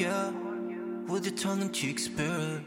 yeah, with your tongue-in-cheek spirit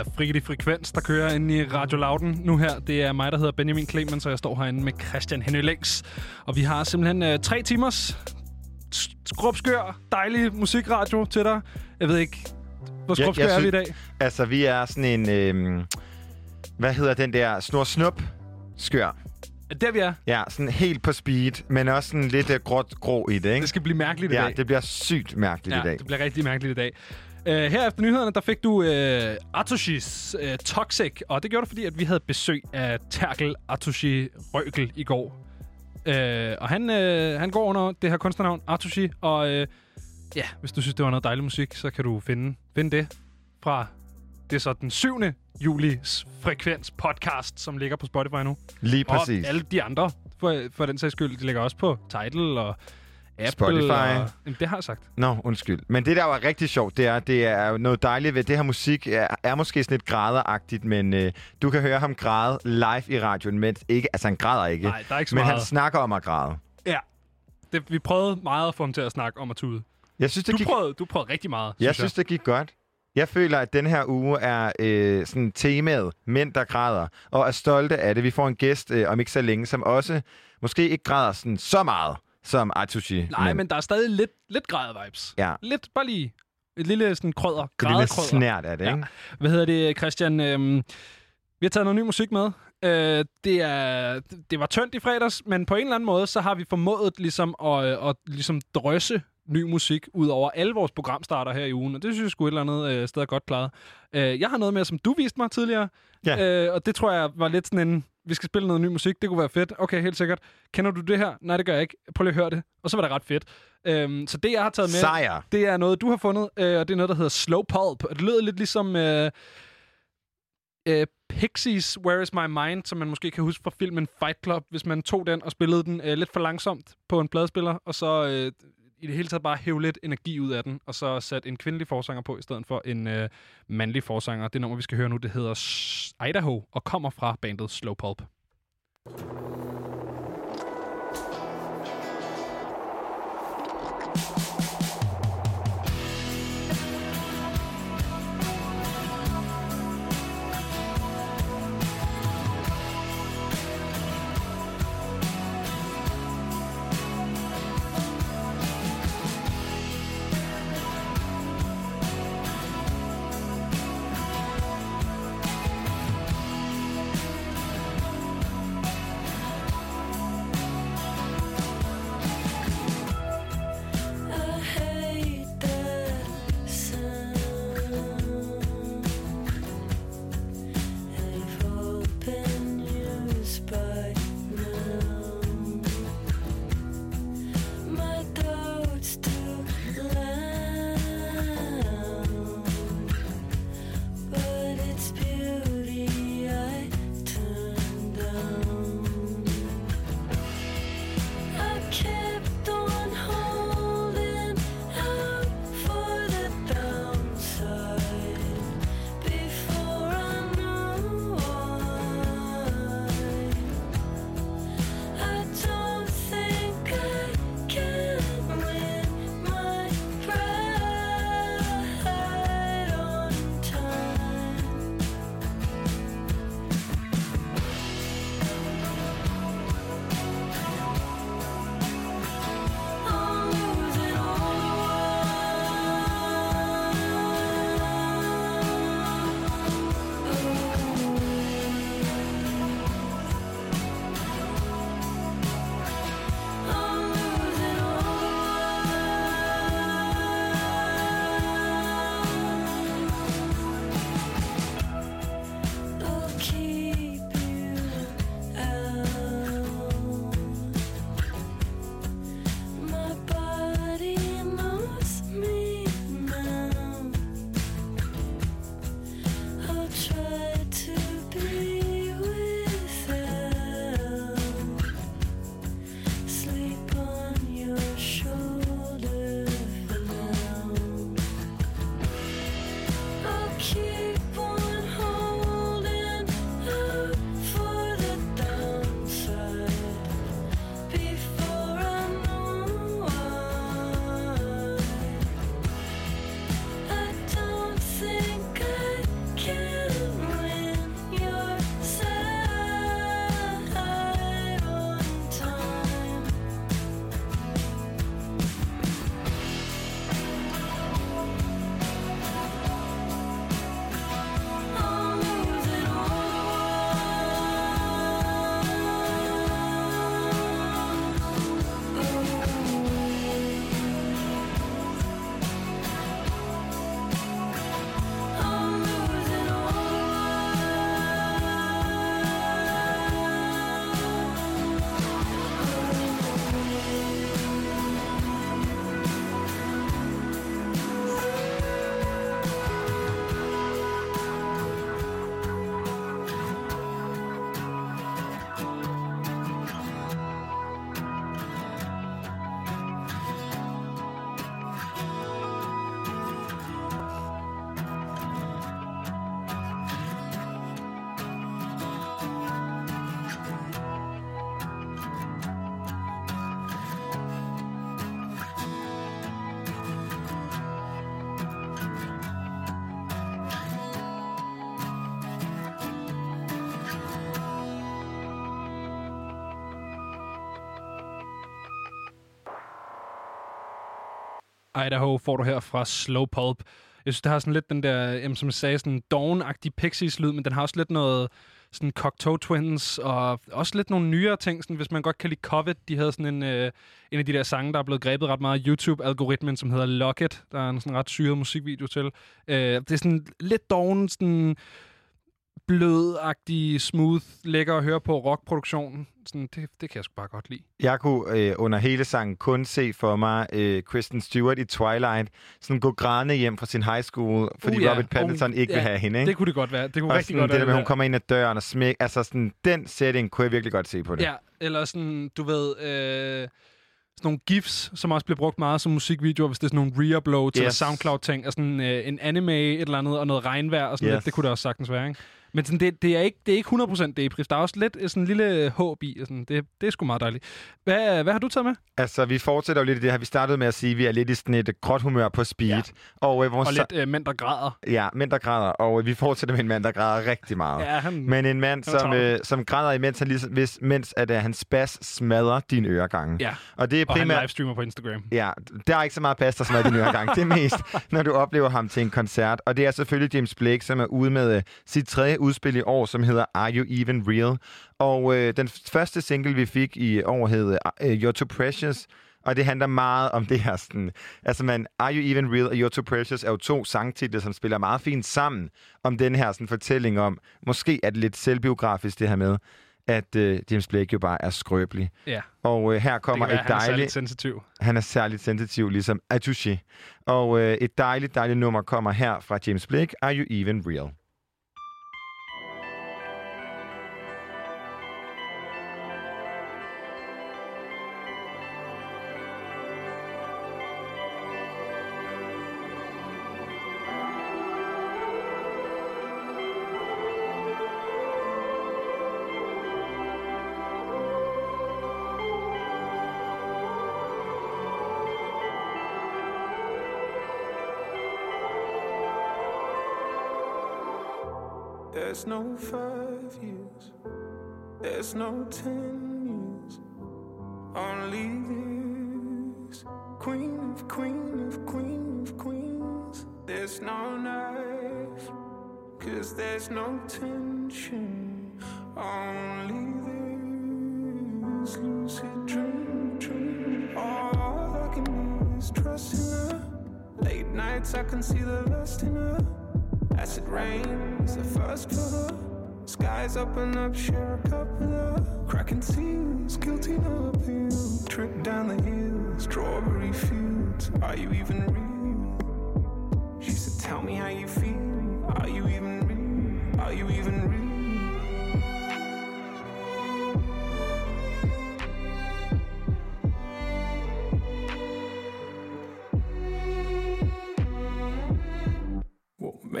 er frekvens, der kører ind i Radio Louden nu her. Det er mig, der hedder Benjamin Clemens, og jeg står herinde med Christian Henry Lengs. Og vi har simpelthen øh, tre timers skrubskør, dejlig musikradio til dig. Jeg ved ikke, hvor Ja, skrubskør jeg er vi i dag? Altså, vi er sådan en... Øh, hvad hedder den der? Snor snup skør. Er det der, vi er? Ja, sådan helt på speed, men også sådan lidt uh, gråt grå i det, ikke? Det skal blive mærkeligt i ja, dag. det bliver sygt mærkeligt ja, i dag. det bliver rigtig mærkeligt i dag. Uh, her efter nyhederne, der fik du uh, Atoshis uh, Toxic, og det gjorde du, fordi at vi havde besøg af Terkel Atoshi Røgel i går. Uh, og han, uh, han går under det her kunstnernavn, Atoshi, og uh, ja, hvis du synes, det var noget dejlig musik, så kan du finde, finde det fra det er så den 7. julis frekvens podcast, som ligger på Spotify nu. Lige præcis. Og alle de andre, for, for den sags skyld, de ligger også på Tidal og Apple. Spotify. Og, jamen, det har jeg sagt. Nå, undskyld. Men det, der var rigtig sjovt, det er, det er noget dejligt ved det her musik, er, er måske sådan lidt graderagtigt, men øh, du kan høre ham græde live i radioen, men ikke, altså han græder ikke. Nej, der er ikke så men meget. han snakker om at græde. Ja. Det, vi prøvede meget at få ham til at snakke om at tude. Jeg synes, det Du gik, prøvede, du prøvede rigtig meget, jeg synes, det gik godt. Jeg føler, at den her uge er øh, sådan temaet mænd, der græder, og er stolte af det. Vi får en gæst øh, om ikke så længe, som også måske ikke græder sådan så meget som Atushi. Nej, men der er stadig lidt, lidt græd-vibes. Ja. Lidt, bare lige et lille sådan krødder. Det lille snært af det, Ja. ikke? Hvad hedder det, Christian? Øhm, vi har taget noget ny musik med. Øh, det, er, det var tyndt i fredags, men på en eller anden måde, så har vi formået ligesom at, øh, at ligesom drøsse ny musik ud over alle vores programstarter her i ugen, og det synes jeg sgu et eller andet øh, sted er godt klaret. Øh, jeg har noget med, som du viste mig tidligere, Ja. øh, og det tror jeg var lidt sådan en vi skal spille noget ny musik, det kunne være fedt. Okay, helt sikkert. Kender du det her? Nej, det gør jeg ikke. Prøv lige at høre det. Og så var det ret fedt. Øhm, så det, jeg har taget med, Sejr. det er noget, du har fundet, øh, og det er noget, der hedder Slow Pulp. Og det lyder lidt ligesom øh, øh, Pixies Where Is My Mind, som man måske kan huske fra filmen Fight Club, hvis man tog den og spillede den øh, lidt for langsomt på en pladespiller, og så øh, i det hele taget bare hæve lidt energi ud af den, og så sat en kvindelig forsanger på, i stedet for en øh, mandlig forsanger. Det nummer, vi skal høre nu, det hedder Idaho, og kommer fra bandet Slow Pulp. you Idaho får du her fra Slow Pulp. Jeg synes, det har sådan lidt den der, jamen, som jeg sagde, sådan dawn-agtig Pixies-lyd, men den har også lidt noget sådan Cocteau Twins, og også lidt nogle nyere ting, sådan, hvis man godt kan lide Covet. De havde sådan en, øh, en af de der sange, der er blevet grebet ret meget af YouTube-algoritmen, som hedder Locket. Der er en sådan ret syret musikvideo til. Øh, det er sådan lidt dawn, sådan blød-agtig, smooth, lækker at høre på rockproduktion. Sådan, det, det kan jeg sgu bare godt lide. Jeg kunne øh, under hele sangen kun se for mig øh, Kristen Stewart i Twilight sådan gå grædende hjem fra sin high school, fordi Uh, ja. Robert Pattinson Uh, ikke vil ja, have hende. Ikke? Det kunne det godt være. Det kunne og rigtig sådan, godt det der være. med, at hun kommer ind ad døren og smæk. Altså sådan, den setting kunne jeg virkelig godt se på det. Ja, eller sådan, du ved... Øh, sådan nogle gifs, som også bliver brugt meget som musikvideoer, hvis det er sådan nogle til Yes. SoundCloud-ting, og sådan øh, en anime, et eller andet, og noget regnvejr og sådan yes. lidt. Det kunne det også sagtens være, ikke? Men sådan, det, det, er ikke, det er ikke 100% depris. Der er også lidt øh, sådan en lille håb i, og sådan, det, det er sgu meget dejligt. Hvad, hvad har du taget med? Altså, vi fortsætter jo lidt i det her. Vi startede med at sige, at vi er lidt i sådan et gråt humør på speed. Ja. Og, øh, vores Og lidt øh, mænd, der græder. Ja, mænd, der græder. Og øh, vi fortsætter med en mand, der græder rigtig meget. Ja, han, Men en mand, som, øh, som græder imens, han ligesom, hvis, mens at, øh, hans bas smadrer din øregange. ja, Og det er og han primært... livestreamer på Instagram. Ja, der er ikke så meget pas, der smadrer din øregang. Det er mest, når du oplever ham til en koncert. Og det er selvfølgelig James Blake, som er ude med øh, sit tredje udspil i år, som hedder Are You Even Real? Og øh, den første single, vi fik i år, hed øh, You're Too Precious. Og det handler meget om det her sådan... Altså, man, Are You Even Real og You're Too Precious er jo to sangtitler, som spiller meget fint sammen om den her sådan, fortælling om... Måske er det lidt selvbiografisk, det her med, at øh, James Blake jo bare er skrøbelig. Ja, Og øh, her kommer være, et han er særligt dejligt... sensitiv. Han er særligt sensitiv, ligesom Atushi. Og øh, et dejligt, dejligt nummer kommer her fra James Blake. Are You Even Real? There's no five years, there's no ten years, only this. Queen of queen of queen of queens. There's no knife, cause there's no tension, only this lucid dream, dream. All I can do is trust in her. Late nights, I can see the lust in her. Acid rains, the first her. Skies open up, share a cup with her. Cracking seals, guilty no appeal. Trip down the hill, strawberry fields. Are you even real? She said, Tell me how you feel. Are you even real? Are you even real?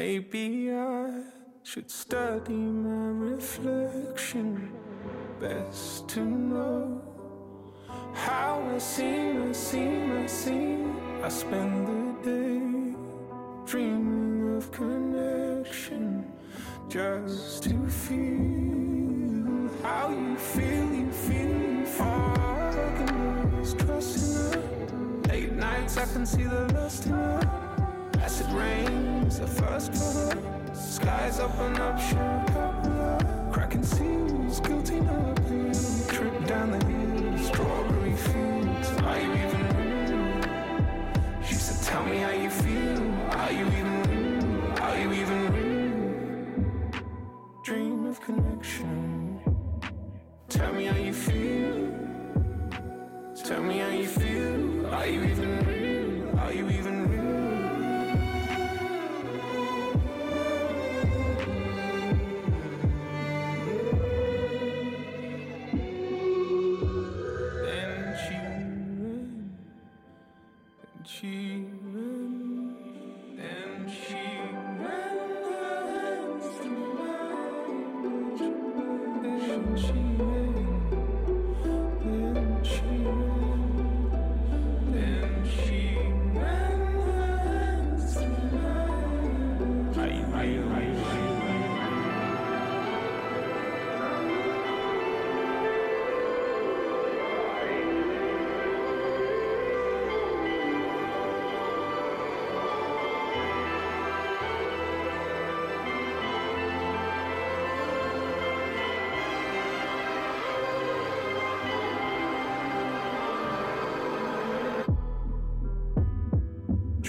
Maybe I should study my reflection. Best to know how I seem, I seem, I seem. I spend the day dreaming of connection just to feel how you feel, you feel, you feel. All I can trust in her. Late nights, I can see the lust in her. Acid rains, the first her. Skies open up, her. Cracking seals, guilty no appeal. Trip down the hill, strawberry fields. Are you even real? She said, Tell me how you feel. Are you even real? Are you even real? Dream of connection. Tell me how you feel. Tell me how you feel. Are you even real? Are you even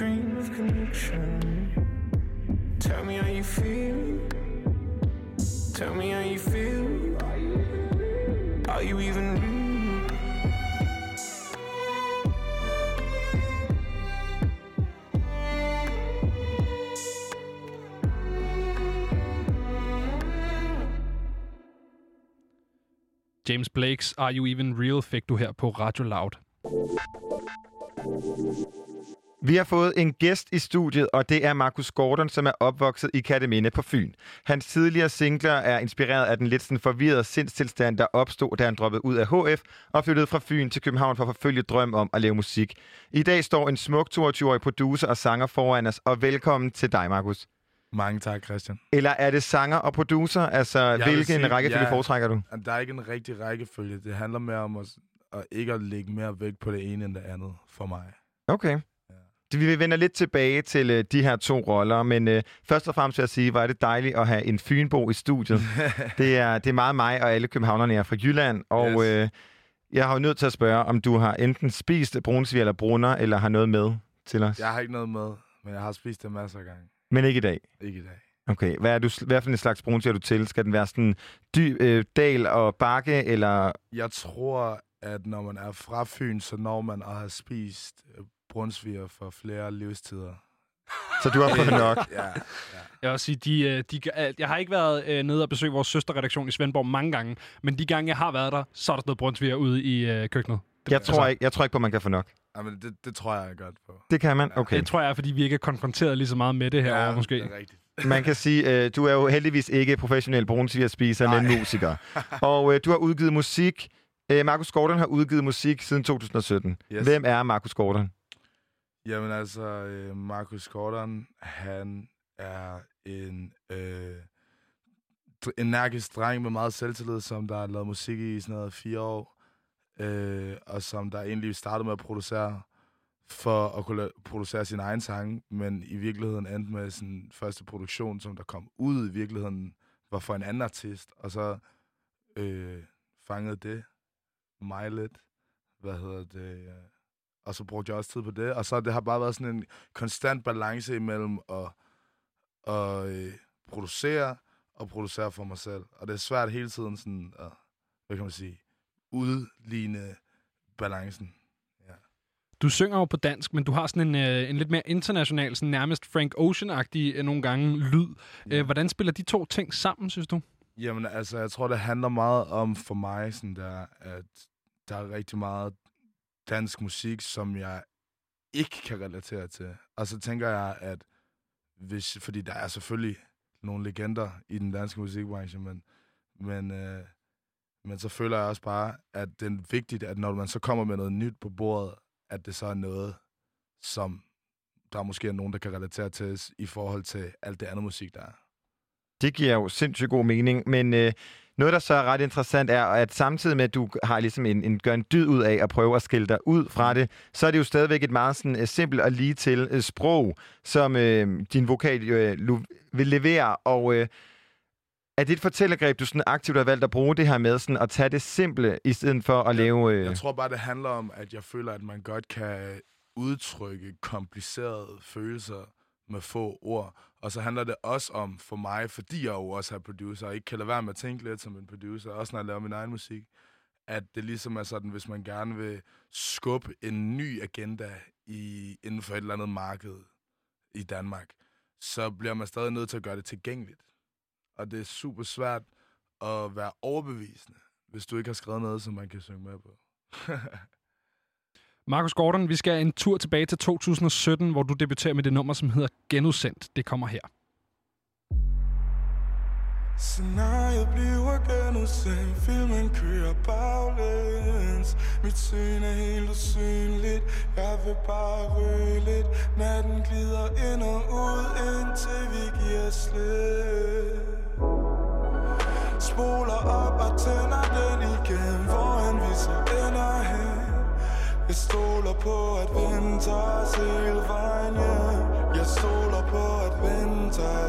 Dream of connection. Tell me how you feel. Tell me how you feel. Are you even real? James Blakes Are You Even Real fik du her på Radio Loud. Vi har fået en gæst i studiet, og det er Markus Gordon, som er opvokset i Katteminde på Fyn. Hans tidligere singler er inspireret af den lidt sådan forvirrede sindstilstand, der opstod, da han droppede ud af HF og flyttede fra Fyn til København for at forfølge drøm om at lave musik. I dag står en smuk 22-årig producer og sanger foran os, og velkommen til dig, Markus. Mange tak, Christian. Eller er det sanger og producer? Altså, vil hvilken sige, rækkefølge ja. foretrækker du? Der er ikke en rigtig rækkefølge. Det handler mere om at, at ikke at lægge mere vægt på det ene end det andet for mig. Okay. Vi vender lidt tilbage til øh, de her to roller, men øh, først og fremmest vil jeg sige, hvor er det dejligt at have en Fynbo i studiet. det, er, det er meget mig og alle københavnerne er fra Jylland, og Yes. øh, jeg har jo nødt til at spørge, om du har enten spist brunsvig eller brunner, eller har noget med til os. Jeg har ikke noget med, men jeg har spist det masser af gange. Men ikke i dag. Ikke i dag. Okay, hvad er, du, hvad for en slags brunsvig er du til? Skal den være sådan dy, øh, dal og bakke, eller... Jeg tror, at når man er fra Fyn, så når man at have spist øh, brunsviger for flere livstider. Så du har fået nok. Ja, ja. Jeg vil også sige, de, øh, de, jeg har ikke været øh, nede og besøge vores søsterredaktion i Svendborg mange gange, men de gange, jeg har været der, så er der stået brunsviger ude i øh, køkkenet. Det, Jeg tror, ikke, jeg tror ikke på, at man kan få nok. Jamen, det, det tror jeg godt på. Det kan man? Okay. Det tror jeg fordi vi ikke er konfronteret lige så meget med det herovre, måske. det er rigtigt. Man kan sige, øh, du er jo heldigvis ikke professionel brunsvigerspiser, men musiker. Og øh, du har udgivet musik. Øh, Markus Gordon har udgivet musik siden 2017. Yes. Hvem er Markus Gordon? Jamen altså, øh, Markus Gordon, han er en øh, energisk dreng med meget selvtillid, som der har lavet musik i sådan noget fire år, øh, og som der egentlig startede med at producere for at kunne producere sin egen sang, men i virkeligheden endte med sin første produktion, som der kom ud i virkeligheden, var for en anden artist, og så øh, fangede det mig lidt, hvad hedder det, øh, og så brugte jeg også tid på det. Og så det har bare været sådan en konstant balance imellem at, at øh, producere og producere for mig selv. Og det er svært hele tiden sådan at, hvad kan man sige, udligne balancen. Du synger jo på dansk, men du har sådan en, øh, en lidt mere international, sådan nærmest Frank Ocean-agtig øh, nogle gange lyd. Øh, hvordan spiller de to ting sammen, synes du? Jamen, altså, jeg tror, det handler meget om for mig, sådan der, at der er rigtig meget dansk musik, som jeg ikke kan relatere til. Og så tænker jeg, at hvis, fordi der er selvfølgelig nogle legender i den danske musikbranche, men, men, øh, men så føler jeg også bare, at det er vigtigt, at når man så kommer med noget nyt på bordet, at det så er noget, som der måske er nogen, der kan relatere til i forhold til alt det andet musik, der er. Det giver jo sindssygt god mening, men øh, noget, der så er ret interessant, er, at samtidig med, at du har ligesom en, en, gør en dyd ud af at prøve at skille dig ud fra det, så er det jo stadigvæk et meget sådan, uh, simpelt og lige til uh, sprog, som øh, din vokal øh, vil levere, og øh, er det et fortællegreb, du sådan aktivt har valgt at bruge det her med, sådan at tage det simple, i stedet for at lave... Øh, Jeg tror bare, det handler om, at jeg føler, at man godt kan udtrykke komplicerede følelser med få ord. Og så handler det også om, for mig, fordi jeg jo også er producer, og ikke kan lade være med at tænke lidt som en producer, også når jeg laver min egen musik, at det ligesom er sådan, hvis man gerne vil skubbe en ny agenda i, inden for et eller andet marked i Danmark, så bliver man stadig nødt til at gøre det tilgængeligt. Og det er super svært at være overbevisende, hvis du ikke har skrevet noget, som man kan synge med på. Markus Gordon, vi skal en tur tilbage til 2017, hvor du debuterer med det nummer, som hedder Genudsendt. Det kommer her. Scenariet bliver genudsendt. Filmen kører baglæns. Mit syn er helt usynligt. Jeg vil bare røre lidt. Natten glider ind og ud Indtil vi giver slip. Spoler op og tænder den igen Hvorhen vi så ender hen Jeg stoler på at vinden tager os hele vejen hjem Jeg stoler på at vinden tager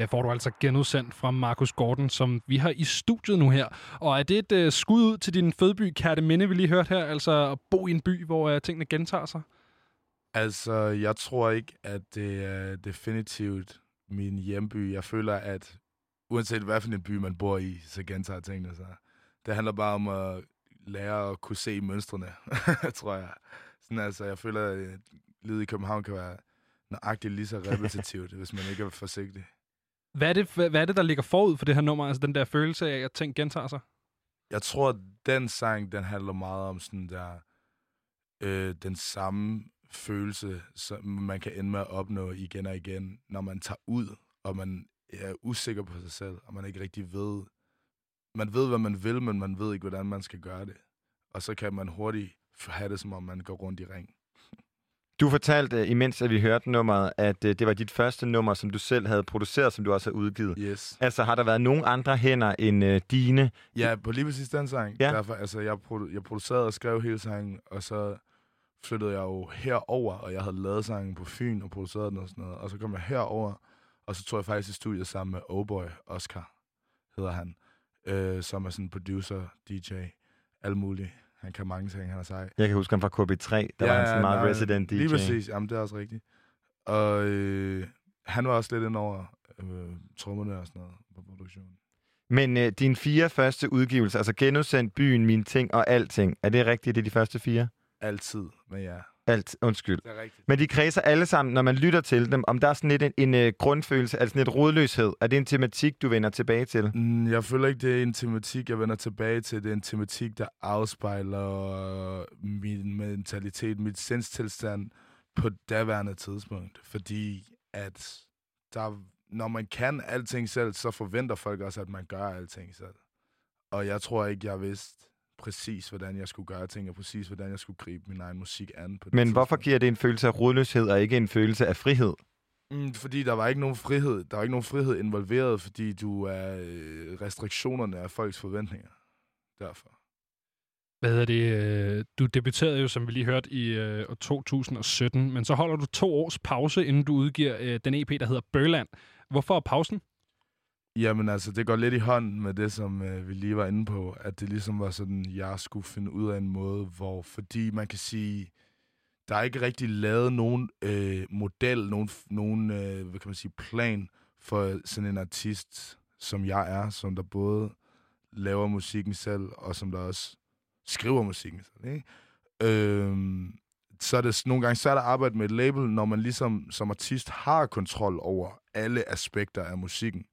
Ja, får du altså genudsendt fra Markus Gordon, som vi har i studiet nu her. Og er det et uh, skud ud til din fødeby, Kærteminde, vi lige hørte her? Altså at bo i en by, hvor uh, tingene gentager sig? Altså, jeg tror ikke, at det er definitivt min hjemby. Jeg føler, at uanset hvad for en by man bor i, så gentager tingene sig. Det handler bare om at lære at kunne se mønstrene, tror jeg. Sådan, altså, jeg føler, at livet i København kan være nøjagtigt lige så repetitivt, hvis man ikke er forsigtig. Hvad er, det, hvad, er det, der ligger forud for det her nummer? Altså den der følelse af, at ting gentager sig? Jeg tror, at den sang, den handler meget om sådan der, øh, den samme følelse, som man kan ende med at opnå igen og igen, når man tager ud, og man er usikker på sig selv, og man ikke rigtig ved, man ved, hvad man vil, men man ved ikke, hvordan man skal gøre det. Og så kan man hurtigt have det, som om man går rundt i ring. Du fortalte, øh, imens at vi hørte nummeret, at øh, det var dit første nummer, som du selv havde produceret, som du også har udgivet. Yes. Altså, har der været nogen andre hænder end øh, dine? Ja, på lige præcis den sang. Ja. Derfor, altså, jeg, produ- jeg producerede og skrev hele sangen, og så flyttede jeg jo herover, og jeg havde lavet sangen på Fyn og produceret den og sådan noget. Og så kom jeg herover, og så tog jeg faktisk i studiet sammen med Oboy Oscar, hedder han, øh, som er sådan producer, DJ, alt muligt. Han kan mange ting, han er sej. Jeg kan huske ham fra KB3, der ja, var han sådan meget nej, resident DJ. Lige præcis, jamen det er også rigtigt. Og øh, han var også lidt ind over øh, trommerne og sådan noget på produktionen. Men øh, dine fire første udgivelser, altså genudsendt byen, mine ting og alting, er det rigtigt, det er de første fire? Altid med jer. Alt, undskyld. Det er rigtigt. Men de kredser alle sammen, når man lytter til dem, om der er sådan lidt en, en øh, grundfølelse, altså sådan lidt rodløshed. Er det en tematik, du vender tilbage til? Mm, Jeg føler ikke, det er en tematik, jeg vender tilbage til. Det er en tematik, der afspejler min mentalitet, mit sindstilstand på daværende tidspunkt. Fordi at der, når man kan alting selv, så forventer folk også, at man gør alting selv. Og jeg tror ikke, jeg vidste præcis, hvordan jeg skulle gøre ting, og præcis, hvordan jeg skulle gribe min egen musik an. På det Men hvorfor tidspunkt. giver det en følelse af rodløshed og ikke en følelse af frihed? Mm, fordi der var ikke nogen frihed. Der var ikke nogen frihed involveret, fordi du er øh, restriktionerne af folks forventninger. Derfor. Hvad hedder det? øh, Du debuterede jo, som vi lige hørte, i øh, år 2017, men så holder du to års pause, inden du udgiver øh, den EP, der hedder Børland. Hvorfor pausen? Jamen altså, det går lidt i hånd med det, som øh, vi lige var inde på, at det ligesom var sådan, jeg skulle finde ud af en måde, hvor, fordi man kan sige, der er ikke rigtig lavet nogen øh, model, nogen, nogen øh, hvad kan man sige, plan for sådan en artist, som jeg er, som der både laver musikken selv, og som der også skriver musikken selv, ikke? Øhm, så er det nogle gange svært at arbejde med et label, når man ligesom som artist har kontrol over alle aspekter af musikken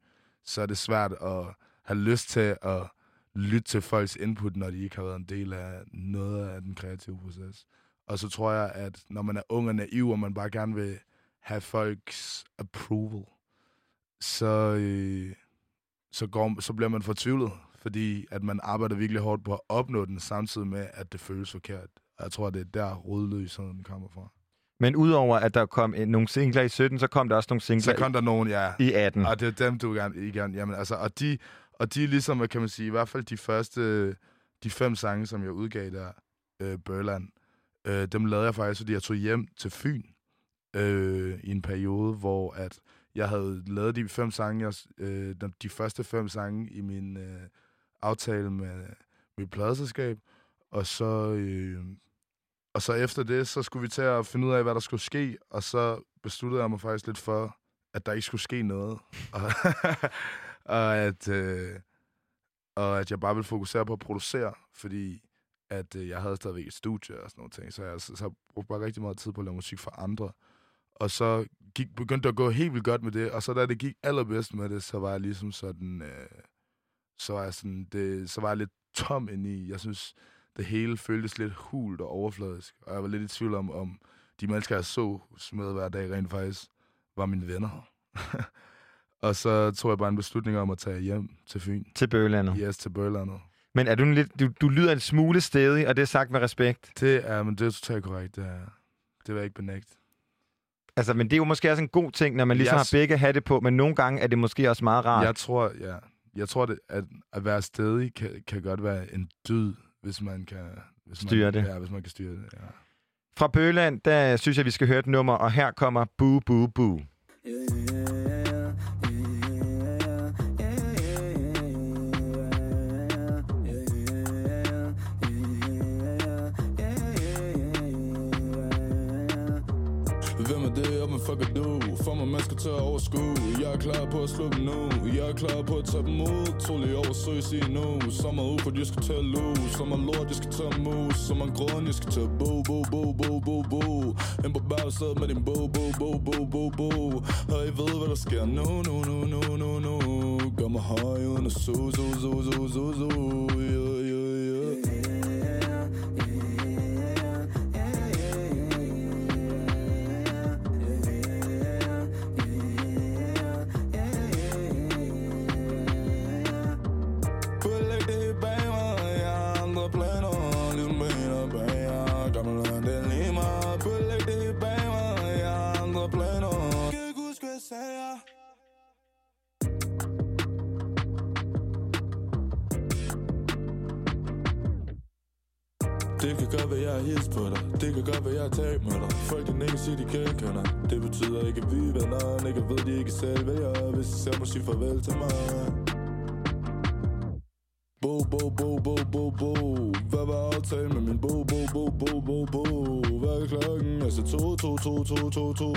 så er det svært at have lyst til at lytte til folks input, når de ikke har været en del af noget af den kreative proces. Og så tror jeg, at når man er ung og naiv, og man bare gerne vil have folks approval, så, øh, så, går, så bliver man fortvivlet, fordi at man arbejder virkelig hårdt på at opnå den, samtidig med, at det føles forkert. Og jeg tror, det er der rodløsheden kommer fra. Men udover at der kom en, nogle singler i 17, så kom der også nogle Så singler kom der nogen, ja. i 18. Og det er dem, du gerne, gerne jamen, altså, og de, og de er ligesom, hvad kan man sige, i hvert fald de første, de fem sange, som jeg udgav der, øh, Børland, øh, dem lavede jeg faktisk, fordi jeg tog hjem til Fyn øh, i en periode, hvor at jeg havde lavet de fem sange, jeg, øh, de, de første fem sange i min øh, aftale med mit pladeselskab, og så, øh, og så efter det, så skulle vi til at finde ud af, hvad der skulle ske, og så besluttede jeg mig faktisk lidt for, at der ikke skulle ske noget. Og, og, at, øh, og at jeg bare ville fokusere på at producere, fordi at øh, jeg havde stadigvæk et studie og sådan nogle ting, så jeg så, så brugte bare rigtig meget tid på at lave musik for andre. Og så gik, begyndte det at gå helt vildt godt med det, og så da det gik allerbedst med det, så var jeg ligesom sådan, øh, så var jeg sådan, det, så var jeg lidt tom ind i. Jeg synes, det hele føltes lidt hult og overfladisk, og jeg var lidt i tvivl om, om de mennesker, jeg så med hver dag, rent faktisk var mine venner. og så tog jeg bare en beslutning om at tage hjem til Fyn. Til Bøgelandet. Yes, til Børlandet. Men er du, lidt, du, du lyder en smule stedig, og det er sagt med respekt. Det er, men det er totalt korrekt. Det, er, det vil jeg ikke benægte. Altså, men det er jo måske også en god ting, når man ligesom Jeg har begge hatte på, men nogle gange er det måske også meget rart. Jeg tror, ja, jeg tror det, at, at være stedig kan, kan godt være en dyd, hvis man kan... Hvis Styre man, det. Ja, hvis man kan styre det, ja. Fra Bøgeland, der synes jeg, vi skal høre et nummer, og her kommer Boo Boo Boo. Hvem er fuck er du? For mig, man skal til at overskue Jeg er klar på at slå dem nu. Jeg er klar på at tage dem ud. Trolig oversøg i nu. Som er ufort, jeg skal til at lose Så meget lort, jeg skal til at mus. Som er grøn, jeg skal til at bo, bo, bo, bo, bo, bo. Ind på bagsædet med din bo, bo, bo, bo, bo, bo. Og I ved, hvad der sker nu, nu, nu, nu, nu, nu. Gør mig høj uden at su, su, su, su, su, su sige farvel til mig. Bo, bo, bo, bo, bo, bo. Hvad var aftalen med min bo, bo, bo, bo, bo, bo? Hvad er klokken? Altså to, to, to, to, to, to.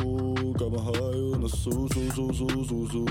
Gør mig høj uden at su, su, su, su, su, su,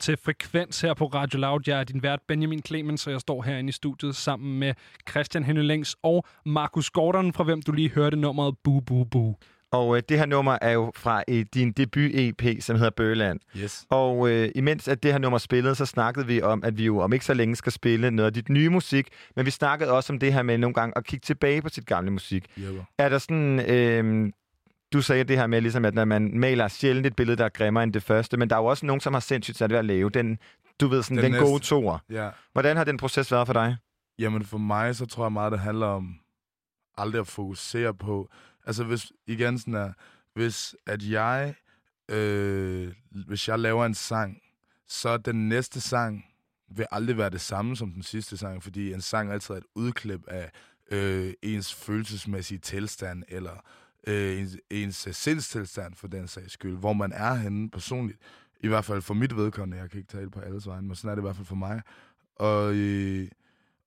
til Frekvens her på Radio Loud. Jeg er din vært Benjamin Clemens, og jeg står herinde i studiet sammen med Christian Henning Længs og Markus Gordon, fra hvem du lige hørte nummeret Boo Boo Boo. Og øh, det her nummer er jo fra øh, din debut-EP, som hedder Bøgeland. Yes. Og øh, imens at det her nummer spillede, så snakkede vi om, at vi jo om ikke så længe skal spille noget af dit nye musik. Men vi snakkede også om det her med nogle gange at kigge tilbage på sit gamle musik. Hjælper. Er der sådan... Øh, du sagde det her med, ligesom, at når man maler sjældent et billede, der er grimmere end det første, men der er jo også nogen, som har sindssygt sat ved at lave den, du ved, sådan, den, Den gode næste. toer. Ja. Hvordan har den proces været for dig? Jamen for mig, så tror jeg meget, det handler om aldrig at fokusere på... Altså hvis, igen sådan er, hvis at jeg, øh, hvis jeg laver en sang, så den næste sang vil aldrig være det samme som den sidste sang, fordi en sang altid er et udklip af øh, ens følelsesmæssige tilstand, eller øh, ens, ens sindstilstand for den sags skyld, hvor man er henne personligt. I hvert fald for mit vedkommende, jeg kan ikke tale på alles vegne, men sådan er det i hvert fald for mig. Og, øh,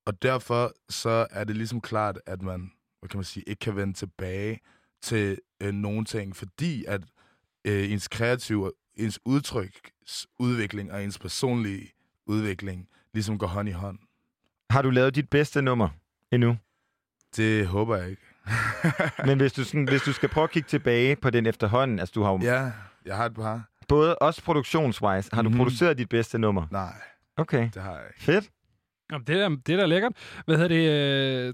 og derfor så er det ligesom klart, at man, hvad kan man sige, ikke kan vende tilbage til øh, nogle ting, fordi at øh, ens kreative, ens udtryksudvikling og ens personlige udvikling ligesom går hånd i hånd. Har du lavet dit bedste nummer endnu? Det håber jeg ikke. Men hvis du, sådan, hvis du skal prøve at kigge tilbage på den efterhånden, altså du har jo ja, jeg har et par. både også produktionswise, har du Mhm. produceret dit bedste nummer? Nej, Okay, det har jeg ikke. fedt. Jamen, det, er, det er da lækkert. Hvad hedder det? Øh,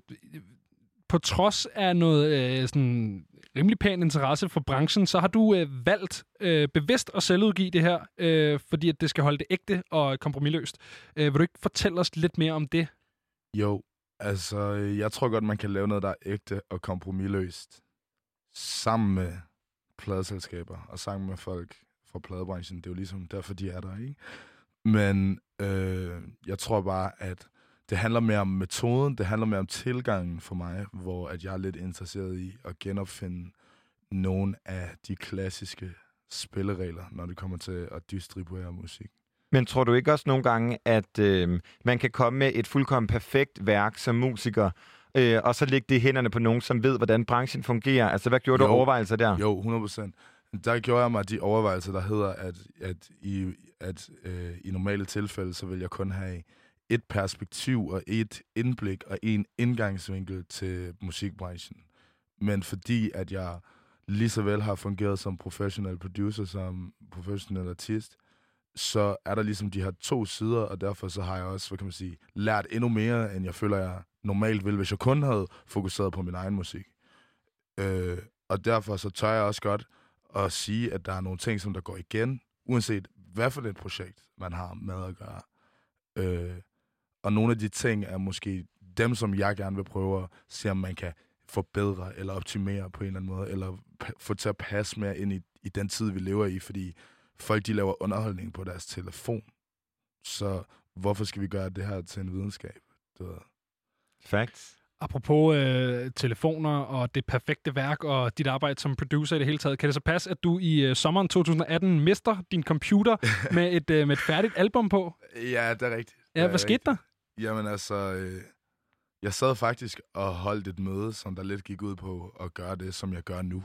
på trods af noget øh, sådan rimelig pæn interesse for branchen, så har du øh, valgt øh, bevidst at selvudgive det her, øh, fordi at det skal holde det ægte og kompromilløst. Øh, vil du ikke fortælle os lidt mere om det? Jo, altså, jeg tror godt, man kan lave noget, der er ægte og kompromilløst. Sammen med pladeselskaber og sammen med folk fra pladebranchen. Det er jo ligesom derfor, de er der, ikke? Men øh, jeg tror bare, at det handler mere om metoden, det handler mere om tilgangen for mig, hvor at jeg er lidt interesseret i at genopfinde nogle af de klassiske spilleregler, når det kommer til at distribuere musik. Men tror du ikke også nogle gange, at øh, man kan komme med et fuldkommen perfekt værk som musiker, øh, og så lægge det i hænderne på nogen, som ved, hvordan branchen fungerer? Altså, hvad gjorde du Jo. overvejelser der? Jo, 100 procent. Der gjorde jeg mig de overvejelser, der hedder, at, at, i, at øh, i normale tilfælde, så vil jeg kun have et perspektiv og et indblik og en indgangsvinkel til musikbranchen. Men fordi at jeg lige så vel har fungeret som professionel producer, som professionel artist, så er der ligesom de her to sider, og derfor så har jeg også, hvad kan man sige, lært endnu mere, end jeg føler, jeg normalt ville, hvis jeg kun havde fokuseret på min egen musik. Øh, og derfor så tør jeg også godt at sige, at der er nogle ting, som der går igen, uanset hvad for et projekt, man har med at gøre. Øh, og nogle af de ting er måske dem, som jeg gerne vil prøve at se, om man kan forbedre eller optimere på en eller anden måde, eller få til at passe mere ind i, i den tid, vi lever i, fordi folk de laver underholdning på deres telefon. Så hvorfor skal vi gøre det her til en videnskab? Du ved. Facts. Apropos øh, telefoner og det perfekte værk og dit arbejde som producer i det hele taget, kan det så passe, at du i øh, sommeren 2018 mister din computer med et, øh, med et færdigt album på? Ja, det er rigtigt. Ja, er hvad skete der? Jamen altså, øh, jeg sad faktisk og holdt et møde, som der lidt gik ud på at gøre det, som jeg gør nu.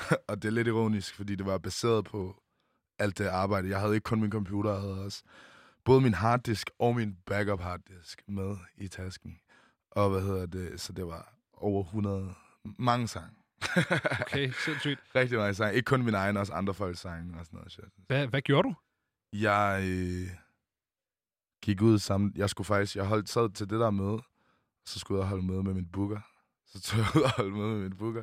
og det er lidt ironisk, fordi det var baseret på alt det arbejde. Jeg havde ikke kun min computer, jeg havde også både min harddisk og min backup harddisk med i tasken. Og hvad hedder det? Så det var over 100, mange sange. Okay, sindssygt. Rigtig mange sange. Ikke kun min egen, også andre folks sange og sådan noget shit. Hvad, hvad gjorde du? Jeg øh, gik ud sammen. Jeg skulle faktisk, jeg holdt sad til det der møde, så skulle jeg holde møde med min booker. Så tog jeg ud og holdt møde med min booker.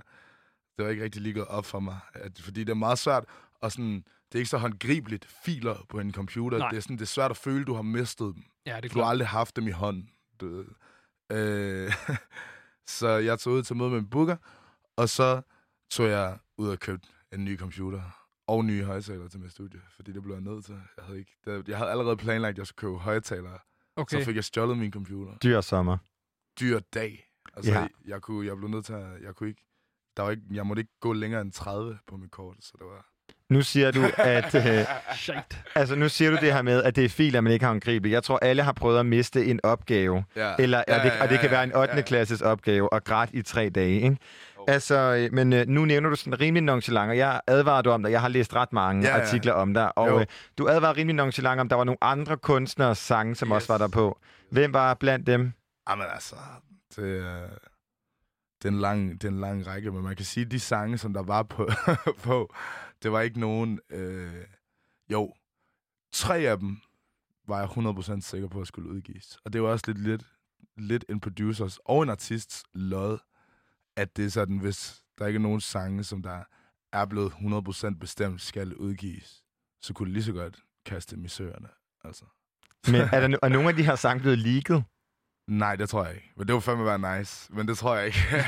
Det var ikke rigtig lige gået op for mig, at, fordi det er meget svært, og sådan, det er ikke så håndgribeligt filer på en computer. Nej. Det er, sådan, det er svært at føle, du har mistet dem. Ja, det er Du har aldrig haft dem i hånden. Du ved. Øh, så jeg tog ud til møde med min booker, og så tog jeg ud og købte en ny computer og nye højtalere til mit studie, fordi det blev jeg nødt til. Jeg havde, ikke, det, jeg havde allerede planlagt, at jeg skulle købe højtalere. Okay. Så fik jeg stjålet min computer. Dyr sommer. Dyr dag. Altså, Ja. jeg, jeg, kunne, jeg blev nødt til at... Jeg, kunne ikke, der var ikke, jeg måtte ikke gå længere end 30 på mit kort, så det var... Nu siger du, at... Øh, Shit. altså, nu siger du det her med, at det er filer, man ikke har håndgribeligt. Jeg tror, alle har prøvet at miste en opgave. Ja, Eller, ja, det, og det kan være en 8. ja. klasses opgave og græt i tre dage, ikke? Altså, øh, men øh, nu nævner du sådan rimelig nonchalant, og jeg advarer du om dig. Jeg har læst ret mange Ja, ja. artikler om dig, og Jo. øh, du advarer rimelig nonchalant om, der var nogle andre kunstnere sange, som Yes. også var der på. Hvem var blandt dem? Jamen altså, det, er- det, er en lang, det er en lang række, men man kan sige, at de sange, som der var på, på det var ikke nogen... Øh, jo, tre af dem var jeg 100% sikker på at skulle udgives. Og det var også lidt, lidt, lidt en producers og en artists lod, at det er sådan, hvis der ikke er nogen sange, som der er blevet 100% bestemt skal udgives, så kunne det lige så godt kaste dem i søerne. Altså. Men er, der, no- er nogle af de her sange blevet leaget? Nej, det tror jeg ikke. Men det var fandme være nice. Men det tror jeg ikke.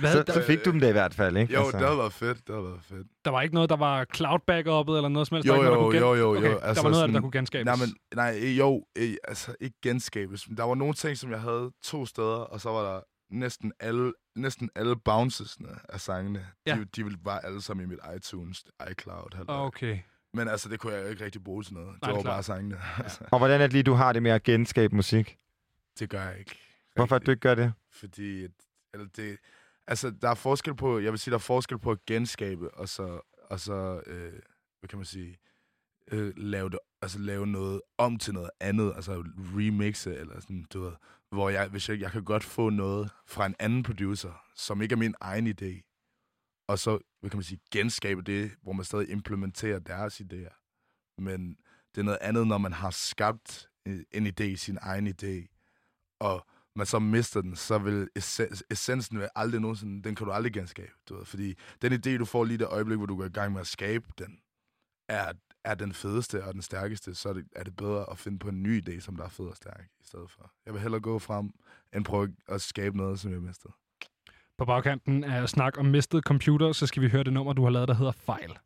Hvad, Så, der, så fik du dem da i hvert fald, ikke? jo, det havde været fedt. Det havde været fedt. der var ikke noget, der var cloud backup'et eller noget som helst? Jo, der var ikke noget, der jo, kunne jo, jo, okay, jo. der Altså var noget af det, der sådan- kunne genskabes. Nej, men, nej, jo, eh, altså ikke genskabes. Men Der var nogle ting, som jeg havde to steder, og så var der næsten alle, næsten alle bouncesne af sangene. Ja. De, de ville bare alle sammen i mit iTunes, iCloud. halløj. Okay. Men altså, det kunne jeg jo ikke rigtig bruge til noget. Det Nej, det var klart. bare sangene. Altså, Og hvordan er det lige, du har det med at genskabe musik? det gør jeg ikke. Hvorfor at rigtig. du ikke gør det? Fordi, at- eller det, altså, der er forskel på, jeg vil sige, der er forskel på at genskabe, og så, og så øh, hvad kan man sige, øh, lave det altså, lave noget om til noget andet, altså remixe, eller sådan, du ved, hvor jeg, hvis jeg, jeg kan godt få noget fra en anden producer, som ikke er min egen idé, og så, hvad kan man sige, genskabe det, hvor man stadig implementerer deres idéer. Men det er noget andet, når man har skabt en en idé, sin egen idé, og man så mister den, så vil essensen vil aldrig nogensinde, den kan du aldrig genskabe, du ved, fordi den idé, du får lige det øjeblik, hvor du går i gang med at skabe den, er, er den fedeste og den stærkeste, så er det, er det bedre at finde på en ny idé, som der er fed og stærk, i stedet for. Jeg vil hellere gå frem, end prøve at skabe noget, som jeg mistede. På bagkanten af snak om mistet computer, så skal vi høre det nummer, du har lavet, der hedder Fejl.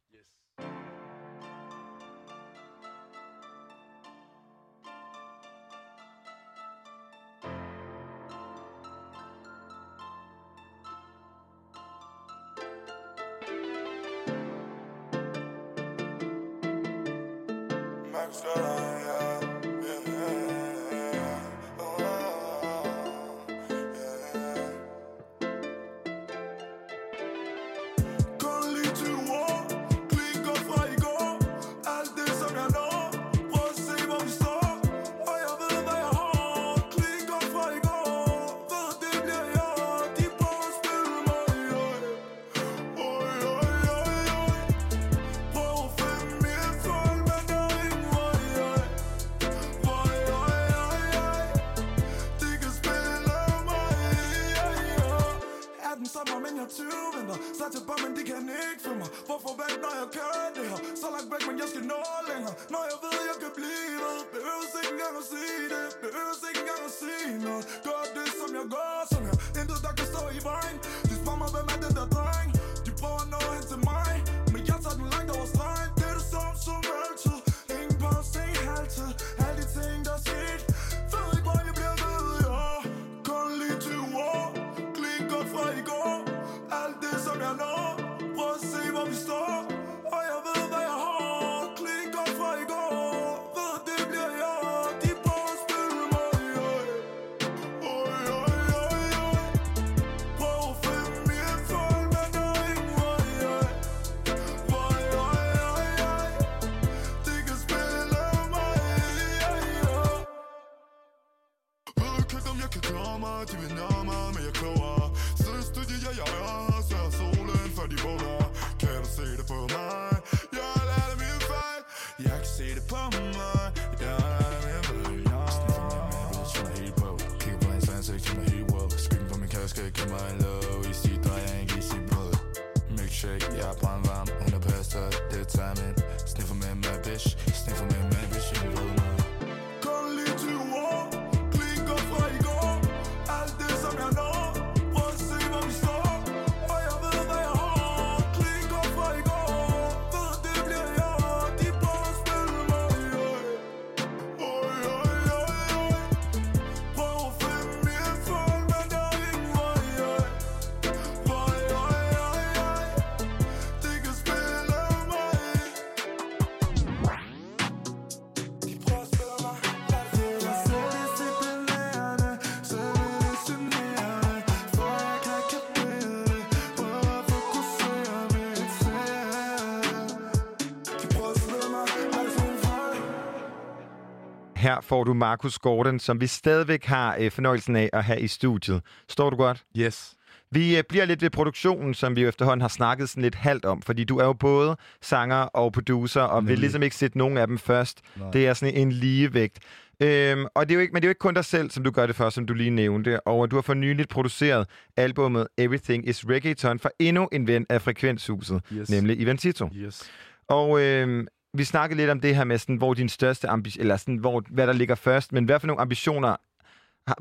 Her får du Markus Gordon, som vi stadigvæk har øh, fornøjelsen af at have i studiet. Står du godt? Yes. Vi øh, bliver lidt ved produktionen, som vi jo efterhånden har snakket sådan lidt halvt om, fordi du er jo både sanger og producer, og vil Nemlig. ligesom ikke sætte nogen af dem først. Nej. Det er sådan en ligevægt. Øhm, og det er jo ikke, men det er jo ikke kun dig selv, som du gør det for, som du lige nævnte. Og du har for nyligt produceret albumet Everything is Reggaeton for endnu en ven af Frekvenshuset, Yes. nemlig Ivan Tito. Yes. Og øhm, vi snakkede lidt om det her med, sådan, hvor din største ambition, eller sådan, hvor, hvad der ligger først, men hvad for nogle ambitioner,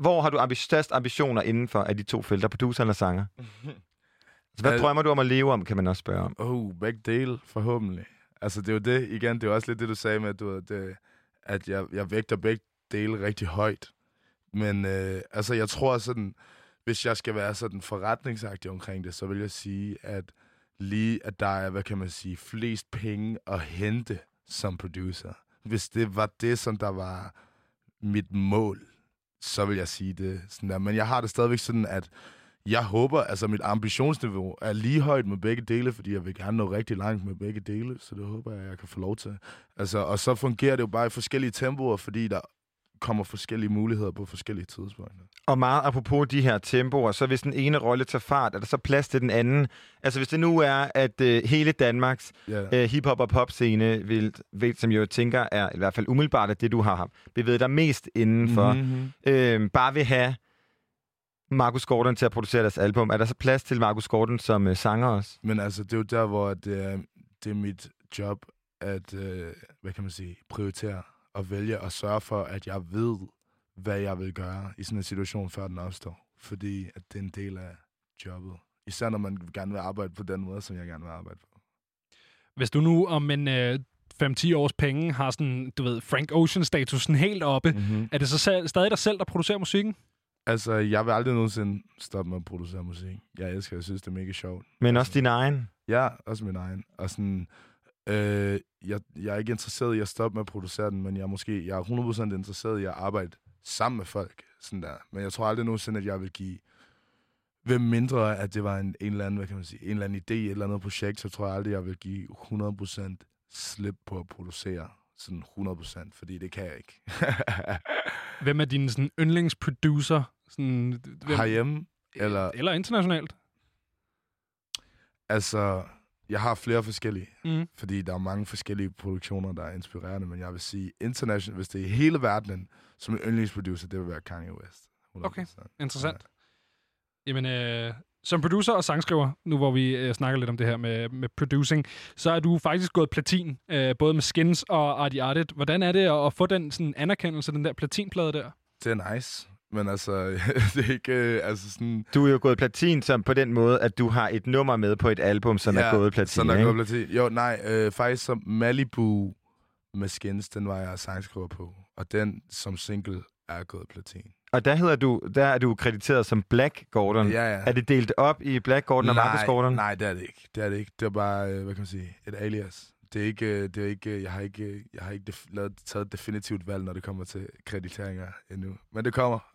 hvor har du ambi- størst ambitioner inden for af de to felter, produceren og sanger? Så hvad Al- drømmer du om at leve om, kan man også spørge om. Oh, begge dele, forhåbentlig. Altså, det er jo det, igen, det er jo også lidt det, du sagde med, at, du, ved, det, at jeg, jeg vægter begge dele rigtig højt. Men øh, altså, jeg tror sådan, hvis jeg skal være sådan forretningsagtig omkring det, så vil jeg sige, at lige, at der er, hvad kan man sige, flest penge at hente som producer. Hvis det var det, som der var mit mål, så vil jeg sige det sådan der. Men jeg har det stadigvæk sådan, at jeg håber, altså mit ambitionsniveau er lige højt med begge dele, fordi jeg vil gerne nå rigtig langt med begge dele, så det håber jeg, jeg kan få lov til. Altså, og så fungerer det jo bare i forskellige tempoer, fordi der kommer forskellige muligheder på forskellige tidspunkter. Og meget apropos de her tempoer, så hvis den ene rolle tager fart, er der så plads til den anden? Altså hvis det nu er, at øh, hele Danmarks Ja. øh, hip-hop og pop-scene, vil, vil, som jeg jo tænker er i hvert fald umiddelbart er det, du har bevæget dig mest indenfor, mm-hmm. Mm-hmm. øh, bare vil have Markus Gordon til at producere deres album, er der så plads til Markus Gordon som øh, sanger også? Men altså, det er jo der, hvor det er, det er mit job at, øh, hvad kan man sige, prioritere og vælge og sørge for, at jeg ved, hvad jeg vil gøre i sådan en situation, før den opstår. Fordi at det er en del af jobbet. Især når man gerne vil arbejde på den måde, som jeg gerne vil arbejde på. Hvis du nu om en øh, 5-10 års penge har sådan, du ved, Frank Ocean-statusen helt oppe, mm. Mm-hmm. er det så selv, stadig dig selv, der producerer musikken? Altså, jeg vil aldrig nogensinde stoppe med at producere musik. Jeg elsker, jeg synes, det er mega sjovt. Men også din egen? Ja, også min egen. Og sådan, øh, jeg, jeg er ikke interesseret i at stoppe med at producere den, men jeg er måske jeg er 100% interesseret i at arbejde sammen med folk. Sådan der. Men jeg tror aldrig nogensinde, at jeg vil give... Hvem mindre, at det var en, en eller anden, hvad kan man sige, en eller anden idé, et eller andet projekt, så tror jeg aldrig, jeg vil give 100% slip på at producere. Sådan 100%, fordi det kan jeg ikke. Hvem er din sådan, yndlingsproducer? Sådan, hvem, Herhjemme, eller... eller internationalt? Altså, jeg har flere forskellige. Mm. fordi der er mange forskellige produktioner, der er inspirerende, men jeg vil sige, international, hvis det er hele verden, som en yndlingsproducer, det vil være Kanye West. 100%. Okay, Interessant. Jamen, øh, som producer og sangskriver, nu hvor vi øh, snakker lidt om det her med, med producing, så er du faktisk gået platin, øh, både med Skins og Artie Artit. Hvordan er det at, at få den sådan, anerkendelse, den der platinplade der? Det er nice, men altså, det er ikke, øh, altså sådan... Du er jo gået platin som på den måde, at du har et nummer med på et album, som er gået platin, Sådan er ikke? gået platin. Jo, nej, øh, faktisk som Malibu med Skins, den var jeg sangskriver på, og den som single er gået platin. Og der, hedder du, der er du krediteret som Black Gordon. Ja, ja. Er det delt op i Black Gordon og Marcus Gordon? Nej, det er det ikke. Det er det ikke. Det er bare, øh, hvad kan man sige, et alias. Det er ikke, øh, det er ikke, øh, jeg har ikke, øh, jeg har ikke def- lavet, taget definitivt valg, når det kommer til krediteringer endnu. Men det kommer.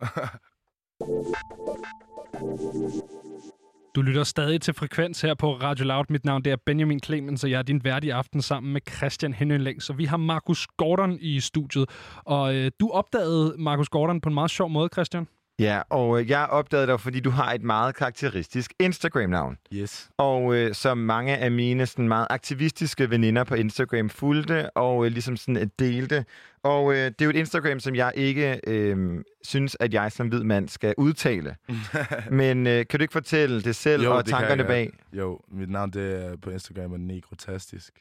Du lytter stadig til Frekvens her på Radio Loud. Mit navn det er Benjamin Clemens, og jeg er din vært i aften sammen med Christian Henning Så vi har Markus Gordon i studiet. Og øh, du opdagede Markus Gordon på en meget sjov måde, Christian. Ja, og øh, jeg opdagede dig, fordi du har et meget karakteristisk Instagram-navn. yes. Og øh, som mange af mine sådan meget aktivistiske veninder på Instagram fulgte og øh, ligesom sådan øh, delte. Og øh, det er jo et Instagram, som jeg ikke øh, synes, at jeg som hvid mand skal udtale. Men øh, kan du ikke fortælle det selv Jo, og det tankerne jeg bag? Jo, mit navn det er på Instagram er Negrotastisk.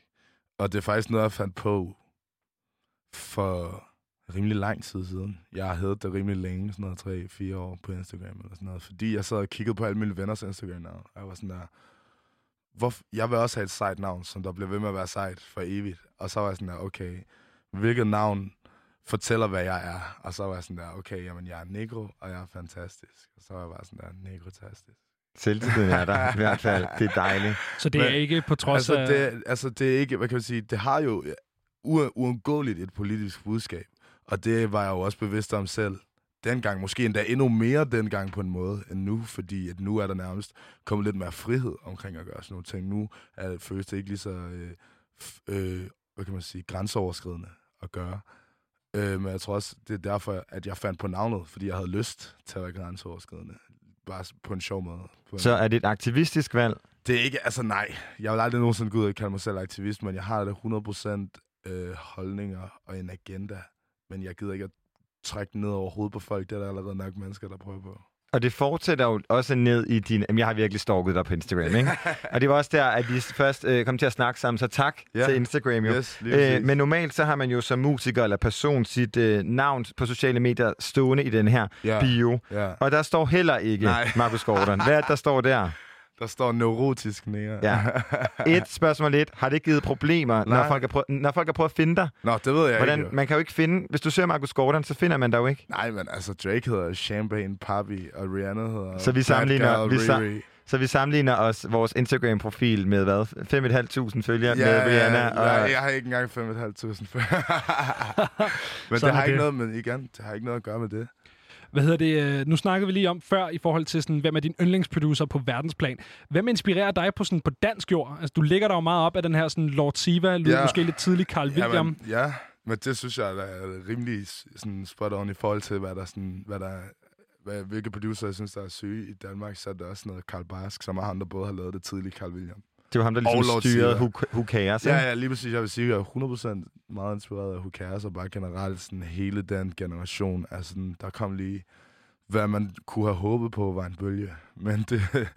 Og det er faktisk noget, jeg fandt på for rimelig lang tid siden. Jeg har heddet det rimelig længe, sådan noget 3-4 år på Instagram eller sådan noget. Fordi jeg sad og kiggede på alle mine venners Instagram og jeg var sådan der, hvor, jeg vil også have et sejt navn, som der bliver ved med at være sejt for evigt. Og så var jeg sådan der, okay, hvilket navn fortæller, hvad jeg er? Og så var jeg sådan der, okay, jamen jeg er negro, og jeg er fantastisk. Og så var jeg bare sådan der, negrotastisk. Selvtilliden er der i hvert fald. Det er dejligt. Så det Men- er ikke på trods Altså af... det, altså, det er ikke, hvad kan man sige, det har jo u- uundgåeligt et politisk budskab. Og det var jeg jo også bevidst om selv. Dengang, måske endda endnu mere dengang på en måde end nu, fordi at nu er der nærmest kommet lidt mere frihed omkring at gøre sådan nogle ting. Nu er, føles det ikke lige så, øh, øh, hvad kan man sige, grænseoverskridende at gøre. Øh, men jeg tror også, det er derfor, at jeg fandt på navnet, fordi jeg havde lyst til at være grænseoverskridende. Bare på en sjov måde. En Så er det et aktivistisk valg? det er ikke, altså nej, jeg vil aldrig nogensinde gå ud og kalde mig selv aktivist, men jeg har da 100% øh, holdninger og en agenda. Men jeg gider ikke at trække ned over hovedet på folk. Det er der allerede nok mennesker, der prøver på. Og det fortsætter jo også ned i din... Jamen, jeg har virkelig stalket dig på Instagram, ikke? og det var også der, at vi først øh, kom til at snakke sammen. Så tak Ja. til Instagram jo. Yes, Øh, men normalt så har man jo som musiker eller person sit øh, navn på sociale medier stående i den her ja, bio. ja. Og der står heller ikke. Markus Gordon. Hvad er det, der står der? Der står neurotisk nære. Ja. Et spørgsmål lidt. Har det givet problemer, når folk, har prøvet, når folk har prøvet at finde dig? Nå, det ved jeg Hvordan, ikke. jo. man kan jo ikke finde... Hvis du søger Markus Gordon, så finder man dig jo ikke. Nej, men altså, Drake hedder Champagne Papi, og Rihanna hedder Så vi sammenligner- vi sa-. Så vi sammenligner os vores Instagram-profil med hvad? 5.500 følgere Ja, med Rihanna. ja, og, ja, jeg har ikke engang 5.500 før. men det Sådan er har ikke det. noget med, igen, det har ikke noget at gøre med det. Hvad hedder det? øh, Nu snakkede vi lige om før i forhold til, sådan, hvem er din yndlingsproducer på verdensplan. Hvem inspirerer dig på, sådan, på dansk jord? Altså, du ligger der jo meget op af den her sådan, Lord Siva, lyder Ja. måske lidt tidlig Carl William. Jamen, ja, men det synes jeg der er rimelig sådan, spot on i forhold til, hvad der, sådan, hvad der hvad, hvilke producer jeg synes, der er syge i Danmark, så er der også noget Carl Barsk, som er ham, der både har lavet det tidlige Carl William. Det var ham, der ligesom Lord styrede. Who, who Cares, Ja, ikke? ja, lige præcis. Jeg vil sige, at jeg er 100% meget inspireret af Who Cares, og bare generelt sådan hele den generation. Altså, der kom lige, hvad man kunne have håbet på, var en bølge. Men det,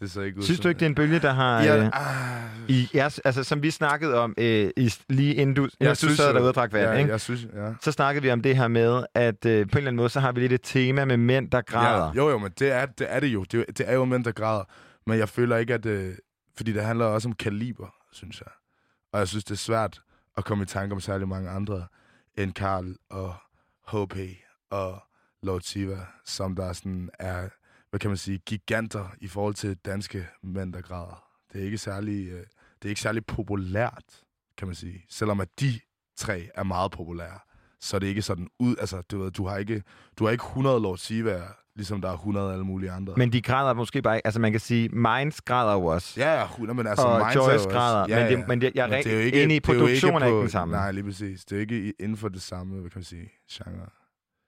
det så ikke ud Synes du ikke, det er en bølge, der har... Ja, øh, ah, i jeres, altså, som vi snakkede om øh, i, lige inden du, jeg du sad derude og drak vand, ja, ikke? Jeg synes, ja. så snakkede vi om det her med, at øh, på en eller anden måde, så har vi lidt et tema med mænd, der græder. Ja, jo, jo, men det er det, er det jo. Det, er- det er jo mænd, der græder. Men jeg føler ikke, at det... Fordi det handler også om kaliber, synes jeg. Og jeg synes, det er svært at komme i tanke om særlig mange andre end Karl og HP og Lord Siva, som der sådan er, hvad kan man sige, giganter i forhold til danske mænd, der græder. Det er ikke særlig, øh, det er ikke særlig populært, kan man sige. Selvom at de tre er meget populære, så er det ikke sådan ud, altså du, ved, du har ikke, du har ikke 100 Lord Sivaer, ligesom der er 100 alle mulige andre. Men de græder måske bare ikke. Altså man kan sige, Minds græder jo også. Ja, ja, 100, men altså... og Minds er jo Joyce også- græder. Ja, men, ja. det, men det, jeg er Men rigtig det er jo ikke- i, produktionen er ikke på- den samme. Nej, lige præcis. Det er ikke inden for det samme, hvad kan man sige, genre.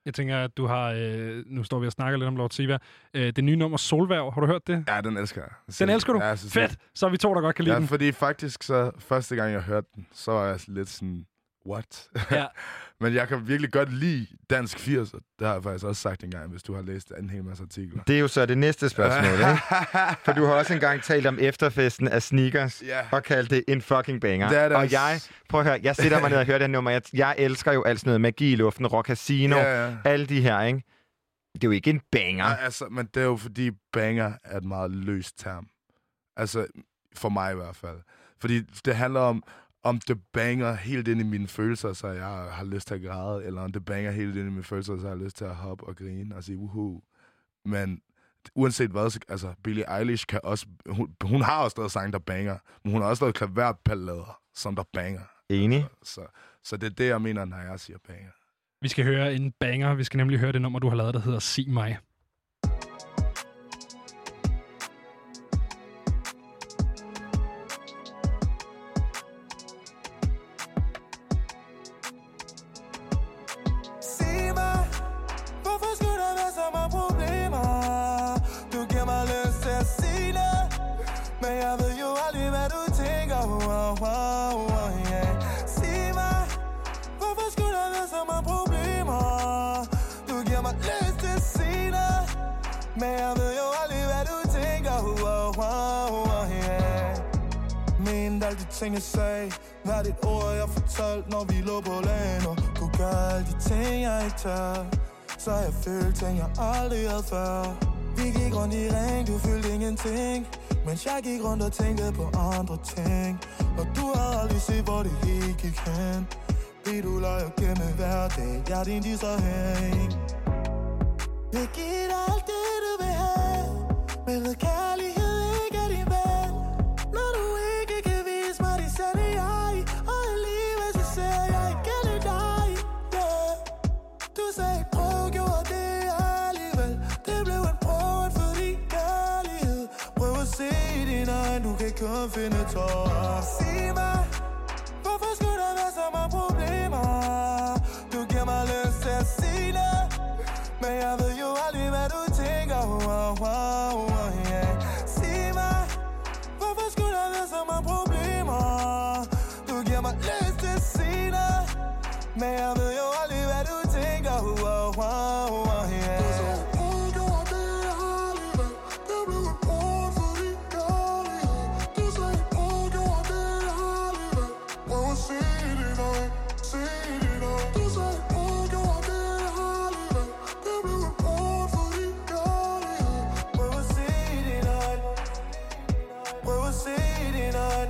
Jeg tænker, at du har... Øh, nu står vi og snakker lidt om Lord Siva. Øh, det nye nummer Solværv, har du hørt det? Ja, den elsker jeg. Den elsker du? Ja, Fedt! Så er vi to, der godt kan lide Ja, den. fordi faktisk så, første gang jeg hørte den, så var jeg lidt sådan, what? Ja. Men jeg kan virkelig godt lide dansk 80'er. Det har jeg faktisk også sagt engang, hvis du har læst en hel masse artikler. Det er jo så det næste spørgsmål, ikke? For du har også engang talt om efterfesten af sneakers, Ja. og kaldt det en fucking banger. Det er det og jeg, prøv at høre, jeg sætter mig ned og hører det her nummer. Jeg, jeg elsker jo alt sådan noget magi i luften, rock casino, Ja, ja. alle de her, ikke? Det er jo ikke en banger. Nej, altså, men det er jo fordi banger er et meget løst term. Altså, for mig i hvert fald. Fordi det handler om, om det banger helt ind i mine følelser, så jeg har lyst til at græde, eller om det banger helt ind i mine følelser, så jeg har lyst til at hoppe og grine og sige uhu. Men uanset hvad, så, altså Billie Eilish kan også, hun, hun har også lavet sange, der banger, men hun har også lavet klaverballader, som der banger. Enig. Så, så det er det, jeg mener, når jeg siger banger. Vi skal høre en banger. Vi skal nemlig høre det nummer, du har lavet, der hedder Sig mig. Men jeg ved jo aldrig, hvad du tænker. Wow, wow, wow, yeah. Mente alle de ting, jeg sagde. Hvert et ord, jeg fortalte, når vi lå på lagen Og kunne gøre alle de ting, jeg ikke tør. Så jeg følte ting, jeg aldrig havde før. Vi gik rundt i ring, du følte ingenting. Mens jeg gik rundt og tænkte på andre ting. Og du har aldrig set, hvor det hele gik hen. Fordi du løjer gemme hver dag Jeg er din distrahering Vil give dig alt det, men ved kærlighed ikke er din ven. Når du ikke kan vise mig de sande jeg Og alligevel så ser jeg ikke det dig. Yeah. Du sagde prøv, gjorde det alligevel. Det blev en prøve for din kærlighed. Prøv at se i dine øjne, du kan kun finde tårer. Sig mig, hvorfor skulle der være så mange problemer? Du giver mig lyst til at sige det Men jeg ved wow, wow, wow, yeah. Sig mig, hvorfor skulle der være så mange problemer? Du giver mig lyst til at Men jeg ved jo aldrig, hvad du tænker wow, wow, wow,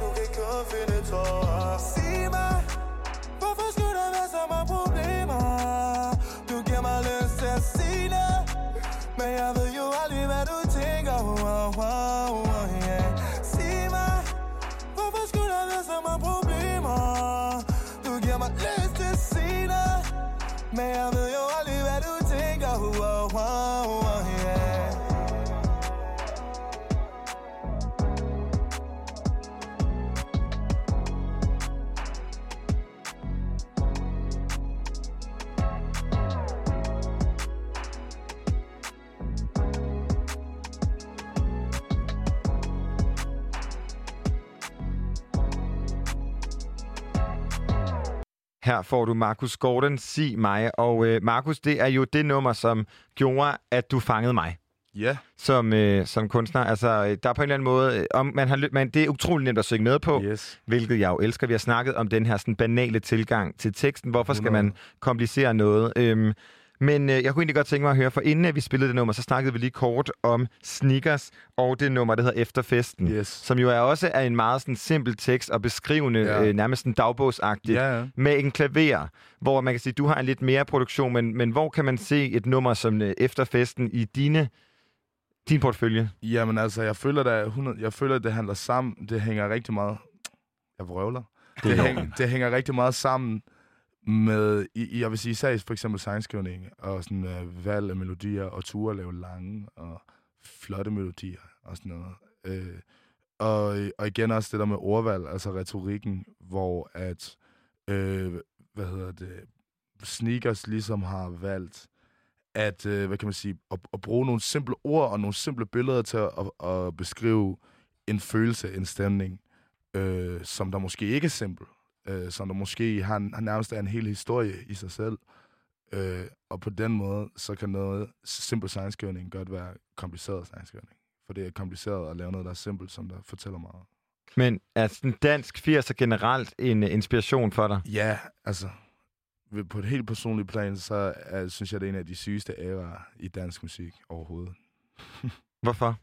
nu kan kun finde tårer Sig mig Hvorfor skulle der være så mange problemer? Du giver mig lyst til at sige det Men jeg ved jo aldrig, hvad du tænker wow, wow, wow, yeah. Sig mig Hvorfor skulle der være så mange problemer? Du giver mig lyst til at sige det Men jeg ved får du Markus Gordon, Sig mig. Og øh, Markus, det er jo det nummer, som gjorde, at du fangede mig Ja, som, øh, som kunstner. Altså, øh, der er på en eller anden måde... Øh, om man har, man, det er utrolig nemt at synge med på, yes. hvilket jeg jo elsker. Vi har snakket om den her sådan, banale tilgang til teksten. Hvorfor skal 100. man komplicere noget? Øhm, men øh, jeg kunne egentlig godt tænke mig at høre, for inden at vi spillede det nummer, så snakkede vi lige kort om sneakers og det nummer, der hedder Efterfesten. Yes. Som jo er også er en meget sådan, simpel tekst og beskrivende, Ja. øh, nærmest en dagbogsagtigt, Ja, ja. med en klaver, hvor man kan sige, du har en lidt mere produktion, men, men hvor kan man se et nummer som øh, Efterfesten i dine, din portefølje? Jamen altså, jeg føler, at 100, jeg føler, at det handler sammen. Det hænger rigtig meget... Jeg vrøvler. Det Det, hænger, det hænger rigtig meget sammen med, jeg vil sige, især for eksempel sangskrivning, og sådan øh, valg af melodier og ture at lave lange og flotte melodier og sådan noget. Øh, og, og igen også det der med ordvalg, altså retorikken, hvor at, øh, hvad hedder det, sneakers ligesom har valgt at, øh, hvad kan man sige, at, at bruge nogle simple ord og nogle simple billeder til at, at, at beskrive en følelse, en stemning, øh, som der måske ikke er simpel, øh, som der måske har, har nærmest er en hel historie i sig selv. Øh, og på den måde, så kan noget simpel sangsskrivning godt være kompliceret sangsskrivning. For det er kompliceret at lave noget, der er simpelt, som der fortæller meget. Men er sådan dansk 80'er generelt en øh, inspiration for dig? Ja, altså, på et helt personligt plan, så er, synes jeg, det er en af de sygeste æraer i dansk musik overhovedet. Hvorfor?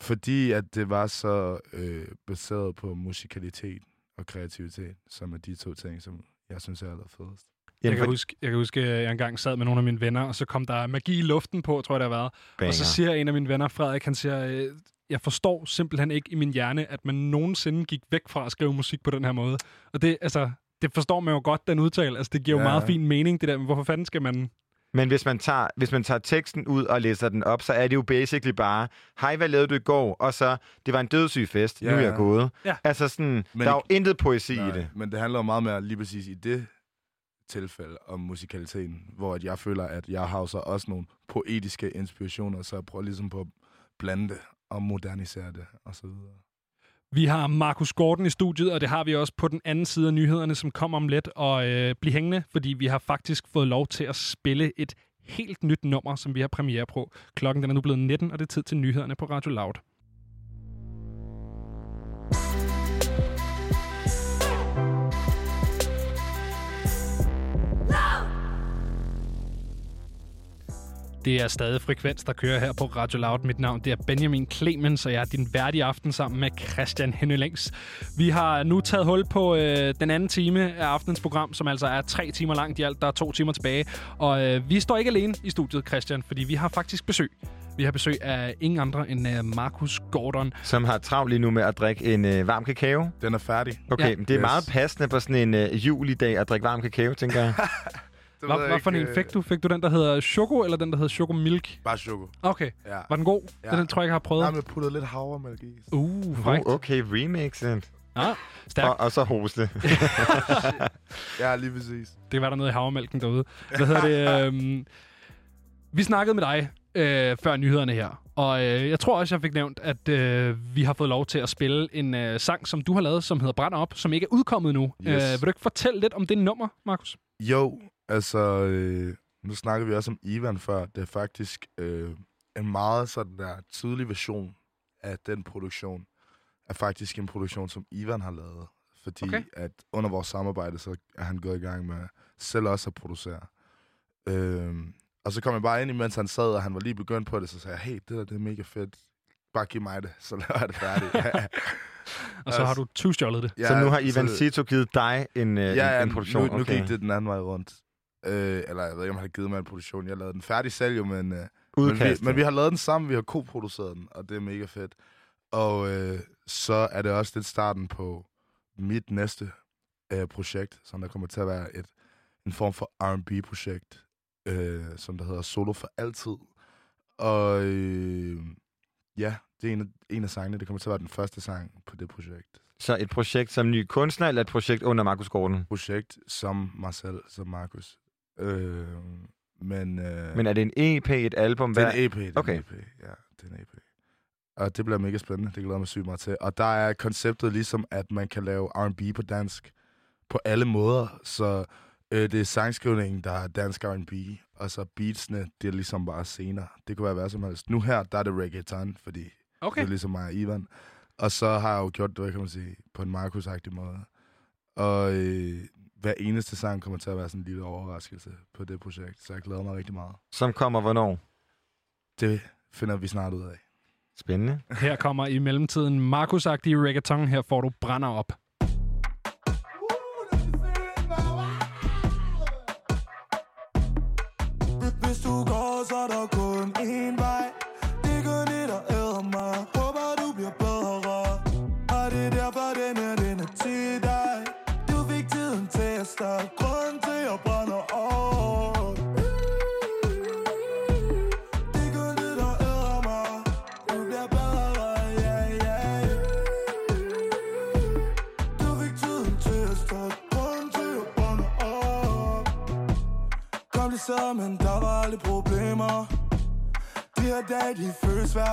Fordi at det var så øh, baseret på musikalitet og kreativitet, som er de to ting, som jeg synes er allerfedest. Jeg kan, huske, jeg kan huske, at jeg engang sad med nogle af mine venner, og så kom der magi i luften på, tror jeg, det har været. Banger. Og så siger en af mine venner, Frederik, han siger, øh, jeg forstår simpelthen ikke i min hjerne, at man nogensinde gik væk fra at skrive musik på den her måde. Og det, altså, det forstår man jo godt, den udtale. Altså, det giver jo Ja. meget fin mening, det der. Men hvorfor fanden skal man... Men hvis man, tager, hvis man tager teksten ud og læser den op, så er det jo basically bare, hej, hvad lavede du i går? Og så, det var en dødssyg fest, Ja, nu er jeg gået. Ja. Altså sådan, Men der er jo intet poesi i Nej, det. Men det handler jo meget mere lige præcis i det tilfælde om musikaliteten, hvor at jeg føler, at jeg har så også nogle poetiske inspirationer, så jeg prøver ligesom på at blande det og modernisere det og så videre. Vi har Markus Gordon i studiet, og det har vi også på den anden side af nyhederne, som kommer om lidt. Og øh, bliv hængende, fordi vi har faktisk fået lov til at spille et helt nyt nummer, som vi har premiere på. Klokken den er nu blevet 19, og det er tid til nyhederne på Radio Loud. Det er stadig frekvens, der kører her på Radio Loud. Mit navn det er Benjamin Clemens, og jeg er din vært i aften sammen med Christian Hennelings. Vi har nu taget hul på øh, den anden time af aftens program, som altså er tre timer langt i alt. Der er to timer tilbage. Og øh, vi står ikke alene i studiet, Christian, fordi vi har faktisk besøg. Vi har besøg af ingen andre end øh, Markus Gordon. Som har travlt lige nu med at drikke en øh, varm kakao. Den er færdig. Okay, Ja. det er Yes. meget passende på sådan en øh, julidag at drikke varm kakao, tænker jeg. Det Hvad, hvad for en øh, fik du? Fik du den, der hedder Choco, eller den, der hedder Choco Milk? Bare choco. Okay. Ja. Var den god? Ja. Den, den tror jeg ikke, jeg har prøvet. Nej, men jeg puttede lidt havremælk i. Uh, Oh, frækt. okay, remixet. Ja, stærkt. Og, og så hoste. Ja, lige præcis. Det var der noget i havremælken derude. Hvad hedder det? Øhm, vi snakkede med dig øh, før nyhederne her, og øh, jeg tror også, jeg fik nævnt, at øh, vi har fået lov til at spille en øh, sang, som du har lavet, som hedder Brænder op, som ikke er udkommet nu. Yes. Øh, vil du ikke fortælle lidt om det nummer, Markus? Jo, altså, øh, nu snakker vi også om Ivan før. Det er faktisk øh, en meget sådan der tydelig version af den produktion, er faktisk en produktion, som Ivan har lavet. Fordi Okay. at under vores samarbejde, så er han gået i gang med selv også at producere. Øh, og så kom jeg bare ind, imens han sad, og han var lige begyndt på det, så sagde jeg, hey, det der det er mega fedt. Bare giv mig det, så laver jeg det færdigt. Og så har du tyvstjålet det. ja, så nu har Ivan Sito givet dig en, øh, ja, en, ja, en produktion. Nu, nu okay. gik det den anden vej rundt. Øh, eller jeg ved ikke, om han har givet mig en produktion. Jeg lavede den færdig selv jo, men, øh, men, vi, men vi har lavet den sammen. Vi har koproduceret den, og det er mega fedt. Og øh, så er det også lidt starten på mit næste øh, projekt, som der kommer til at være et, en form for R&B-projekt, øh, som der hedder Solo for Altid. Og øh, ja, det er en af, en af sangene. Det kommer til at være den første sang på det projekt. Så et projekt som ny kunstner, eller et projekt under Markus Gordon? projekt som mig selv, som Markus. Øh, men, øh, Men er det en EP, et album? det er Hvad? en EP. Det er Okay. en EP. Ja, det er en EP. Og det bliver mega spændende. Det glæder mig sygt meget til. Og der er konceptet ligesom, at man kan lave R&B på dansk på alle måder. Så Øh, det er sangskrivningen, der er dansk R&B, og så beatsene, det er ligesom bare scener. Det kunne være hvad som helst. Nu her, der er det reggaeton, fordi Okay. det er ligesom mig og Ivan. Og så har jeg jo gjort det, hvad kan man sige, på en markus måde. Og øh, hver eneste sang kommer til at være sådan en lille overraskelse på det projekt, så jeg glæder mig rigtig meget. Som kommer hvornår? Det finder vi snart ud af. Spændende. Her kommer i mellemtiden Markus-agtige reggaeton. Her får du brænder op.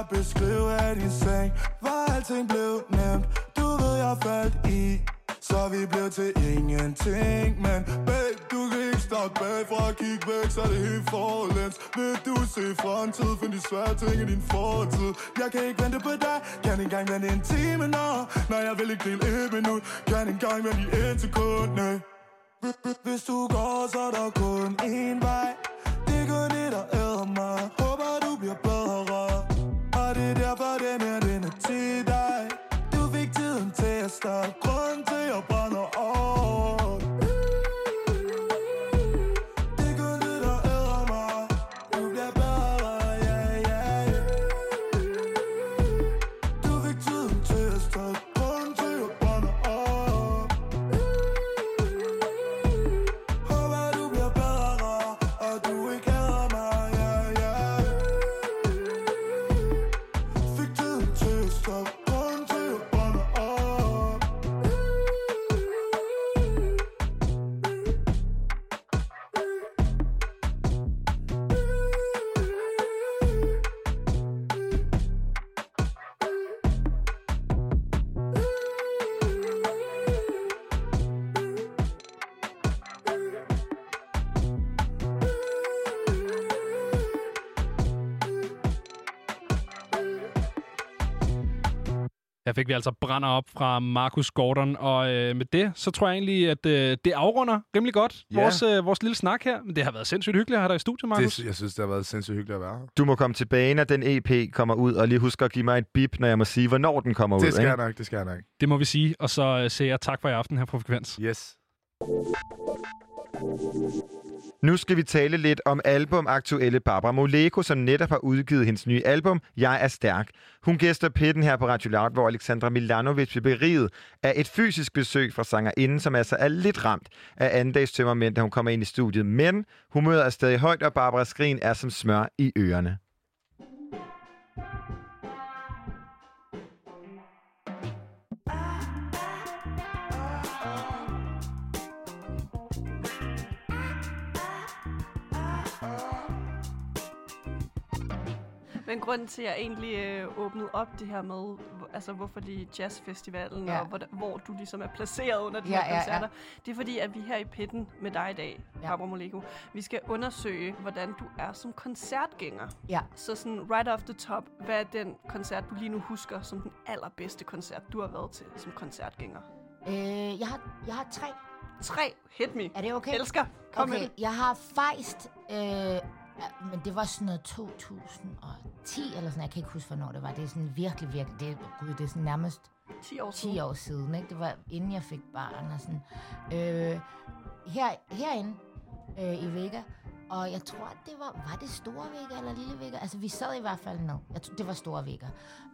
beskrive af din seng Var alting blev nemt, du ved jeg faldt i Så vi blev til ingenting. Men babe, du kan ikke starte bagfra Kig væk Så er det helt forlæns. Vil du se fremtid, find de svære ting i din fortid. Jeg kan ikke vente på dig, kan ikke engang vente en time nå. Når jeg vil ikke dele et minut. Kan ikke engang vente i et sekund, nej. Hvis du går, så er der kun én vej. Til fik vi altså brænder op fra Markus Gordon, og øh, med det, så tror jeg egentlig, at øh, det afrunder rimelig godt Ja. vores, øh, vores lille snak her. Men det har været sindssygt hyggeligt at have dig i studiet, Markus. Det, jeg synes, det har været sindssygt hyggeligt at være her. Du må komme tilbage, når den EP kommer ud, og lige husk at give mig et bip, når jeg må sige, hvornår den kommer ud. Det skal ikke? jeg nok, det skal jeg nok. Det må vi sige, og så øh, siger jeg tak for i aften her på Frekvens. Yes. Nu skal vi tale lidt om albumaktuelle Barbara Moleko, som netop har udgivet hendes nye album, Jeg er stærk. Hun gæster pitten her på Radio Loud, hvor Alexandra Milanovic bliver beriget af et fysisk besøg fra sangerinden, som altså er lidt ramt af andagstømmermænd, da hun kommer ind i studiet. Men humøret er stadig højt, og Barbaras skrin er som smør i ørerne. Men grunden til, at jeg egentlig øh, åbnede op det her med, altså hvorfor lige jazzfestivalen, Ja. ja. og hvor, hvor du ligesom er placeret under de Ja, her ja, ja. koncerter, det er fordi, at vi her i pitten med dig i dag, Ja. ja. Barbara Moleko, vi skal undersøge, hvordan du er som koncertgænger. Ja. Så sådan right off the top, hvad er den koncert, du lige nu husker som den allerbedste koncert, du har været til som koncertgænger? Øh, jeg, har, jeg har tre. Tre, hit me. Er det okay? Elsker. Kom med Okay, det. jeg har fejst, øh, ja, men det var sådan noget 2010 eller sådan, jeg kan ikke huske, hvornår det var. Det er sådan virkelig, virkelig, det, gud, det er sådan nærmest 10 år siden. 10 år siden, ikke? Det var inden jeg fik barn og sådan. Øh, her, herinde øh, i Vega, og jeg tror, det var, var det Store Vega eller Lille Vega? Altså, vi sad i hvert fald ned. Jeg tror, det var Store Vega.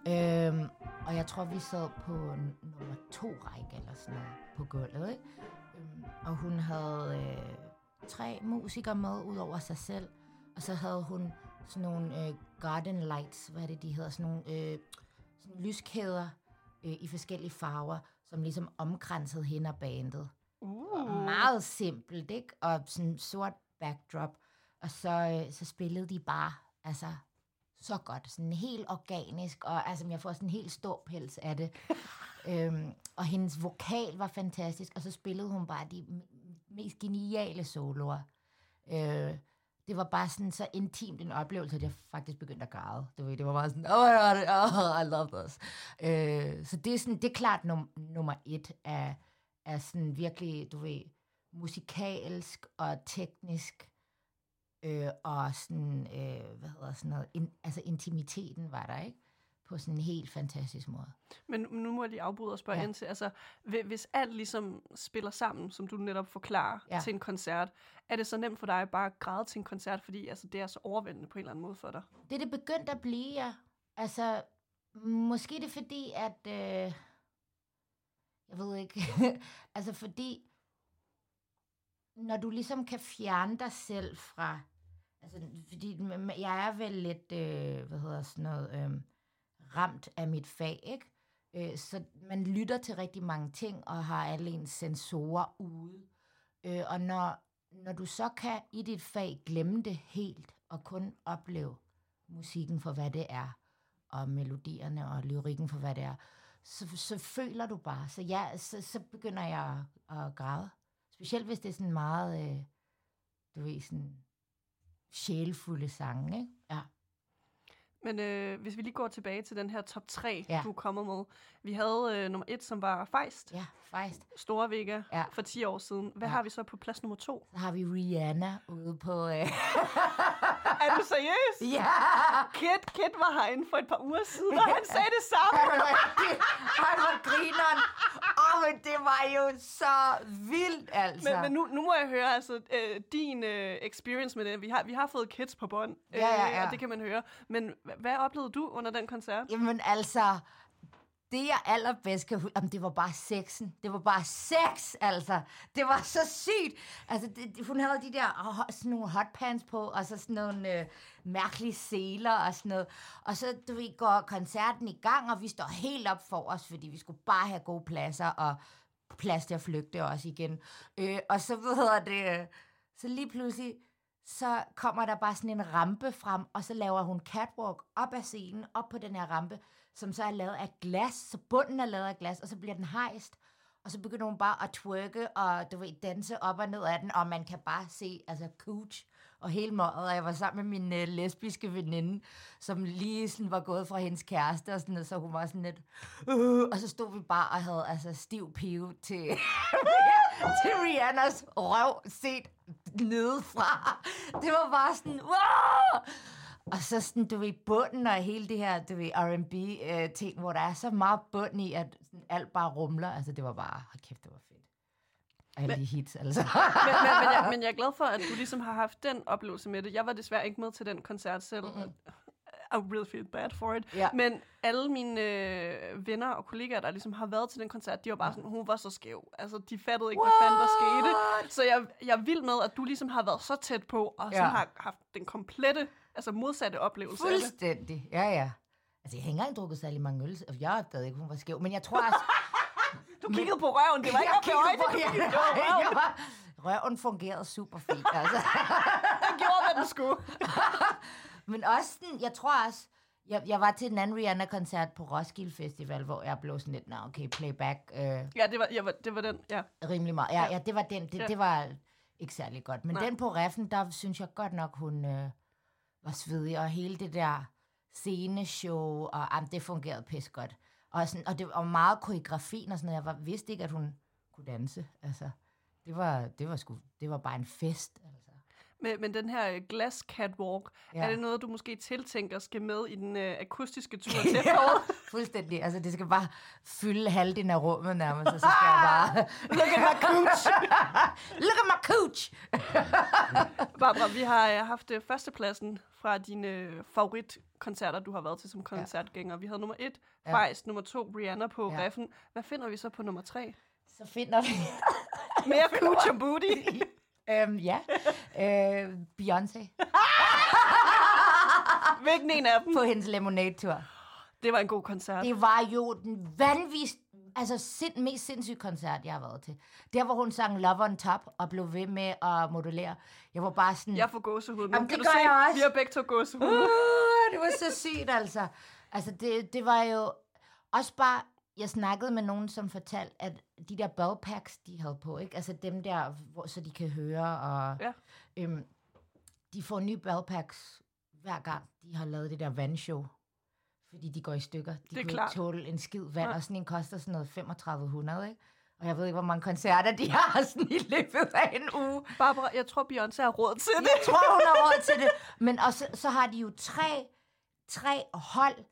Øh, og jeg tror, vi sad på nummer to række eller sådan noget på gulvet, ikke? Øhm, og hun havde øh, tre musikere med, ud over sig selv. Og så havde hun sådan nogle øh, garden lights, hvad er det, de hedder? Sådan nogle øh, sådan lyskæder øh, i forskellige farver, som ligesom omkransede hende og bandet. Uh. Meget simpelt, ikke? Og sådan sort backdrop. Og så, øh, så spillede de bare, altså, så godt. Sådan helt organisk, og altså, jeg får sådan en helt stor pels af det. øhm, og hendes vokal var fantastisk, og så spillede hun bare de mest geniale soloer. Øh, det var bare sådan så intimt en oplevelse, at jeg faktisk begyndte at græde. Du ved, det var bare sådan, oh my god, oh, I love this. Øh, så det er, sådan, det er klart num- nummer et af, af sådan virkelig, du ved, musikalsk og teknisk, øh, og sådan, øh, hvad hedder sådan noget, in, altså intimiteten var der, ikke? På sådan en helt fantastisk måde. Men nu må jeg lige afbryde og spørge Ja. ind til, altså, hvi- hvis alt ligesom spiller sammen, som du netop forklarer Ja. til en koncert, er det så nemt for dig bare at græde til en koncert, fordi altså, det er så overvældende på en eller anden måde for dig? Det er det begyndt at blive, ja. Altså, måske det er fordi, at... Øh, jeg ved ikke. altså, fordi... Når du ligesom kan fjerne dig selv fra... Altså, fordi jeg er vel lidt, øh, hvad hedder sådan noget, øh, ramt af mit fag, ikke? Øh, så man lytter til rigtig mange ting, og har alle ens sensorer ude. Øh, og når, når du så kan i dit fag glemme det helt, og kun opleve musikken for, hvad det er, og melodierne og lyrikken for, hvad det er, så, så føler du bare. Så, ja, så, så begynder jeg at, at græde. Specielt hvis det er sådan meget, øh, du ved, sådan sjælfulde sange, ikke? Ja. Men øh, hvis vi lige går tilbage til den her top 3, Ja. du er kommet med. Vi havde øh, nummer 1, som var Feist. Ja, Feist. Store Vega Ja. for 10 år siden. Hvad Ja. har vi så på plads nummer 2? Så har vi Rihanna ude på... Øh, Er du seriøs? ja! Kit, Kit var herinde for et par uger siden, og han sagde det samme. Han var grineren. Men det var jo så vildt, altså. Men, men nu, nu må jeg høre altså, øh, din øh, experience med det. Vi har, vi har fået Kids på bånd, øh, Ja, ja, ja. og det kan man høre. Men hva- hvad oplevede du under den koncert? Jamen altså, det jeg allerbedst kan huske, jamen, det var bare sexen. Det var bare sex, altså. Det var så sygt. Altså, det, hun havde de der oh, sådan nogle hotpants på, og så sådan nogle øh, mærkelige seler og sådan noget. Og så, du ved, går koncerten i gang, og vi står helt op for os, fordi vi skulle bare have gode pladser, og plads til at flygte også igen. Øh, og så, hvad hedder det, øh, så lige pludselig, så kommer der bare sådan en rampe frem, og så laver hun catwalk op ad scenen, op på den her rampe, som så er lavet af glas, så bunden er lavet af glas, og så bliver den hejst, og så begynder hun bare at twerke, og du ved, danse op og ned af den, og man kan bare se, altså, cooch og hele måret, og jeg var sammen med min øh, lesbiske veninde, som lige sådan var gået fra hendes kæreste, og sådan noget, så hun var sådan lidt, uh, og så stod vi bare og havde altså stiv pive til, til Rihannas røv set nedefra. Det var bare sådan, wow! Og så sådan, du ved, bunden og hele det her, du ved, R&B-ting, hvor der er så meget bund i, at sådan, alt bare rumler. Altså, det var bare, hold kæft, det var fedt. Alle de hits, altså. men, men, men, jeg, men jeg er glad for, at du ligesom har haft den oplevelse med det. Jeg var desværre ikke med til den koncert selv. Mm-hmm. I really feel bad for it. Ja. Men alle mine øh, venner og kollegaer, der ligesom har været til den koncert, de var bare sådan, hun var så skæv. Altså, de fattede ikke, hvad fanden der skete. Så jeg, jeg er vild med, at du ligesom har været så tæt på, og så Ja. har haft den komplette, altså modsatte oplevelse. Fuldstændig, ja, ja. Altså, jeg har ikke engang drukket særlig mange øl, og jeg opdagede ikke, hun var skæv. Men jeg tror også... Du kiggede på røven, det var ikke op kiggede øjnene, du kiggede på røven. jeg var- Røven fungerede super fint, altså. Den gjorde, hvad den skulle. Men også sådan, jeg tror også, jeg, jeg var til en anden Rihanna-koncert på Roskilde Festival, hvor jeg blev sådan lidt, nå okay, playback, øh, Ja, det var, jeg var, det var den, ja. rimelig meget. Ja, Ja. ja, det var den, det, Ja. det var ikke særlig godt. Men Nej. den på reffen, der synes jeg godt nok, hun øh, var svedig, og hele det der sceneshow, og jamen, det fungerede pis godt. Og, sådan, og det var meget koreografien og sådan noget. Jeg var, vidste ikke, at hun kunne danse. Altså, det var, det var, sgu, det var bare en fest. Altså. Men, men den her øh, glas catwalk, ja. Er det noget, du måske tiltænker skal med i den øh, akustiske tur til efteråret? Fuldstændig. Altså, det skal bare fylde halvdelen af rummet nærmest, og så skal jeg bare... Look at my cooch! Look at my cooch! Barbara, vi har øh, haft øh, førstepladsen fra dine favoritkoncerter, du har været til som koncertgænger. Vi havde nummer et, Ja. Feist, nummer to, Rihanna på ja. Reffen. Hvad finder vi så på nummer tre? Så finder vi... Mere cooch og booty. Øhm, ja. Øh, Beyoncé Hvilken en af dem? på hendes Lemonade-tur. Det var en god koncert. Det var jo den vanvittigste, altså sind, mest sindssyge koncert, jeg har været til. Der, hvor hun sang Love on Top og blev ved med at modellere. Jeg var bare sådan... Jeg får gåsehud nu. Jamen, kan det gør se? jeg også. Vi har begge to gåsehud. Uh, det var så sygt, altså. Altså, det, det var jo også bare... jeg snakkede med nogen, som fortalte, at de der bellpacks, de havde på, ikke? Altså dem der, hvor, så de kan høre, og Ja. øhm, de får nye bellpacks hver gang, de har lavet det der vandshow. Fordi de går i stykker. De Det er kunne klart. ikke tåle en skid vand, Nej. og sådan en koster sådan noget 3500, ikke? Og jeg ved ikke, hvor mange koncerter de har sådan i løbet af en uge. Barbara, jeg tror, Beyoncé har råd til det. Jeg tror, hun har råd til det. Men og så, så har de jo tre, tre hold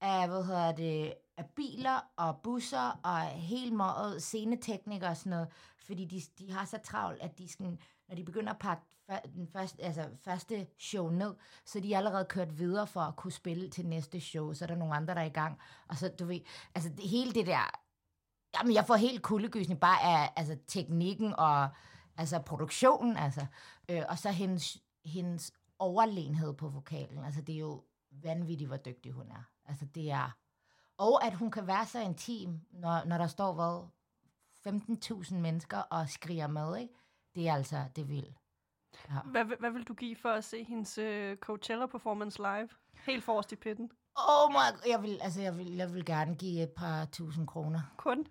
af, hvad hedder det, af biler og busser og helt meget sceneteknikere og sådan noget. Fordi de, de har så travlt, at de sådan, når de begynder at pakke den første, altså første show ned, så de er allerede kørt videre for at kunne spille til næste show. Så er der nogle andre, der er i gang. Og så, du ved, altså det, hele det der... Jamen, jeg får helt kuldegysning bare af altså, teknikken og altså produktionen, altså. Øh, og så hendes, hendes overlegenhed på vokalen. Altså, det er jo vanvittigt, hvor dygtig hun er. Altså, det er... Og at hun kan være så intim, når, når der står, hvad, 15.000 mennesker og skriger med, ikke? Det er altså, det er vildt. Ja. Hvad, vil- hvad vil du give for at se hendes uh, Coachella-performance live? Helt forrest i pitten. Oh my, jeg vil, altså, jeg vil, jeg vil gerne give et par tusind kroner. Kun.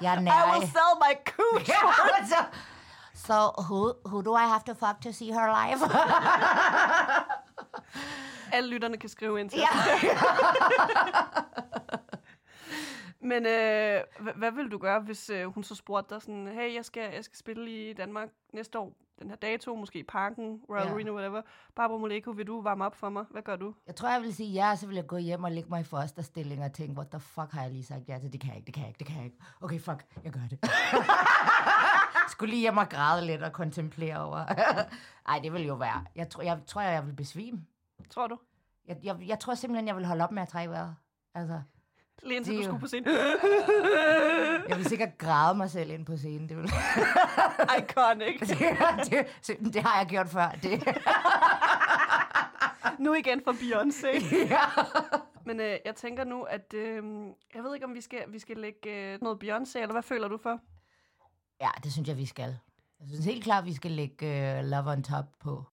Jeg er I nær. will sell my cooch. Ja, altså. So, who, who do I have to fuck to see her live? Alle lytterne kan skrive ind til. ja. Men øh, hvad, hvad vil du gøre, hvis øh, hun så spurgte dig sådan, hey, jeg skal, jeg skal spille i Danmark næste år, den her dato, måske i Parken, Royal Ja. Arena, whatever. Barbara Moleko, vil du varme op for mig? Hvad gør du? Jeg tror, jeg vil sige ja, så vil jeg gå hjem og lægge mig i fosterstilling og tænke, what the fuck har jeg lige sagt ja til? Det kan jeg ikke, det kan jeg ikke, det kan jeg ikke. Okay, fuck, jeg gør det. Skulle lige hjem og græde lidt og kontemplere over. Ej, det vil jo være. Jeg tror, jeg, tror, jeg vil besvime. Tror du? Jeg, jeg, jeg tror simpelthen, jeg vil holde op med at trække vejret. Altså, Lige indtil du skulle på scenen. jeg vil sikkert græde mig selv ind på scenen. Det, vil, Iconic. det, det, det har jeg gjort før. Det, nu igen for Beyoncé. ja. Men øh, jeg tænker nu, at øh, jeg ved ikke, om vi skal, vi skal lægge øh, noget Beyoncé, eller hvad føler du for? ja, det synes jeg, vi skal. Jeg synes helt klart, vi skal lægge uh, Love on Top på.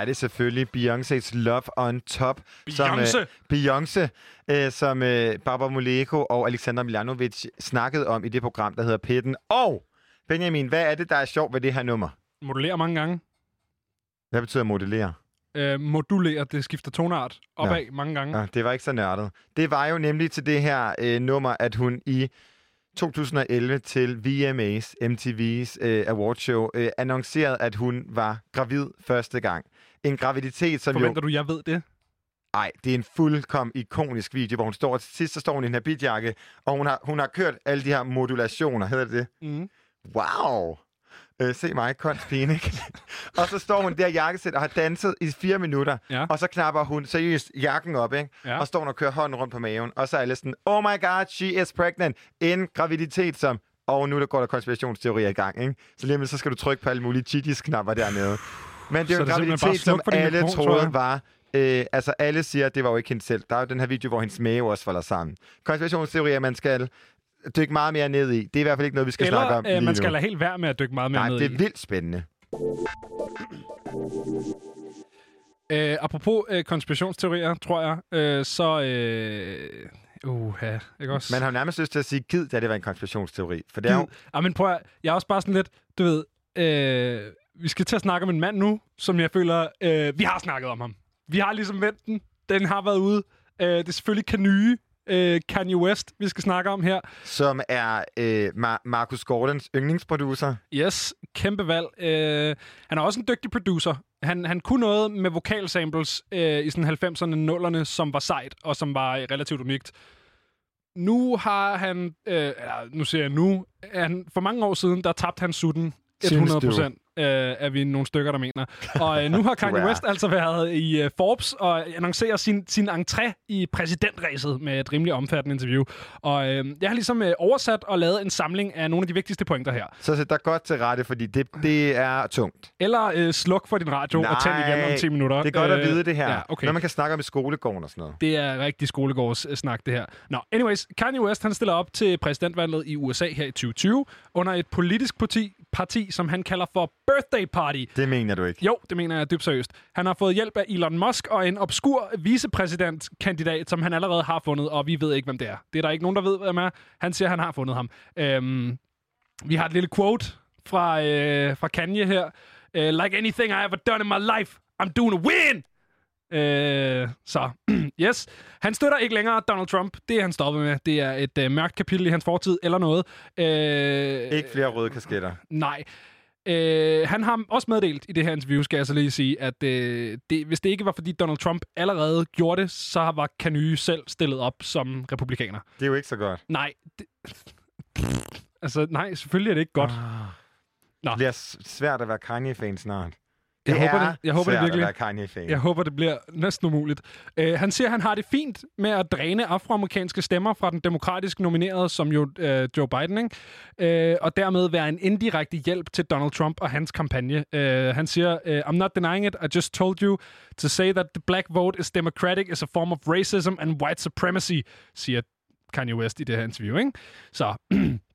Er det selvfølgelig Beyoncé's Love on Top. Som, Beyoncé. øh, Beyoncé, øh, som øh, Barbara Moleko og Alexander Milanovic snakkede om i det program, der hedder Pitten. Og Benjamin, hvad er det, der er sjovt ved det her nummer? Modulerer mange gange. Hvad betyder modellere? Øh, modulerer, det skifter tonart opad mange gange. Ja, det var ikke så nørdet. Det var jo nemlig til det her øh, nummer, at hun i 2011 til VMA's, MTV's øh, awardshow, øh, annoncerede, at hun var gravid første gang. En graviditet, som jo... Forventer du, jeg ved det? Nej, det er en fuldkommen ikonisk video, hvor hun står, til sidst så står hun i en habitjakke, og hun har, hun har kørt alle de her modulationer, hedder det det? Mm. Wow! Øh, se mig, konstpigen, ikke? og så står hun der i jakkesæt og har danset i fire minutter, Ja. og så knapper hun seriøst jakken op, ikke? Ja. Og står hun og kører hånden rundt på maven, og så er alle sådan, oh my god, she is pregnant. En graviditet som, og nu der går der konspirationsteorier i gang, ikke? Så lige om så skal du trykke på alle mulige chittis-knapper dernede. Men det er jo en det graviditet, som alle mikrofon, troede var... Øh, altså, alle siger, at det var jo ikke hende selv. Der er jo den her video, hvor hendes mave også falder sammen. Konspirationsteorier, man skal dykke meget mere ned i. Det er i hvert fald ikke noget, vi skal snakke om Eller øh, lige man skal lade helt være med at dykke meget mere Nej, ned det i. er vildt spændende. Øh, apropos øh, konspirationsteorier, tror jeg, øh, så... Øh, uh, ja, ikke også? Man har jo nærmest lyst til at sige, gid, da det var en konspirationsteori. For det er jo... Ja, men prøv at, jeg er også bare sådan lidt, du ved, øh, vi skal til at snakke om en mand nu, som jeg føler, øh, vi har snakket om ham. Vi har ligesom vendt den. Den har været ude. Øh, det er selvfølgelig Kanye, øh, Kanye West, vi skal snakke om her. Som er øh, Mar- Marcus Gordons yndlingsproducer. Yes, kæmpe valg. Øh, han er også en dygtig producer. Han, han kunne noget med vokalsamples øh, i sådan 90'erne, 0'erne, som var sejt, og som var øh, relativt unikt. Nu har han, øh, eller nu siger jeg nu, han, for mange år siden, der tabte han sutten Synes 100 du? procent. Øh, er vi nogle stykker, der mener. Og øh, nu har Kanye. West altså været i øh, Forbes og annoncerer sin, sin entré i præsidentræset med et rimelig omfattende interview. Og øh, jeg har ligesom øh, oversat og lavet en samling af nogle af de vigtigste pointer her. Så sæt dig godt til rette, fordi det, det er tungt. Eller øh, sluk for din radio og tænd igen om 10 minutter. det er godt at Øh, vide det her. Ja, okay. Når man kan snakke om i skolegården og sådan noget. Det er rigtig skolegårdssnak, det her. Nå, anyways, Kanye West, han stiller op til præsidentvalget i USA her i 2020, under et politisk parti, parti som han kalder for Birthday Party. Det mener du ikke. Jo, det mener jeg dybt seriøst. Han har fået hjælp af Elon Musk og en obskur vicepræsidentkandidat, som han allerede har fundet, og vi ved ikke, hvem det er. Det er der ikke nogen, der ved, hvem er. Han siger, han har fundet ham. Øhm, vi har et lille quote fra, øh, fra Kanye her. Uh, like anything I ever done in my life, I'm doing a win! Øh, så, yes. Han støtter ikke længere Donald Trump. Det er han stoppet med. Det er et øh, mørkt kapitel i hans fortid, eller noget. Øh, Ikke flere røde kasketter. Nej. Øh, han har også meddelt i det her interview, skal jeg så lige sige, at øh, det, hvis det ikke var, fordi Donald Trump allerede gjorde det, så var Kanye selv stillet op som republikaner. Det er jo ikke så godt. Nej. Det, altså, nej, selvfølgelig er det ikke godt. Nå. Det bliver svært at være Kanye-fan snart. Jeg det håber er det. Jeg håber det virkelig. Kanye-fan. Jeg håber, det bliver næsten umuligt. Uh, han siger, at han har det fint med at dræne afroamerikanske stemmer fra den demokratisk nominerede, som jo uh, Joe Biden, ikke? Uh, og dermed være en indirekte hjælp til Donald Trump og hans kampagne. Uh, han siger, uh, I'm not denying it, I just told you to say that the black vote is democratic is a form of racism and white supremacy, siger Kanye West i det her interview, ikke? Så...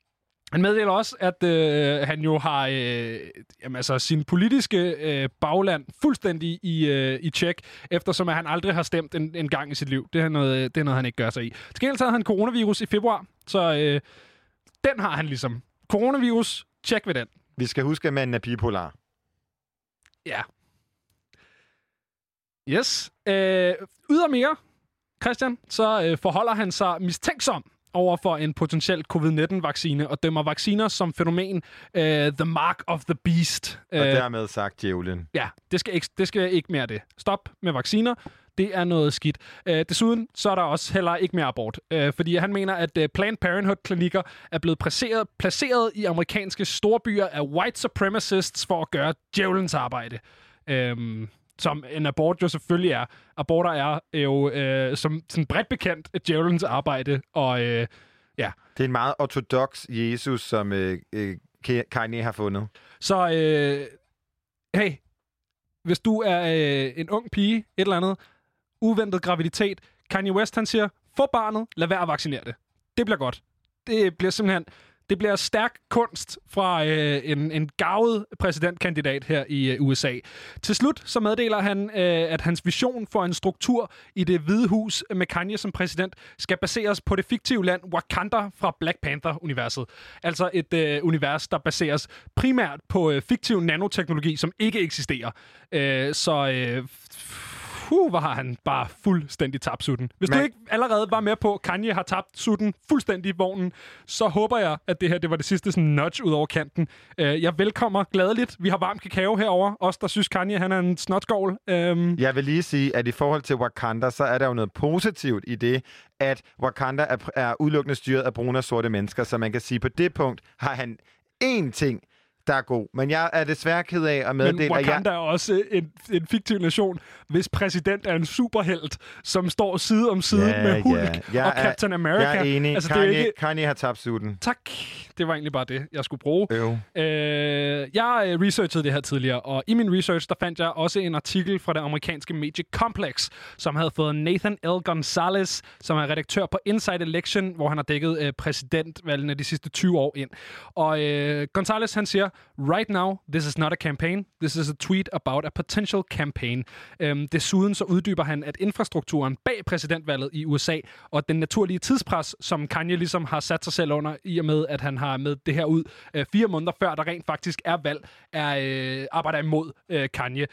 Han meddeler også, at øh, han jo har øh, jamen, altså, sin politiske øh, bagland fuldstændig i, øh, i tjek, eftersom at han aldrig har stemt en, en gang i sit liv. Det er, noget, det er noget, han ikke gør sig i. Til gengæld havde han coronavirus i februar, så øh, den har han ligesom. Coronavirus, tjek ved den. Vi skal huske, at manden er bipolar. Ja. Yes. Øh, ydermere, Christian, så øh, forholder han sig mistænksom over for en potentiel covid-19-vaccine og dømmer vacciner som fænomen øh, the mark of the beast. Og Øh, dermed sagt djævlen. Ja, det skal, ikke, det skal ikke mere det. Stop med vacciner. Det er noget skidt. Øh, desuden så er der også heller ikke mere abort. Øh, fordi han mener, at øh, Planned Parenthood-klinikker er blevet placeret, placeret i amerikanske storbyer af white supremacists for at gøre djævelens arbejde. Øh, som en abort jo selvfølgelig er. Aborter er jo øh, som sådan bredt bekendt djævelens arbejde, og øh, ja. Det er en meget ortodox Jesus, som øh, øh, Kanye har fundet. Så øh, hey, hvis du er øh, en ung pige, et eller andet, uventet graviditet, Kanye West han siger, få barnet, lad være at vaccinere det. Det bliver godt. Det bliver simpelthen, det bliver stærk kunst fra øh, en, en gavet præsidentkandidat her i øh, USA. Til slut så meddeler han, øh, at hans vision for en struktur i det hvide hus med Kanye som præsident skal baseres på det fiktive land Wakanda fra Black Panther-universet. Altså et øh, univers, der baseres primært på øh, fiktiv nanoteknologi, som ikke eksisterer. Øh, så... Øh, Puh, har han bare fuldstændig tabt sutten. Hvis Men... du ikke allerede var med på, Kanye har tabt sutten fuldstændig i vognen, så håber jeg, at det her det var det sidste sådan nudge ud over kanten. Uh, jeg velkommer gladeligt. Vi har varm kakao herover. Os, der synes, Kanye han er en snotskål. Um, Jeg vil lige sige, at i forhold til Wakanda, så er der jo noget positivt i det, at Wakanda er, er udelukkende styret af brune og sorte mennesker, så man kan sige, på det punkt har han én ting, der er god. Men jeg er desværre ked af at men meddele, at jeg... Wakanda er også en, en fiktiv nation, hvis præsident er en superhelt, som står side om side Ja, med Hulk ja. Og er- Captain America. Jeg er enig. Altså, Kanye, det er ikke... Kanye har tabt sutten. Tak. Det var egentlig bare det, jeg skulle bruge. Øv. Øh, jeg øh, researchede det her tidligere, og i min research, der fandt jeg også en artikel fra det amerikanske medie Complex, som havde fået Nathan L. Gonzalez, som er redaktør på Inside Election, hvor han har dækket øh, præsidentvalgene de sidste 20 år ind. Og øh, Gonzalez, han siger, Right now, this is not a campaign. This is a tweet about a potential campaign. Øhm, desuden så uddyber han, at infrastrukturen bag præsidentvalget i USA, og den naturlige tidspres, som Kanye ligesom har sat sig selv under, i og med, at han har med det her ud øh, fire måneder før, der rent faktisk er valg, er, øh, arbejder imod øh, Kanye.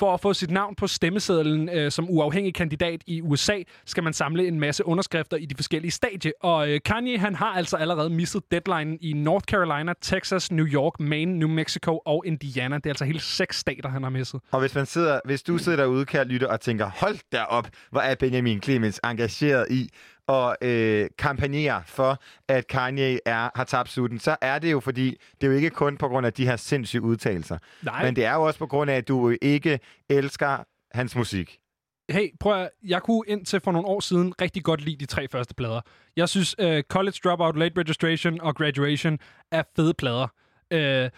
For at få sit navn på stemmesedlen øh, som uafhængig kandidat i USA, skal man samle en masse underskrifter i de forskellige stadier. Og øh, Kanye, han har altså allerede misset deadline i North Carolina, Texas, New York, Maine, New Mexico og Indiana. Det er altså hele seks stater, han har misset. Og hvis, man sidder, hvis du sidder derude, kan lytte og tænker, hold da op, hvor er Benjamin Clemens engageret i at øh, kampagnere for, at Kanye er, har tabt sutten, så er det jo fordi, det er jo ikke kun på grund af de her sindssyge udtalelser. Nej. Men det er jo også på grund af, at du ikke elsker hans musik. Hey, prøv at, jeg kunne indtil for nogle år siden rigtig godt lide de tre første plader. Jeg synes, uh, College Dropout, Late Registration og Graduation er fede plader. Uh,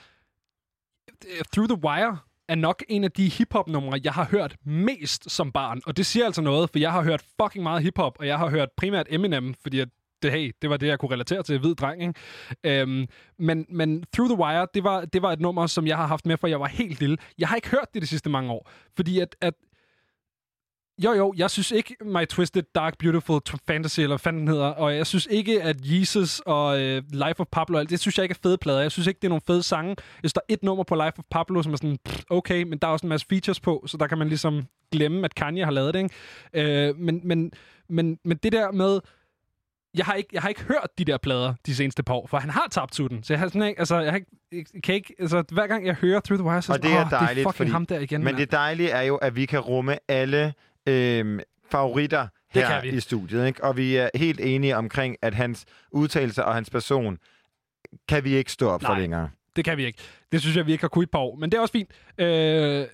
Through the Wire er nok en af de hiphop-numre, jeg har hørt mest som barn. Og det siger altså noget, for jeg har hørt fucking meget hiphop, og jeg har hørt primært Eminem, fordi at det, hey, det var det, jeg kunne relatere til, hvid dreng, ikke? Øhm, men, men Through the Wire, det var, det var et nummer, som jeg har haft med, for jeg var helt lille. Jeg har ikke hørt det de sidste mange år, fordi at, at jo, jo, jeg synes ikke My Twisted Dark Beautiful Fantasy, eller hvad fanden den hedder, og jeg synes ikke, at Jesus og øh, Life of Pablo, alt det synes jeg ikke er fede plader. Jeg synes ikke, det er nogle fede sange. Jeg synes, der er et nummer på Life of Pablo, som er sådan, pff, okay, men der er også en masse features på, så der kan man ligesom glemme, at Kanye har lavet det, ikke? Øh, men, men, men, men det der med, jeg har, ikke, jeg har ikke hørt de der plader de seneste par år, for han har tabt sutten. Så jeg har sådan ikke, altså, jeg har ikke, kan ikke, altså, hver gang jeg hører Through the Wire, så Og det er dejligt, det er fucking fordi, ham der igen. Men mand." det dejlige er jo, at vi kan rumme alle øhm, favoritter her i studiet. Ikke? Og vi er helt enige omkring, at hans udtalelser og hans person kan vi ikke stå op for Nej. længere. Det kan vi ikke. Det synes jeg, vi ikke har kunnet et par år. Men det er også fint. Øh,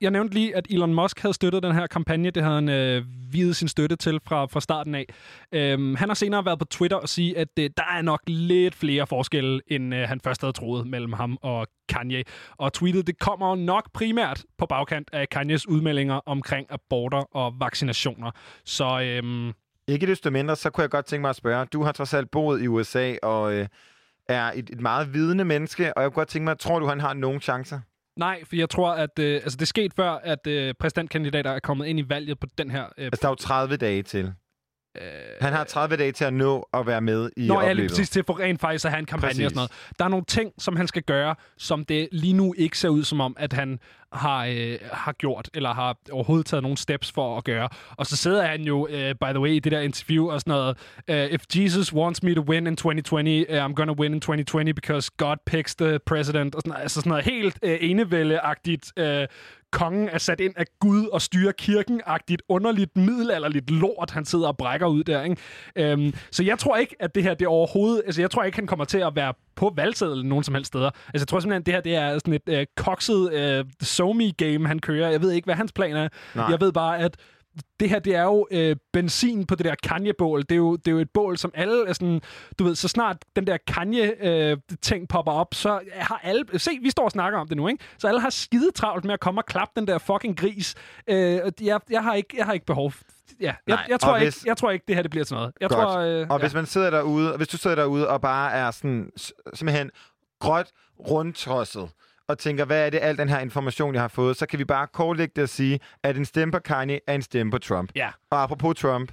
jeg nævnte lige, at Elon Musk havde støttet den her kampagne. Det havde han øh, videt sin støtte til fra, fra starten af. Øhm, han har senere været på Twitter og sige, at øh, der er nok lidt flere forskelle, end øh, han først havde troet mellem ham og Kanye. Og tweetet, det kommer nok primært på bagkant af Kanyes udmeldinger omkring aborter og vaccinationer. Så øhm, Ikke desto mindre, så kunne jeg godt tænke mig at spørge. Du har trods alt boet i USA og øh, er et, et meget vidende menneske, og jeg kunne godt tænke mig, tror du, han har nogen chancer? Nej, for jeg tror, at øh, altså, det skete før, at øh, præsidentkandidater er kommet ind i valget på den her... Øh, Altså, der er jo 30 dage til. Han har 30 dage til at nå at være med i Nå, ja, lige opløbet. præcis til for rent faktisk at have en kampagne Præcis. og sådan noget. Der er nogle ting, som han skal gøre, som det lige nu ikke ser ud som om, at han har, øh, har gjort, eller har overhovedet taget nogle steps for at gøre. Og så sidder han jo, øh, by the way, i det der interview og sådan noget, øh, If Jesus wants me to win in 2020, uh, øh, I'm gonna win in 2020 because God picks the president. Og sådan, altså sådan noget helt øh, enevældeagtigt øh, kongen er sat ind af Gud og styrer kirken-agtigt, underligt, middelalderligt lort, han sidder og brækker ud der. Ikke? Øhm, så jeg tror ikke, at det her det overhovedet... Altså, jeg tror ikke, han kommer til at være på valgsedlen nogen som helst steder. Altså, jeg tror simpelthen, at det her det er sådan et øh, kokset øh, SoMe-game, han kører. Jeg ved ikke, hvad hans plan er. Nej. Jeg ved bare, at det her, det er jo øh, benzin på det der Kanye-bål. Det er, jo, det er jo et bål, som alle er sådan... Du ved, så snart den der Kanye-ting popper op, så har alle... Se, vi står og snakker om det nu, ikke? Så alle har skide travlt med at komme og klappe den der fucking gris. Øh, jeg, jeg, har ikke, jeg har ikke behov ja, jeg, jeg, tror og ikke, hvis- jeg tror ikke, det her det bliver til noget. Jeg Godt. tror, øh, Og hvis man sidder derude, og hvis du sidder derude og bare er sådan simpelthen gråt rundtosset, og tænker, hvad er det al den her information, jeg har fået, så kan vi bare kortlægge det og sige, at en stemme på Kanye er en stemme på Trump. Ja. Og apropos Trump,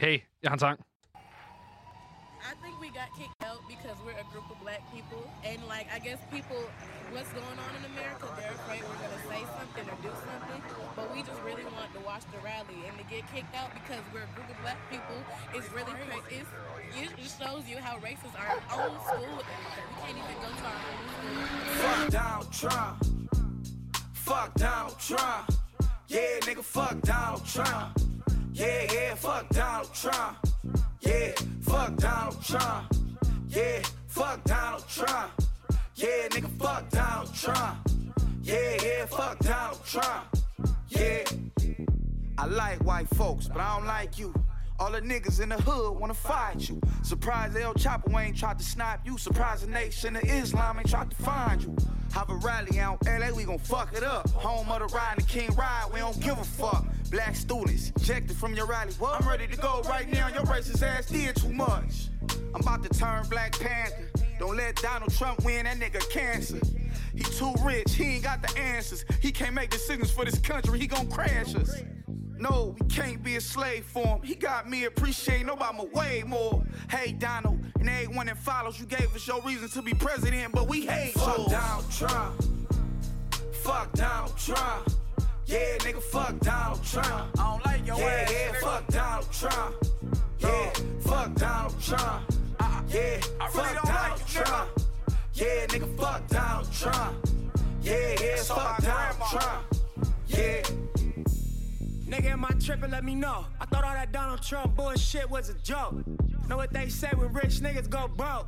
hey, jeg har en sang. I think we got kicked out because we're a group of black people, and like I guess people, what's going on in America, they're afraid we're gonna say something or do something, we just really want to watch the rally and to get kicked out because we're a group of black people is really crazy. It just shows you how racist our own school is. We can't even go to our own school. Fuck Donald Trump. Fuck Donald Trump. Yeah, nigga, fuck Donald Trump. Yeah, yeah, fuck Donald Trump. Yeah, fuck Donald Trump. Yeah, fuck Donald Trump. Yeah, nigga, fuck Donald Trump. Yeah, yeah, fuck Donald Trump. Yeah. I like white folks, but I don't like you. All the niggas in the hood wanna fight you. Surprised El Chapo ain't tried to snipe you. Surprise the nation of Islam ain't tried to find you. Have a rally out LA, we gon' fuck it up. Home of the ride and the king ride, we don't give a fuck. Black students ejected from your rally. What? I'm ready to go right now. Your racist ass did too much. I'm about to turn Black Panther. Don't let Donald Trump win, that nigga cancer. He too rich, he ain't got the answers. He can't make decisions for this country, he gon' crash us. No, we can't be a slave for him. He got me appreciating Obama way more. Hey, Donald, and everyone that follows, you gave us your reason to be president, but we hate Fuck. Donald Trump. Fuck Donald Trump. Yeah, nigga, fuck Donald Trump. I don't like your yeah, ass. Yeah, fuck Donald Trump. Yeah, fuck Donald Trump. Uh, yeah, fuck Donald Trump. Yeah, nigga, fuck Donald Trump. Yeah, yeah, fuck Donald Trump. Yeah. Nigga, am I tripping? Let me know. I thought all that Donald Trump bullshit was a joke. Know what they say when rich niggas go broke?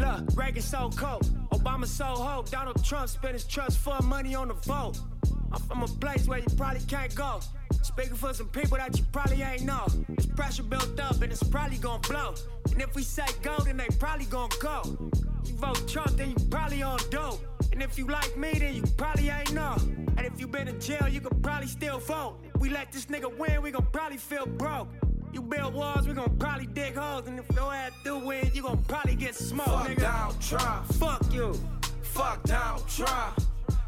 Look, Reagan so cold, Obama so ho. Donald Trump spent his trust fund money on the vote. I'm from a place where you probably can't go. Speaking for some people that you probably ain't know. There's pressure built up and it's probably gonna blow. And if we say go, then they probably gonna go. You vote Trump, then you probably on dope. And if you like me, then you probably ain't know. And if you been in jail, you could probably still vote. We let this nigga win, we gon' probably feel broke. You build walls, we gon' probably dig holes. And if your ass do win, you gon' probably get smoked, Fuck nigga. Donald Trump. Fuck you. Fuck Donald Trump.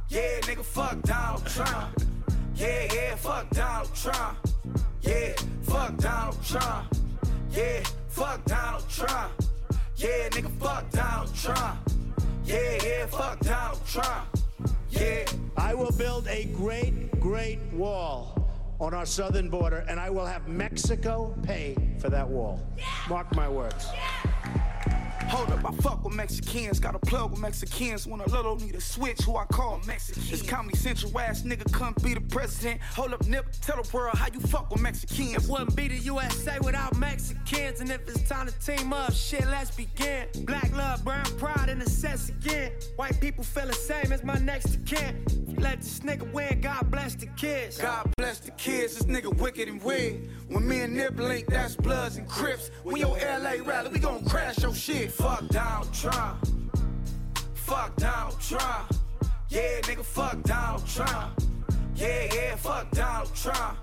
Yeah, nigga, fuck Donald Trump. Yeah, yeah, fuck Donald Trump. Yeah, fuck Donald Trump. Yeah, fuck Donald Trump. Yeah, nigga, fuck Donald Trump. Yeah, yeah, fuck Donald Trump. Yeah. I will build a great, great wall on our southern border, and I will have Mexico pay for that wall. Mark my words. Hold up, I fuck with Mexicans. Got a plug with Mexicans. When a little need a switch, who I call Mexican. This Comedy Central ass nigga couldn't be the president. Hold up, Nip, tell the world how you fuck with Mexicans. It wouldn't be the USA without Mexicans. And if it's time to team up, shit, let's begin. Black love, brown pride, and the sets again. White people feel the same as my next kin. Let this nigga win, God bless the kids. God bless the kids, this nigga wicked and weird. When me and Nip link, that's Bloods and Crips. When your LA rally, we gon' crash your shit. Fuck Donald Trump. Fuck Donald Trump. Yeah, nigga, fuck Donald Trump. Yeah, yeah, fuck Donald Trump.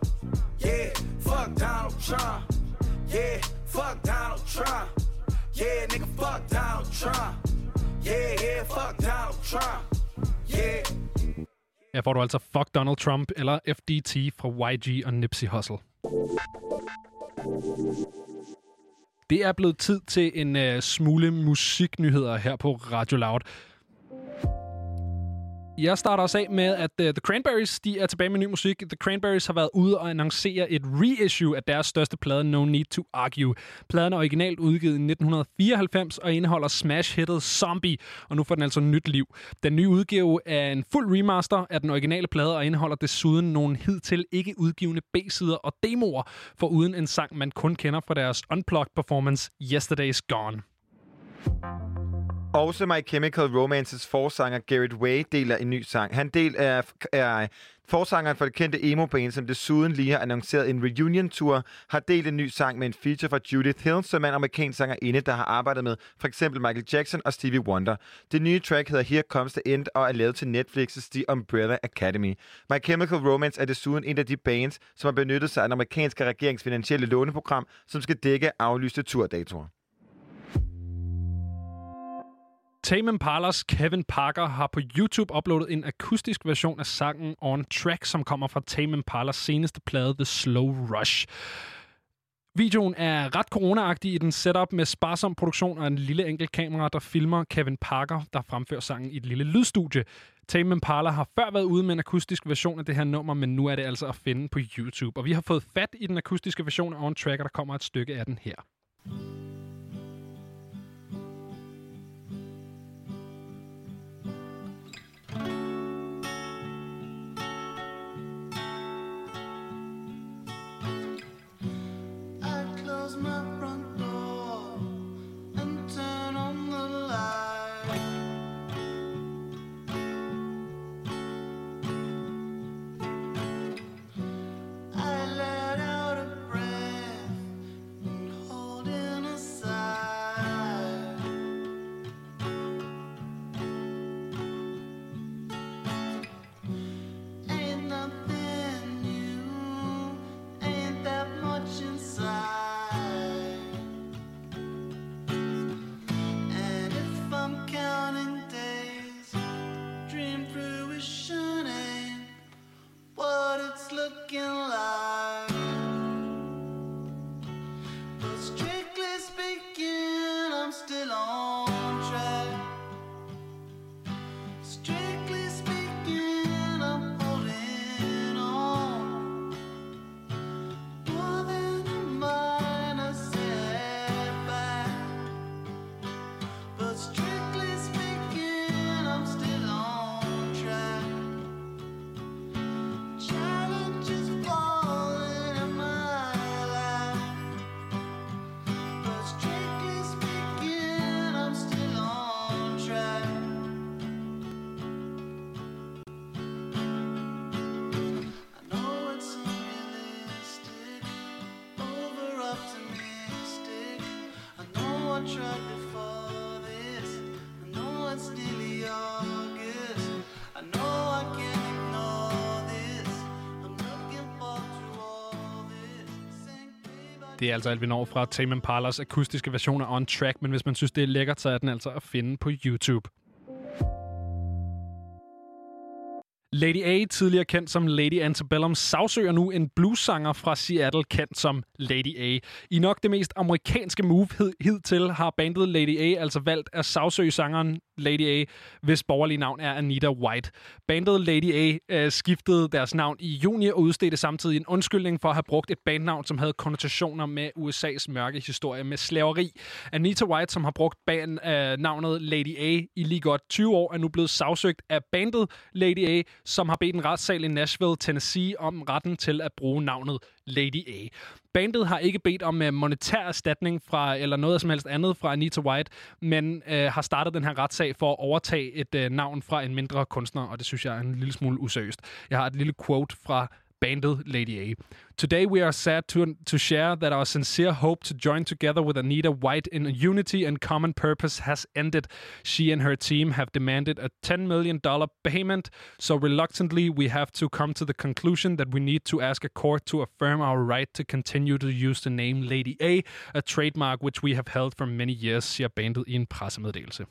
Yeah, fuck Donald Trump. Yeah, fuck Donald Trump. Yeah, nigga, fuck Donald Trump. Yeah, yeah, fuck Donald Trump. Yeah. Her får du altså Fuck Donald Trump eller FDT fra YG og Nipsey Hussle. Det er blevet tid til en uh, smule musiknyheder her på Radio Loud. Jeg starter os af med, at uh, The Cranberries de er tilbage med ny musik. The Cranberries har været ude og annoncere et reissue af deres største plade, No Need to Argue. Pladen er originalt udgivet i 1994 og indeholder smash-hittet Zombie, og nu får den altså nyt liv. Den nye udgave er en fuld remaster af den originale plade og indeholder desuden nogle hidtil ikke udgivende B-sider og demoer, for uden en sang, man kun kender fra deres Unplugged performance Yesterday's Gone. Også My Chemical Romances forsanger Garrett Way deler en ny sang. Han del er, er forsangeren for det kendte emo-band, som desuden lige har annonceret en reunion-tour, har delt en ny sang med en feature fra Judith Hill, som er en amerikansk sangerinde, der har arbejdet med for eksempel Michael Jackson og Stevie Wonder. Det nye track hedder Here Comes the End og er lavet til Netflix's The Umbrella Academy. My Chemical Romance er desuden en af de bands, som har benyttet sig af den amerikanske regerings finansielle låneprogram, som skal dække aflyste turdatoer. Tame Impalas Kevin Parker har på YouTube uploadet en akustisk version af sangen On Track, som kommer fra Tame Impalas seneste plade, The Slow Rush. Videoen er ret coronaagtig i den setup med sparsom produktion og en lille enkelt kamera, der filmer Kevin Parker, der fremfører sangen i et lille lydstudie. Tame Impala har før været ude med en akustisk version af det her nummer, men nu er det altså at finde på YouTube. Og vi har fået fat i den akustiske version af On Track, og der kommer et stykke af den her. I Det er altså alt, vi når fra Tame Impalas akustiske version af On Track, men hvis man synes, det er lækkert, så er den altså at finde på YouTube. Lady A, tidligere kendt som Lady Antebellum, sagsøger nu en bluesanger fra Seattle, kendt som Lady A. I nok det mest amerikanske move hidtil har bandet Lady A altså valgt at sagsøge sangeren Lady A, hvis borgerlige navn er Anita White. Bandet Lady A øh, skiftede deres navn i juni og udstedte samtidig en undskyldning for at have brugt et bandnavn, som havde konnotationer med USA's mørke historie med slaveri. Anita White, som har brugt band, øh, navnet Lady A i lige godt 20 år, er nu blevet sagsøgt af bandet Lady A, som har bedt en retssal i Nashville, Tennessee om retten til at bruge navnet Lady A. Bandet har ikke bedt om øh, monetær erstatning fra, eller noget som helst andet fra Anita White, men øh, har startet den her retssag for at overtage et øh, navn fra en mindre kunstner, og det synes jeg er en lille smule useriøst. Jeg har et lille quote fra bandet Lady A. Today we are sad to, to share that our sincere hope to join together with Anita White in unity and common purpose has ended. She and her team have demanded a $10 million payment, so reluctantly we have to come to the conclusion that we need to ask a court to affirm our right to continue to use the name Lady A, a trademark which we have held for many years, siger bandet i en pressemeddelelse.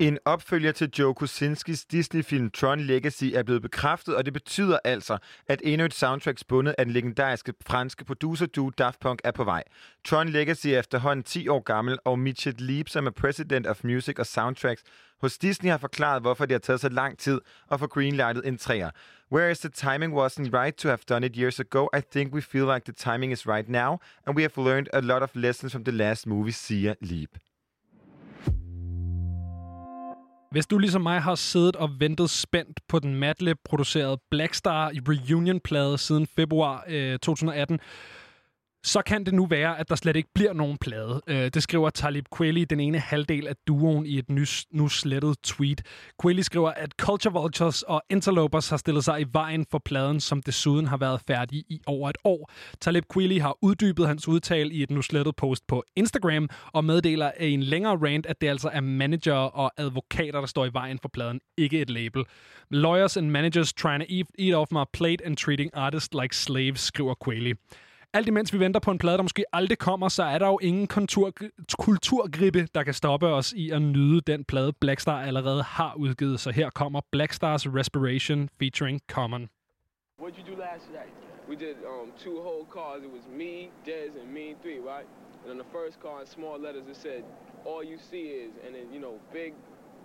En opfølger til Joe Kosinskis Disney-film Tron Legacy er blevet bekræftet, og det betyder altså, at endnu et soundtrack spundet af den legendariske franske producer duo Daft Punk er på vej. Tron Legacy er efterhånden 10 år gammel, og Mitchell Leap, som er President of Music og Soundtracks hos Disney, har forklaret, hvorfor det har taget så lang tid at få greenlightet en træer. Whereas the timing wasn't right to have done it years ago, I think we feel like the timing is right now, and we have learned a lot of lessons from the last movie, siger Leap. Hvis du ligesom mig har siddet og ventet spændt på den Madlib-producerede Blackstar Reunion-plade siden februar øh, 2018, så kan det nu være, at der slet ikke bliver nogen plade. Øh, det skriver Talib Kweli, den ene halvdel af duoen, i et nys, nu slettet tweet. Kweli skriver, at Culture Vultures og Interlopers har stillet sig i vejen for pladen, som desuden har været færdig i over et år. Talib Kweli har uddybet hans udtale i et nu slettet post på Instagram, og meddeler i en længere rant, at det altså er manager og advokater, der står i vejen for pladen, ikke et label. Lawyers and managers trying to eat, eat off my plate and treating artists like slaves, skriver Kweli. Alt imens vi venter på en plade, der måske aldrig kommer, så er der jo ingen kontur, kulturgrippe, der kan stoppe os i at nyde den plade, Blackstar allerede har udgivet. Så her kommer Blackstars Respiration featuring Common. What'd you do last night? We did um, two whole cars. It was me, Dez, and me three, right? And on the first car, in small letters, it said, "All you see is," and then you know, big,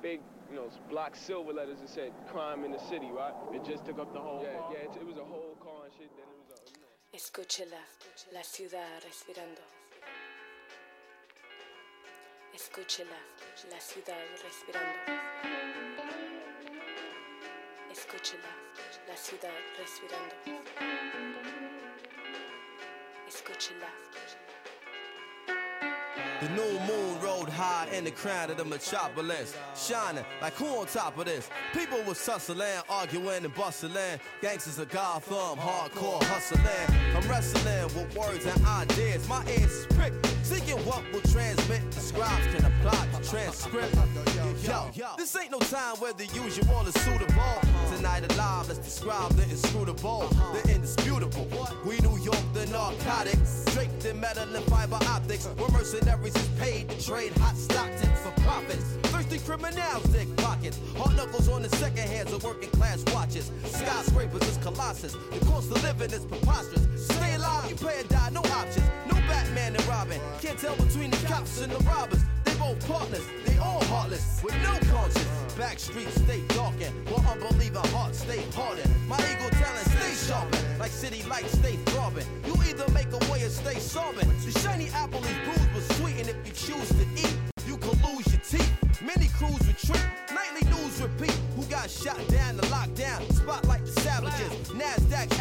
big, you know, block silver letters. It said, "Crime in the city," right? It just took up the whole. Yeah, car. yeah. It, it was a whole car and shit. Then Escúchela, la ciudad respirando. Escúchela, la ciudad respirando. Escúchela, la ciudad respirando. Escúchela. The new moon rode high in the crown of the metropolis, shining like who on top of this? People was hustling, arguing and bustling. Gangsters of Gotham, hardcore hustling. I'm wrestling with words and ideas. My ears is pricked, seeking what will transmit. The scribes can apply transcript. Yo, this ain't no time where the usual is suitable. Tonight alive, let's describe the inscrutable, the indisputable. We New York, the narcotics, draped in metal and fiber optics. Where mercenaries is paid to trade hot Stockton for profits. Thirsty criminals dig pockets. Hard knuckles on the second hands of working class watches. Skyscrapers is colossus. The cost of living is preposterous. Stay alive, you pay and die, no options. And Robin. Can't tell between the cops and the robbers. They both partners, they all heartless, with no conscience. Back streets stay darkened, while unbeliever hearts stay hardened. My ego talent stay sharpened, like city lights stay throbbing. You either make a way or stay sobbing. The shiny apple is bruised but sweet, and if you choose to eat, you can lose your teeth. Many crews retreat, nightly news repeat. Who got shot down the lockdown? Spotlight the savages, NASDAQ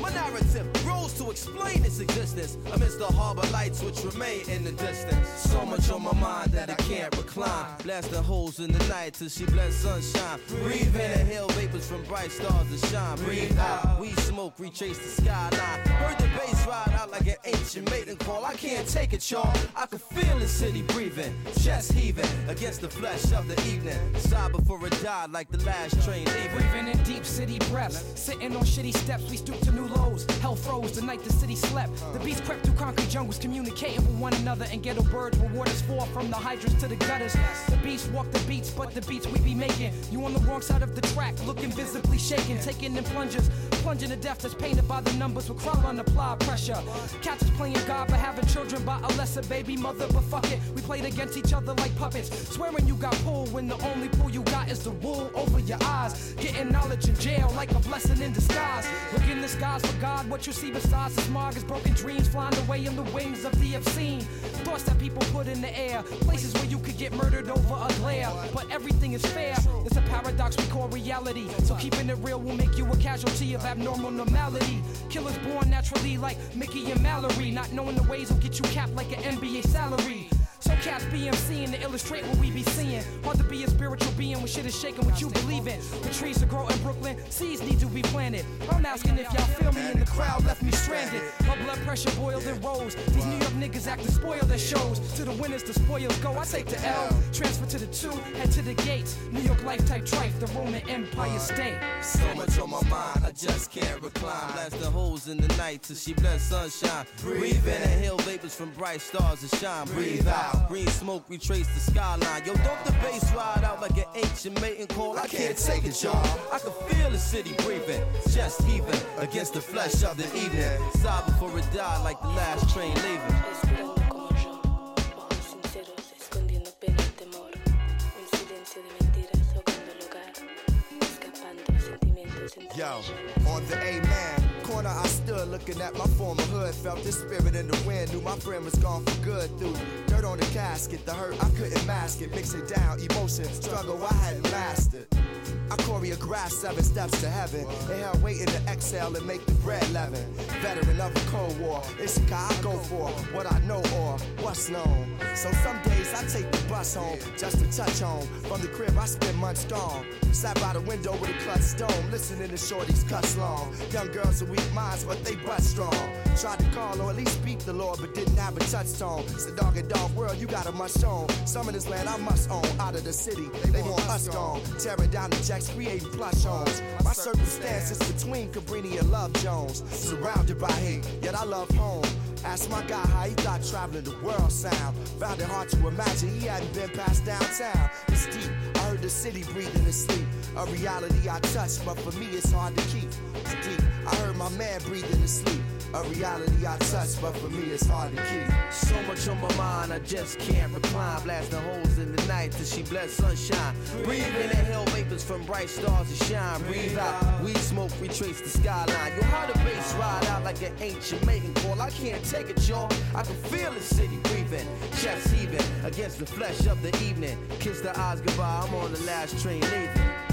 My narrative grows to explain its existence amidst the harbor lights which remain in the distance. So much on my mind that I can't recline. Blasting holes in the night till she bless sunshine. Breathe in, inhale vapors from bright stars that shine. Breathe out, we smoke, retrace the skyline. Heard the bass ride out like an ancient maiden call. I can't take it, y'all. I can feel the city breathing, chest heaving against the flesh of the evening. Sigh before it died like the last train leaving. Breathing in deep city breaths, sitting on shitty steps, we stoop to new lows. Hell froze the night the city slept. The beats crept through concrete jungles, communicating with one another. And ghetto birds where waters fall from the hydrants to the gutters. The beats walk the beats, but the beats we be making. You on the wrong side of the track, looking visibly shaken, taking in plungers, plunging to death that's painted by the numbers with crowd on apply pressure. Cats is playing God for having children by a lesser baby mother, but fuck it, we played against each other like puppets. Swearing you got pulled when the only pull you got is the wool over your eyes. Getting knowledge in jail like a blessing in disguise. Look in the skies for God, what you see besides the smog is broken dreams flying away in the wings of the obscene. Thoughts that people put in the air, places where you could get murdered over a glare. But everything is fair, it's a paradox we call reality. So keeping it real will make you a casualty of abnormal normality. Killers born naturally like Mickey and Mallory, not knowing the ways will get you capped like an NBA salary. So cats BMCing to illustrate what we be seeing. Hard to be a spiritual being when shit is shaking what you believe in. The trees to grow in Brooklyn, seeds need to be planted. I'm asking if y'all feel me and the crowd left me stranded. My blood pressure boiled and rose. These New York niggas act to spoil their shows. To the winners, the spoils go. I take the L, transfer to the two, head to the gates. New York life type trife, the Roman Empire state. So much on my mind, I just can't recline. Blast the holes in the night till she bless sunshine. Breathe in, inhale vapors from bright stars to shine. Breathe out, green smoke retrace the skyline. Yo, don't the bass ride out like an ancient mating call? I can't take it, y'all. I can feel the city breathing, chest heaving against the flesh of the evening. Sigh before it died like the last train leaving. Respirando yo, ojos sinceros, escondiendo pena y temor. Un silencio de mentiras ahogando el hogar, escapando sentimientos entre Yo, on the A-man corner I looking at my former hood. Felt the spirit in the wind, knew my friend was gone for good. Through dirt on the casket, the hurt I couldn't mask it. Mix it down, emotion, struggle I hadn't mastered. I choreograph seven steps to heaven. Inhale, waiting to exhale and make the bread leaven. Veteran of the Cold War, it's a guy I go for what I know or what's known. So some days I take the bus home just to touch home. From the crib, I spend months gone. Sat by the window with a clutch stone, listening to shorties cuss long. Young girls with weak minds, but they butt strong. Tried to call or at least speak the Lord, but didn't have a touchstone. It's the dog and dog world, you got a must own. Some of this land I must own. Out of the city, they want us gone. Tearing down the creating plush homes. My circumstances between Cabrini and Love Jones. Surrounded by hate, yet I love home. Asked my guy how he thought traveling the world sound. Found it hard to imagine he hadn't been past downtown. It's deep. I heard the city breathing in sleep. A reality I touch, but for me it's hard to keep. It's deep. I heard my man breathing in sleep. A reality I touch, but for me it's hard to keep. So much on my mind, I just can't recline. Blasting holes in the night till she bless sunshine. Breathe in the hell vapors from bright stars to shine. Breathe out, weed smoke, retrace the skyline. You'll hear the bass ride out like an ancient mating call. I can't take it, y'all. I can feel the city breathing. Chest heaving against the flesh of the evening. Kiss the eyes goodbye, I'm on the last train leaving.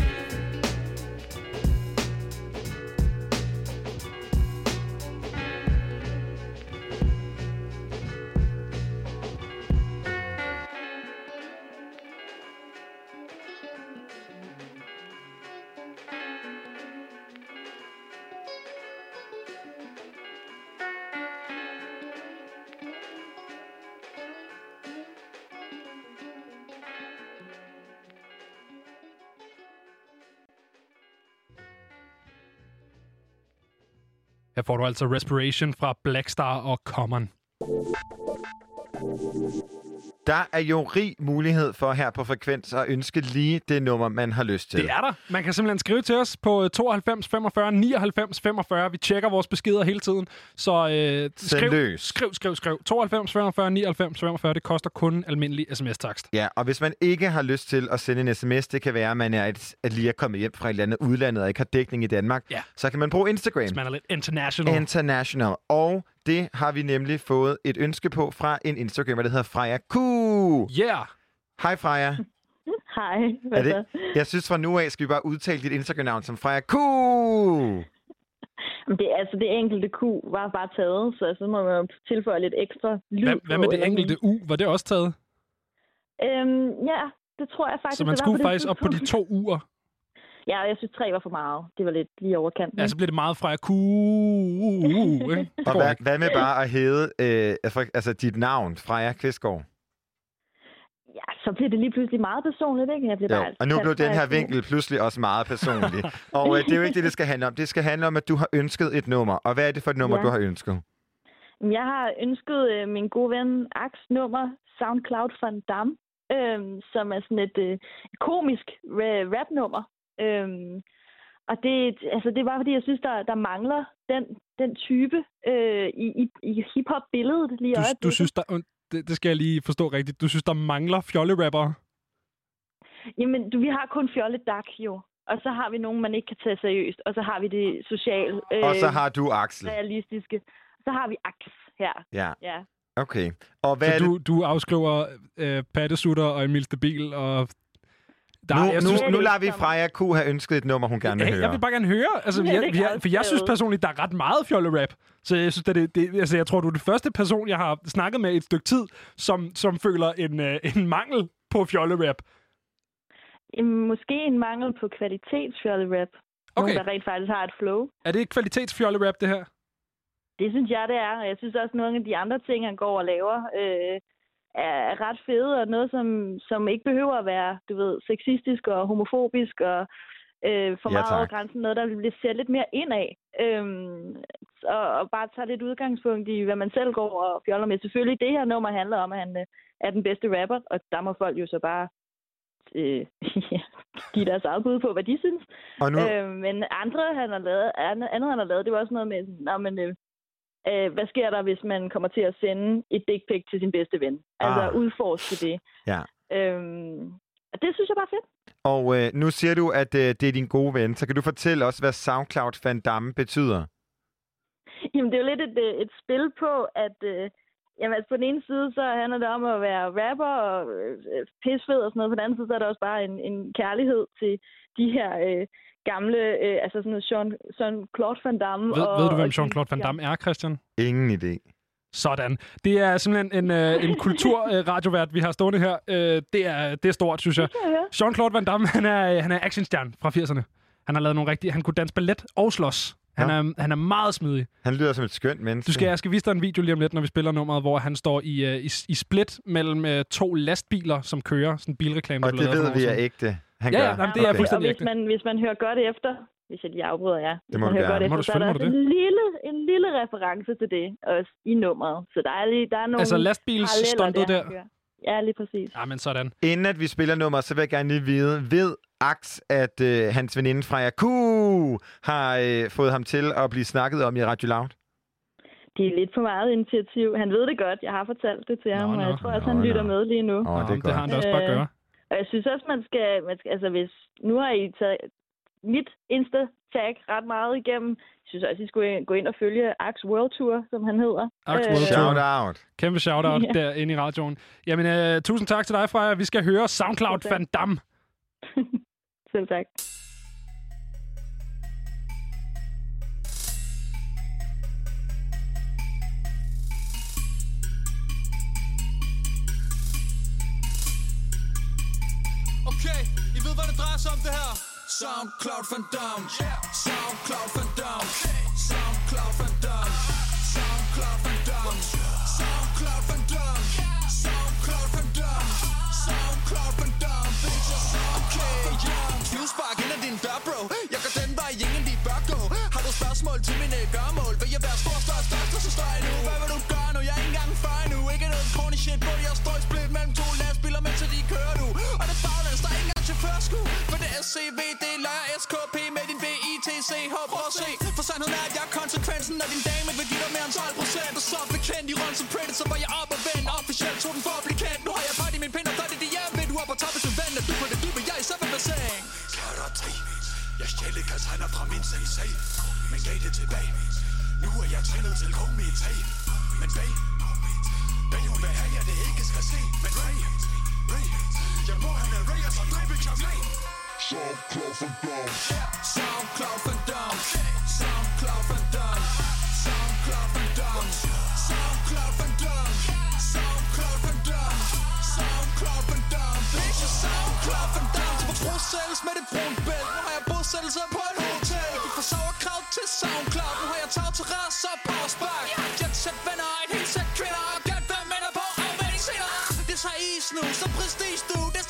Her får du altså Respiration fra Blackstar og Common. Der er jo rig mulighed for her på Frekvens at ønske lige det nummer, man har lyst til. Det er der. Man kan simpelthen skrive til os på 92 45 99 45. Vi tjekker vores beskeder hele tiden. Så øh, skriv, løs. skriv, skriv, skriv. 92 45 99 45. Det koster kun almindelig sms-takst. Ja, og hvis man ikke har lyst til at sende en sms, det kan være, at man er et, at lige er kommet hjem fra et eller andet udlandet og ikke har dækning i Danmark, Ja. så kan man bruge Instagram. Hvis man er lidt international. International. Og det har vi nemlig fået et ønske på fra en Instagrammer, der hedder Freja Q. Yeah! Hej Freja. Hej, Er hvad det, så? jeg synes fra nu af, skal vi bare udtale dit Instagram-navn som Freja Q. Jamen, Det, altså, det enkelte Q var bare taget, så så må man tilføje lidt ekstra lyd Hvad, hvad med det enkelte U? Var det også taget? Øhm, ja, det tror jeg faktisk, Så man det skulle det faktisk op på de to uger. Ja, jeg synes, tre var for meget. Det var lidt lige overkant. Ja, så bliver det meget fra ikke? Det Og hvad, hvad med bare at hedde øh, altså- dit navn, Freja Kvistgaard? Ja, så bliver det lige pludselig meget personligt, ikke? Jeg bliver Jo, bare og nu blev den her vinkel pludselig også meget personlig. og øh, det er jo ikke det, det skal handle om. Det skal handle om, at du har ønsket et nummer. Og hvad er det for et nummer, Ja. du har ønsket? Jeg har ønsket øh, min gode ven Aks nummer, SoundCloud Van Dam, øh, som er sådan et øh, komisk ra- rap-nummer. Øh, og det, altså, det er bare fordi, jeg synes, der, der mangler den, den type øh, i, i, i hip-hop-billedet lige i Du, du synes, der, det, det skal jeg lige forstå rigtigt. Du synes, der mangler fjollerapper? Jamen, du, vi har kun Fjolle Dak jo. Og så har vi nogen, man ikke kan tage seriøst. Og så har vi det sociale. Øh, Og så har du Axel. Realistiske. Så har vi Aks her. Ja. ja. Okay. Og hvad Så du, du afskriver øh, Pattesutter og Emil Stabil og... Der, nu, jeg nu, synes, nu lader vi Freja Q have ønsket et nummer, hun gerne vil Hey, høre. jeg vil bare gerne høre. Altså, Ja, jeg, for jeg synes personligt, der er ret meget fjollerap. Så jeg synes, det, det, altså, jeg tror, du er den første person, jeg har snakket med i et stykke tid, som, som føler en, øh, en mangel på fjollerap. Måske en mangel på kvalitetsfjolle-rap. Okay. Nogen, der rent faktisk har et flow. Er det kvalitetsfjollerap, det her? Det synes jeg, det er. Og jeg synes også, at nogle af de andre ting, han går og laver, øh, er ret fede, og noget, som, som ikke behøver at være, du ved, sexistisk og homofobisk, og øh, for Ja, meget tak. over grænsen. Noget, der bliver ser lidt mere ind af. Øhm, og, og bare tage lidt udgangspunkt i, hvad man selv går og fjoller med. Selvfølgelig, det her nummer handler om, at han øh, er den bedste rapper, og der må folk jo så bare øh, give deres eget bud på, hvad de synes. Og nu- Øh, men andre, han har lavet, andet, andet, han har lavet, det var også noget med, sådan, Nå, men, øh, øh, hvad sker der, hvis man kommer til at sende et dick pic til sin bedste ven? Altså Ah. udforske det. Ja. Øhm, og det synes jeg bare er fedt. Og øh, nu siger du, at øh, det er din gode ven. Så kan du fortælle os, hvad SoundCloud Van Damme betyder? Jamen, det er jo lidt et, øh, et spil på, at, øh, jamen, altså, på den ene side, så handler det om at være rapper og øh, pisfed og sådan noget. På den anden side, så er der også bare en, en kærlighed til de her øh, gamle, øh, altså sådan noget Jean, Jean Claude Van Damme. Ved, og, ved du, hvem og Jean-Claude Van Damme er, Christian? Ingen idé. Sådan. Det er simpelthen en, øh, en kulturradiovært, vi har stående her. Øh, det, er, det er stort, synes jeg. Jean-Claude Van Damme, han er, han er actionstjerne fra 80'erne. Han har lavet nogle rigtige... Han kunne danse ballet og slås. Han, Ja. er, han er meget smidig. Han lyder som et skønt menneske. Du skal, jeg skal vise dig en video lige om lidt, når vi spiller nummeret, hvor han står i, øh, i, i split mellem øh, to lastbiler, som kører. Sådan en bilreklame, Og det ved vi er ægte. Han Ja, gør. ja, jamen, det er fuldstændig og hvis man, hvis man hører godt efter, hvis jeg lige afbryder jer, hvis må du hører gerne. godt Må efter, du så er der også en lille, en lille reference til det også i nummeret. Så der er, lige, der er nogle Altså lastbilsstuntet der? kører. Ja, lige præcis. Ja, men sådan. Inden at vi spiller nummer, så vil jeg gerne lige vide, ved Ax, at øh, hans veninde fra Yaku har øh, fået ham til at blive snakket om i Radio Loud? Det er lidt for meget initiativ. Han ved det godt. Jeg har fortalt det til ham, og jeg nå. tror også, han lytter med lige nu. Åh, det er det har han da også bare Øh, gøre. Og jeg synes også, man skal, man skal altså hvis, nu har I taget mit Insta-tag ret meget igennem. Jeg synes også, I skulle gå ind og følge Ax World Tour, som han hedder. Ax Øh, World Tour. Shout out. Kæmpe shout-out Ja. derinde i radioen. Jamen, øh, tusind tak til dig, Freja. Vi skal høre SoundCloud Selv tak. Van Damme. Selv tak. Drejer sig om det her. SoundCloud Van Damme. SoundCloud Van Damme. SoundCloud Van Damme. SoundCloud Van Damme. SoundCloud Van Damme. SoundCloud Van Damme. SoundCloud Van Damme. Bitches. Okay, yeah. Knivspark ind ad din dør, bro. Jeg går den vej, ingen de bør gå. Har du spørgsmål til mine gørmål? Vil jeg være stor, størst, størst, så står jeg nu. SCVD lejer SKP med din VITC. Prøv at se. For sandheden er, at jeg er konsekvensen af din dame. Vil give dig mere end 12 procent. Og så bekendt i rundt som Predator, var jeg op og vend. Officielt tog den for at blive kendt. Nu har jeg fat i min pind, og der er det, jeg ved. Du op og toppen som ven, og du på det dybe. Jeg i samme bassin. Karatri. Jeg stjælte kastanjer fra min CC, men gav det tilbage. Nu er jeg trænet til gummi i tag Men bag, bag hun vil have, jeg det ikke skal se. Men Ray, Ray, jeg må have en Ray, og så dræbe jeg Charlie. SoundCloud Van Damme. SoundCloud Van Damme. SoundCloud Van Damme. SoundCloud Van Damme. SoundCloud Van Damme. SoundCloud Van Damme. SoundCloud Van Damme. Bitches, SoundCloud Van Damme. På Bruxelles med det brun bælt. Nu har jeg bosættelse på et hotel. Vi får sauerkraut til SoundCloud. Nu har jeg taget terrasse og powerspark. Set venner, et helt sæt kvinder. Og godt fem mænder på afvænding senere. Det tager is nu, så prestige du. Det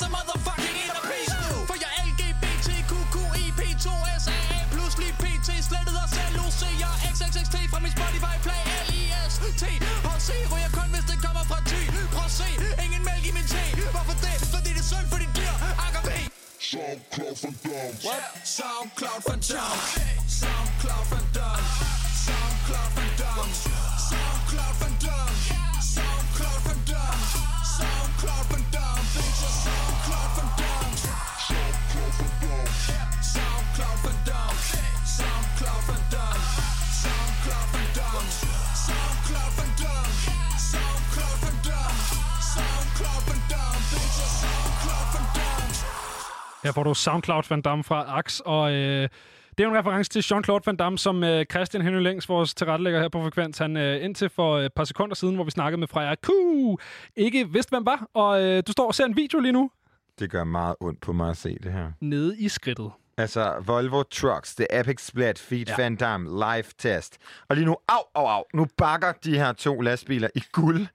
min Spotify play L-I-S-T HC ryger kun hvis det kommer fra ty Prøv at se, ingen mælk i min te. Hvorfor det? Fordi det er synd for dit dyr AKB SoundCloud Van Damme What? SoundCloud Van Damme SoundCloud Van Damme SoundCloud Van Her får du SoundCloud Van Damme fra Ax, og øh, det er en reference til Jean-Claude Van Damme, som øh, Christian Henry Længs, vores tilrettelægger her på Frekvens, han øh, indtil for et par sekunder siden, hvor vi snakkede med Freja Q, ikke vidste, hvem var, og øh, du står og ser en video lige nu, Det gør meget ondt på mig at se det her. nede i skridtet. Altså, Volvo Trucks, The Epic Split, Feed ja. Van Damme, Live Test. Og lige nu, au, au, au, nu bakker de her to lastbiler i guld.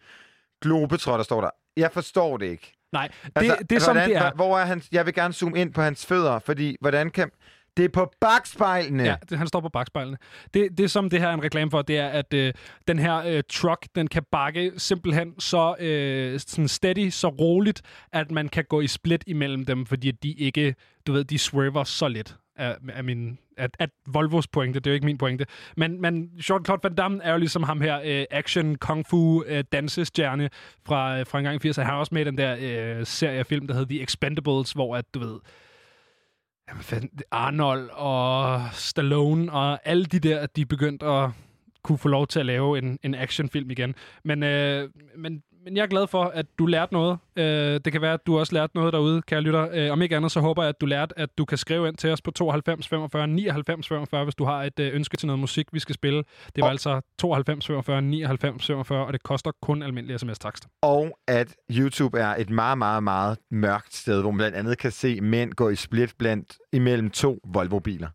Globetrotter står der. Jeg forstår det ikke. Nej, det, det er som hvordan, det er. Hvor er hans, jeg vil gerne zoome ind på hans fødder, fordi hvordan kan... Det er på bagspejlene. Ja, det, han står på bagspejlene. Det, det, som det her er en reklame for, det er, at øh, den her øh, truck, den kan bakke simpelthen så øh, sådan steady, så roligt, at man kan gå i split imellem dem, fordi de ikke, du ved, de swerver så lidt af, af min, at, at Volvos pointe, det er jo ikke min pointe. Men, men Jean-Claude Van Damme er jo ligesom ham her øh, action, kung fu, øh, dansestjerne fra, øh, fra en gang i 80'erne. Han er også med i den der øh, serie film, der hedder The Expendables, hvor at, du ved, Jamen, fanden, Arnold og Stallone og alle de der, de begyndte at kunne få lov til at lave en, en actionfilm igen. Men, øh, men, men jeg er glad for, at du lærte noget. Øh, det kan være, at du også lærte noget derude, kære lytter. Øh, om ikke andet, så håber jeg, at du lærte, at du kan skrive ind til os på 92 45 99 45, hvis du har et øh, ønske til noget musik, vi skal spille. Det var Og- altså 92 45 99 45, og det koster kun almindelig sms-takster. Og at YouTube er et meget, meget, meget mørkt sted, hvor man blandt andet kan se mænd gå i split blandt imellem to Volvo-biler.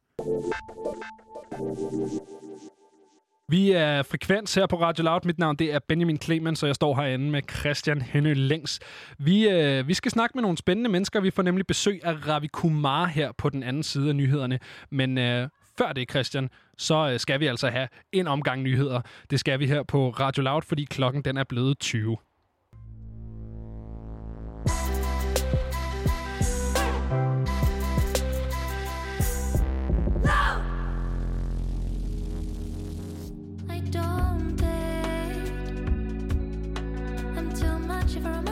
Vi er frekvens her på Radio Loud. Mit navn det er Benjamin Clemens, og jeg står herinde med Christian Henø Længs. Vi, øh, vi skal snakke med nogle spændende mennesker. Vi får nemlig besøg af Ravi Kumar her på den anden side af nyhederne. Men øh, før det, Christian, så øh, skal vi altså have en omgang nyheder. Det skal vi her på Radio Loud, fordi klokken den er blevet 20. too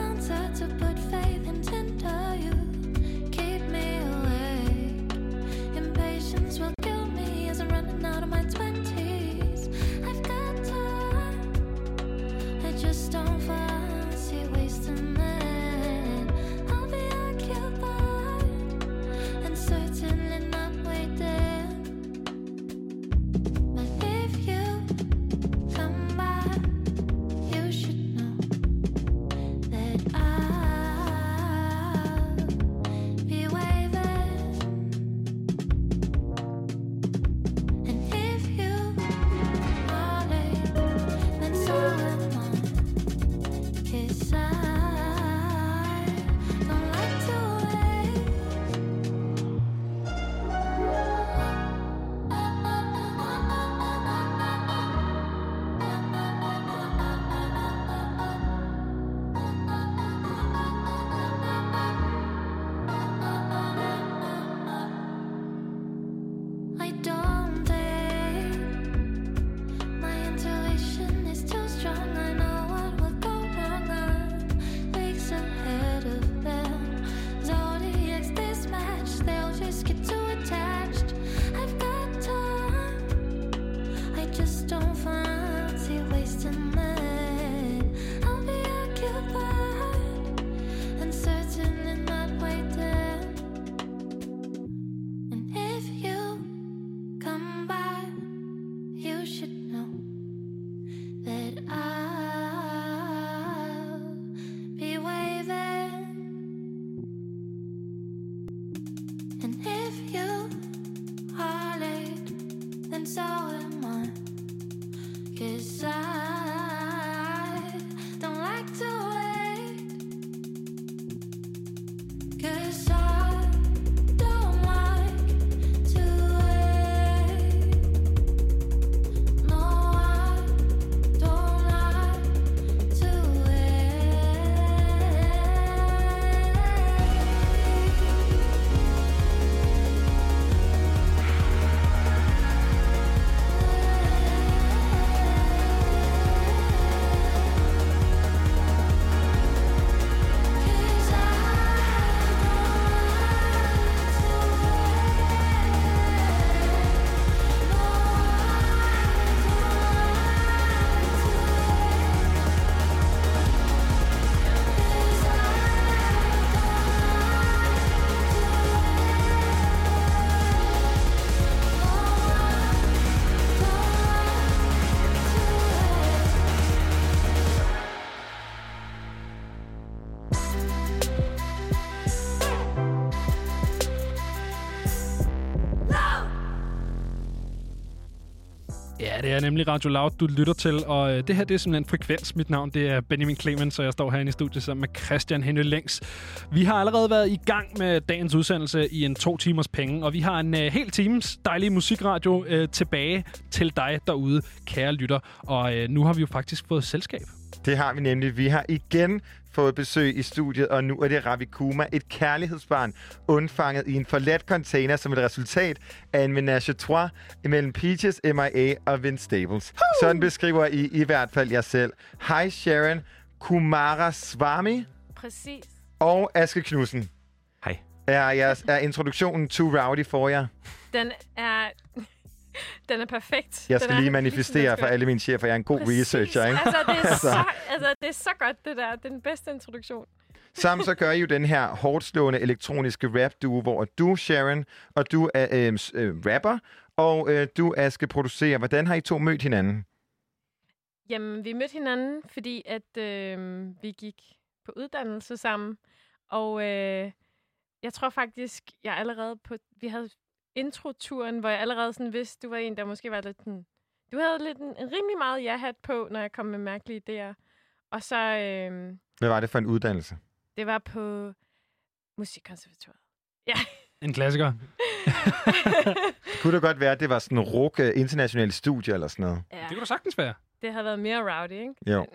Ja, det er nemlig Radio Loud, du lytter til, og øh, det her det er simpelthen Frekvens. Mit navn det er Benjamin Clemens, og jeg står herinde i studiet sammen med Christian Henry Længs. Vi har allerede været i gang med dagens udsendelse i en to timers penge, og vi har en øh, hel times dejlig musikradio øh, tilbage til dig derude, kære lytter. Og øh, nu har vi jo faktisk fået selskab. Det har vi nemlig. Vi har igen fået besøg i studiet, og nu er det Ravi Kuma, et kærlighedsbarn, undfanget i en forladt container som et resultat af en menage à trois imellem Peaches, MIA og Vince Staples. Sådan beskriver I i hvert fald jer selv. Hej Sharon, Kumara Swami Præcis. og Aske Knudsen. Hej. Er, jeres, er introduktionen too rowdy for jer? Den er... Den er perfekt. Jeg skal lige manifestere for alle mine chefer, jeg er en god researcher, ikke? Altså, det er, så, altså, det er så godt, det der. Det er den bedste introduktion. Sammen så gør I jo den her hårdt slående elektroniske rap-duo, hvor du, Sharon, og du er øh, øh, rapper, og øh, du, Aske, producerer. Hvordan har I to mødt hinanden? Jamen, vi mødte hinanden, fordi at øh, vi gik på uddannelse sammen. Og øh, jeg tror faktisk, jeg allerede på... Vi havde introturen, hvor jeg allerede sådan vidste, du var en, der måske var lidt sådan... Du havde lidt en, en rimelig meget ja-hat på, når jeg kom med mærkelige idéer. Og så... Øh, Hvad var det for en uddannelse? det var på Musikkonservatoriet. Ja. En klassiker. Kunne det godt være, at det var sådan en RUK øh, internationale studie eller sådan noget? ja. Det kunne da sagtens være. Det har været mere rowdy, ikke? Jo.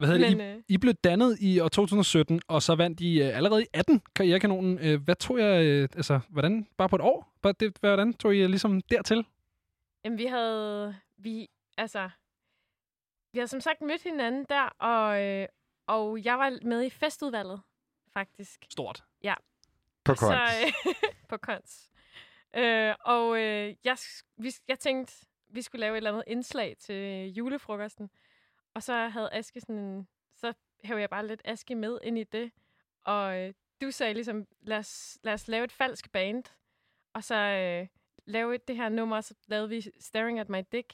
Hvad hedder Men, det? øh, I, I blev dannet i år 2017, og så vandt I øh, allerede i 18 Karrierekanonen. Øh, hvad tog jeg, øh, altså, hvordan, bare på et år? Bare det, hvordan tog I øh, ligesom dertil? Jamen, vi havde... Vi, altså... Vi havde som sagt mødt hinanden der, og, øh, og jeg var med i festudvalget, faktisk. Stort. Ja. På Så, Kons. øh, på Kons. Øh, og øh, jeg, vi, jeg tænkte, vi skulle lave et eller andet indslag til julefrokosten. Og så havde Aske sådan en... Så hævde jeg bare lidt Aske med ind i det. Og øh, du sagde ligesom, lad os, lad os lave et falsk band. Og så øh, lave det her nummer, og så lavede vi Staring at My Dick.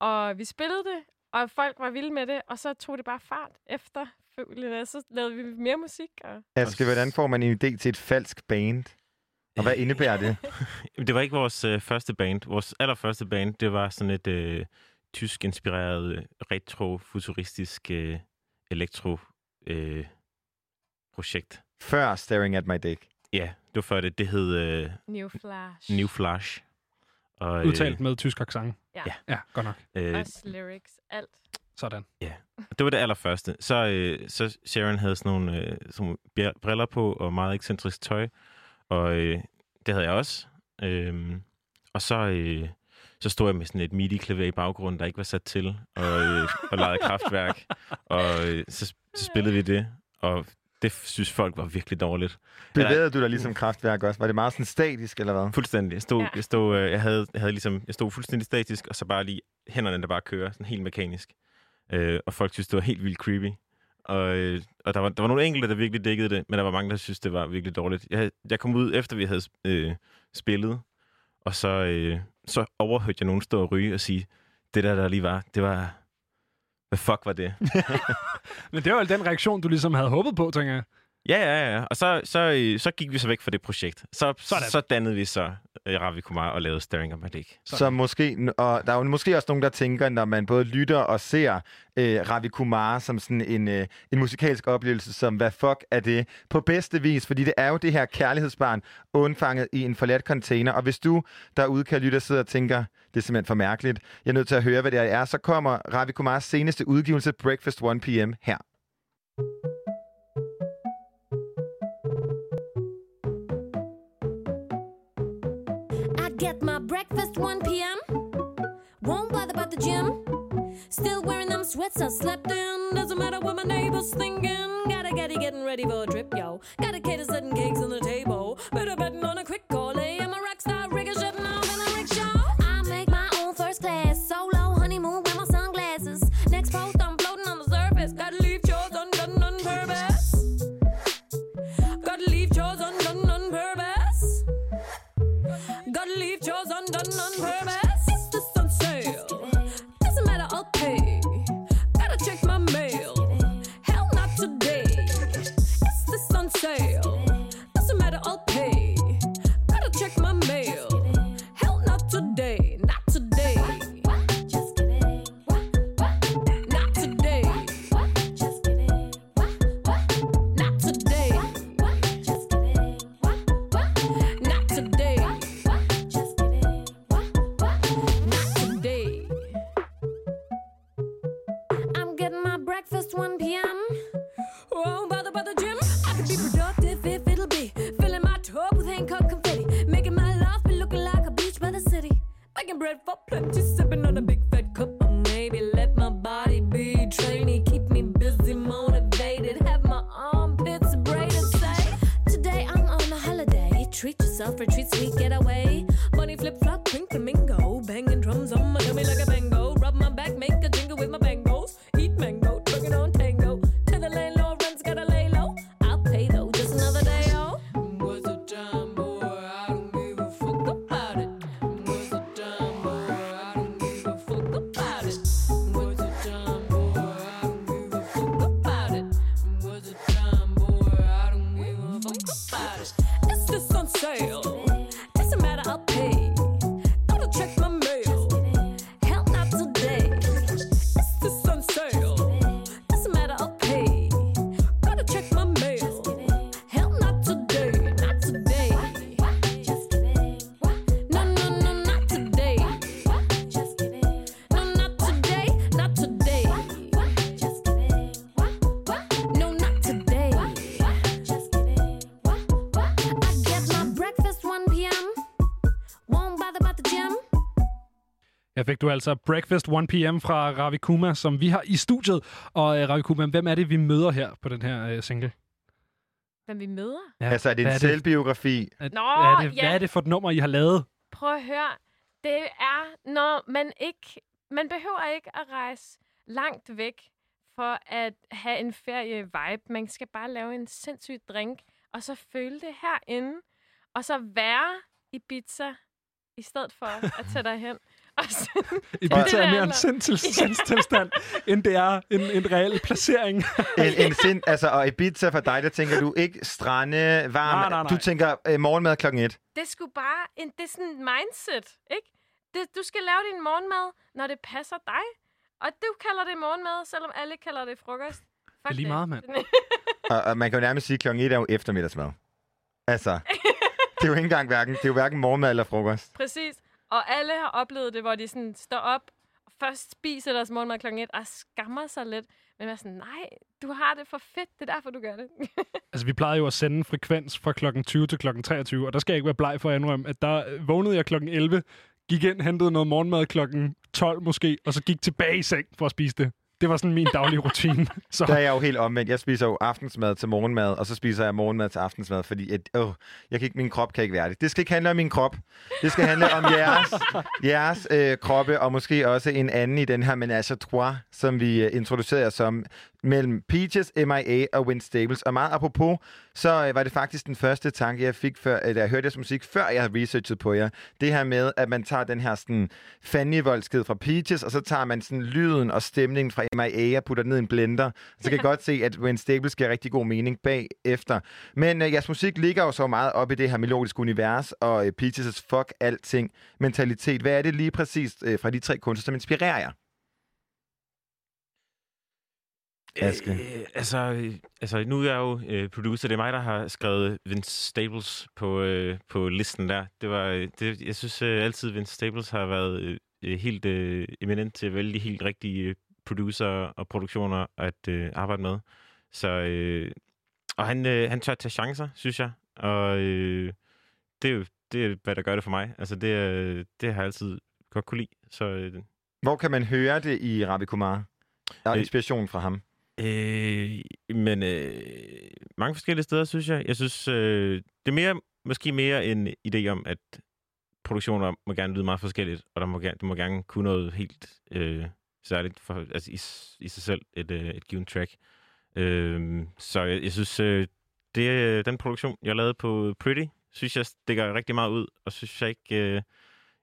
Og vi spillede det, og folk var vilde med det, og så tog det bare fart efterfølgende. Så lavede vi mere musik. Og... Aske, hvordan får man en idé til et falsk band? Og hvad indebærer det? Det var ikke vores øh, første band. Vores allerførste band, det var sådan et øh, tysk-inspireret, øh, retro-futuristisk øh, elektro øh, projekt. Før Staring at My Dick. Ja, det var før det. Det hed øh, New Flash. New Flash. Og, Udtalt med tysk accent. Ja. Ja. Ja, godt nok. Øh, Også lyrics, alt. Sådan. Ja, det var det allerførste. Så, øh, så Sharon havde sådan nogle, øh, sådan nogle briller på og meget ekscentrisk tøj. Og øh, det havde jeg også. Øhm, og så, øh, så stod jeg med sådan et midi-klaver i baggrunden, der ikke var sat til, og, øh, og legede kraftværk. Og øh, så, så spillede vi det, og det synes folk var virkelig dårligt. Bevægede du dig ligesom kraftværk også? Var det meget sådan statisk, eller hvad? Fuldstændig. Jeg stod, Ja. jeg, stod, øh, jeg, havde, jeg, havde ligesom, jeg stod fuldstændig statisk, og så bare lige hænderne, der bare kører, sådan helt mekanisk. Øh, og folk synes, det var helt vildt creepy. Og, øh, og der, var, der var nogle enkelte, der virkelig dækkede det, men der var mange, der synes, det var virkelig dårligt. Jeg, jeg kom ud, efter vi havde øh, spillet, og så, øh, så overhørte jeg nogen stå og ryge og sige, det der, der lige var, det var... Hvad fuck var det? Men det var jo den reaktion, du ligesom havde håbet på, tænker jeg. Ja, ja, ja. Og så, så, øh, så gik vi så væk fra det projekt. Så, Sådan. så dannede vi så øh, Ravi Kumar og lavede Staring at My Dick. Så måske, og der er jo måske også nogen, der tænker, når man både lytter og ser øh, Ravi Kumar som sådan en, øh, en musikalsk oplevelse, som hvad fuck er det? På bedste vis, fordi det er jo det her kærlighedsbarn, undfanget i en forladt container. Og hvis du derude kan lytte og sidde og tænker, det er simpelthen for mærkeligt, jeg er nødt til at høre, hvad det er, så kommer Ravi Kumars seneste udgivelse, Breakfast 1 p.m. her. My breakfast 1 p.m. Won't bother about the gym. Still wearing them sweats I slept in. Doesn't matter what my neighbors thinking. Gotta get it getting ready for a trip, yo. Got a kid setting cakes on the table. Better betting on a Her fik du altså Breakfast 1 p.m. fra Ravi Kuma, som vi har i studiet. Og uh, Ravi Kuma, hvem er det, vi møder her på den her uh, single? Hvem vi møder? Ja, Altså, er det en hvad selvbiografi? Er, Nå, er det, ja. Hvad er det for et nummer, I har lavet? Prøv at høre. Det er, når man ikke... Man behøver ikke at rejse langt væk for at have en ferie-vibe. Man skal bare lave en sindssyg drink, og så føle det herinde, og så være i Ibiza, i stedet for at tage derhen. Og så, Ibiza er mere en sindstilstand, end det er en, en reel placering. En, en sind, altså, og Ibiza for dig, der tænker du ikke strande, varm. Nej, nej, nej. Du tænker øh, morgenmad klokken et. det skulle bare en, det er sådan en mindset, ikke? Det, du skal lave din morgenmad, når det passer dig. Og du kalder det morgenmad, selvom alle kalder det frokost. Fuck Det er lige meget, mand. Og, og man kan jo nærmest sige, at klokken et er jo eftermiddagsmad. Altså, det er jo ikke engang hverken, det er jo hverken morgenmad eller frokost. Præcis. Og alle har oplevet det, hvor de sådan står op, og først spiser deres morgenmad klokken et, og skammer sig lidt. Men er sådan, nej, du har det for fedt, det er derfor, du gør det. Altså, vi plejede jo at sende frekvens fra klokken 20 til klokken 23, og der skal jeg ikke være bleg for at indrømme, at der øh, vågnede jeg klokken 11, gik ind, hentede noget morgenmad klokken 12 måske, og så gik tilbage i seng for at spise det. Det var sådan min daglige rutine. Så Der er jeg jo helt omvendt. Jeg spiser jo aftensmad til morgenmad, og så spiser jeg morgenmad til aftensmad, fordi at, åh, jeg kan ikke, min krop kan ikke være det. Det skal ikke handle om min krop. Det skal handle om jeres, jeres øh, kroppe, og måske også en anden i den her menage à trois, som vi øh, introducerede jer som, mellem Peaches, MIA og Win Stables. Og meget apropos, så øh, var det faktisk den første tanke, jeg fik, før, øh, da jeg hørte jeres musik, før jeg havde researchet på jer. Det her med, at man tager den her sådan fanny fra Peaches, og så tager man sådan lyden og stemningen fra MIA og putter den ned i en blender. Så kan jeg godt se, at Win Stables giver rigtig god mening bagefter. Men øh, jeres musik ligger jo så meget op i det her melodiske univers, og øh, Peaches' fuck alting mentalitet. Hvad er det lige præcis øh, fra de tre kunstnere, som inspirerer jer? Aske. Øh, altså, altså, nu er jeg jo øh, producer. Det er mig, der har skrevet Vince Staples på, øh, på listen der. Det var, øh, det, jeg synes øh, altid, Vince Staples har været øh, øh, helt øh, eminent til at vælge de helt rigtige øh, producer og produktioner at øh, arbejde med. Så, øh, og han, øh, han tør tage chancer, synes jeg. Og øh, det er det er, hvad der gør det for mig. Altså, det, øh, det har jeg altid godt kunne lide. Så, øh, Hvor kan man høre det i Ravi Kumar? Der er inspiration fra ham. Øh, men øh, mange forskellige steder, synes jeg. Jeg synes, øh, det er mere, måske mere en idé om, at produktioner må gerne lyde meget forskelligt, og der må gerne, det må gerne kunne noget helt øh, særligt for, altså i, i sig selv, et, øh, et given track. Øh, så jeg, jeg synes, øh, det, øh, den produktion, jeg lavede på Pretty, synes jeg stikker rigtig meget ud, og synes jeg ikke... Øh,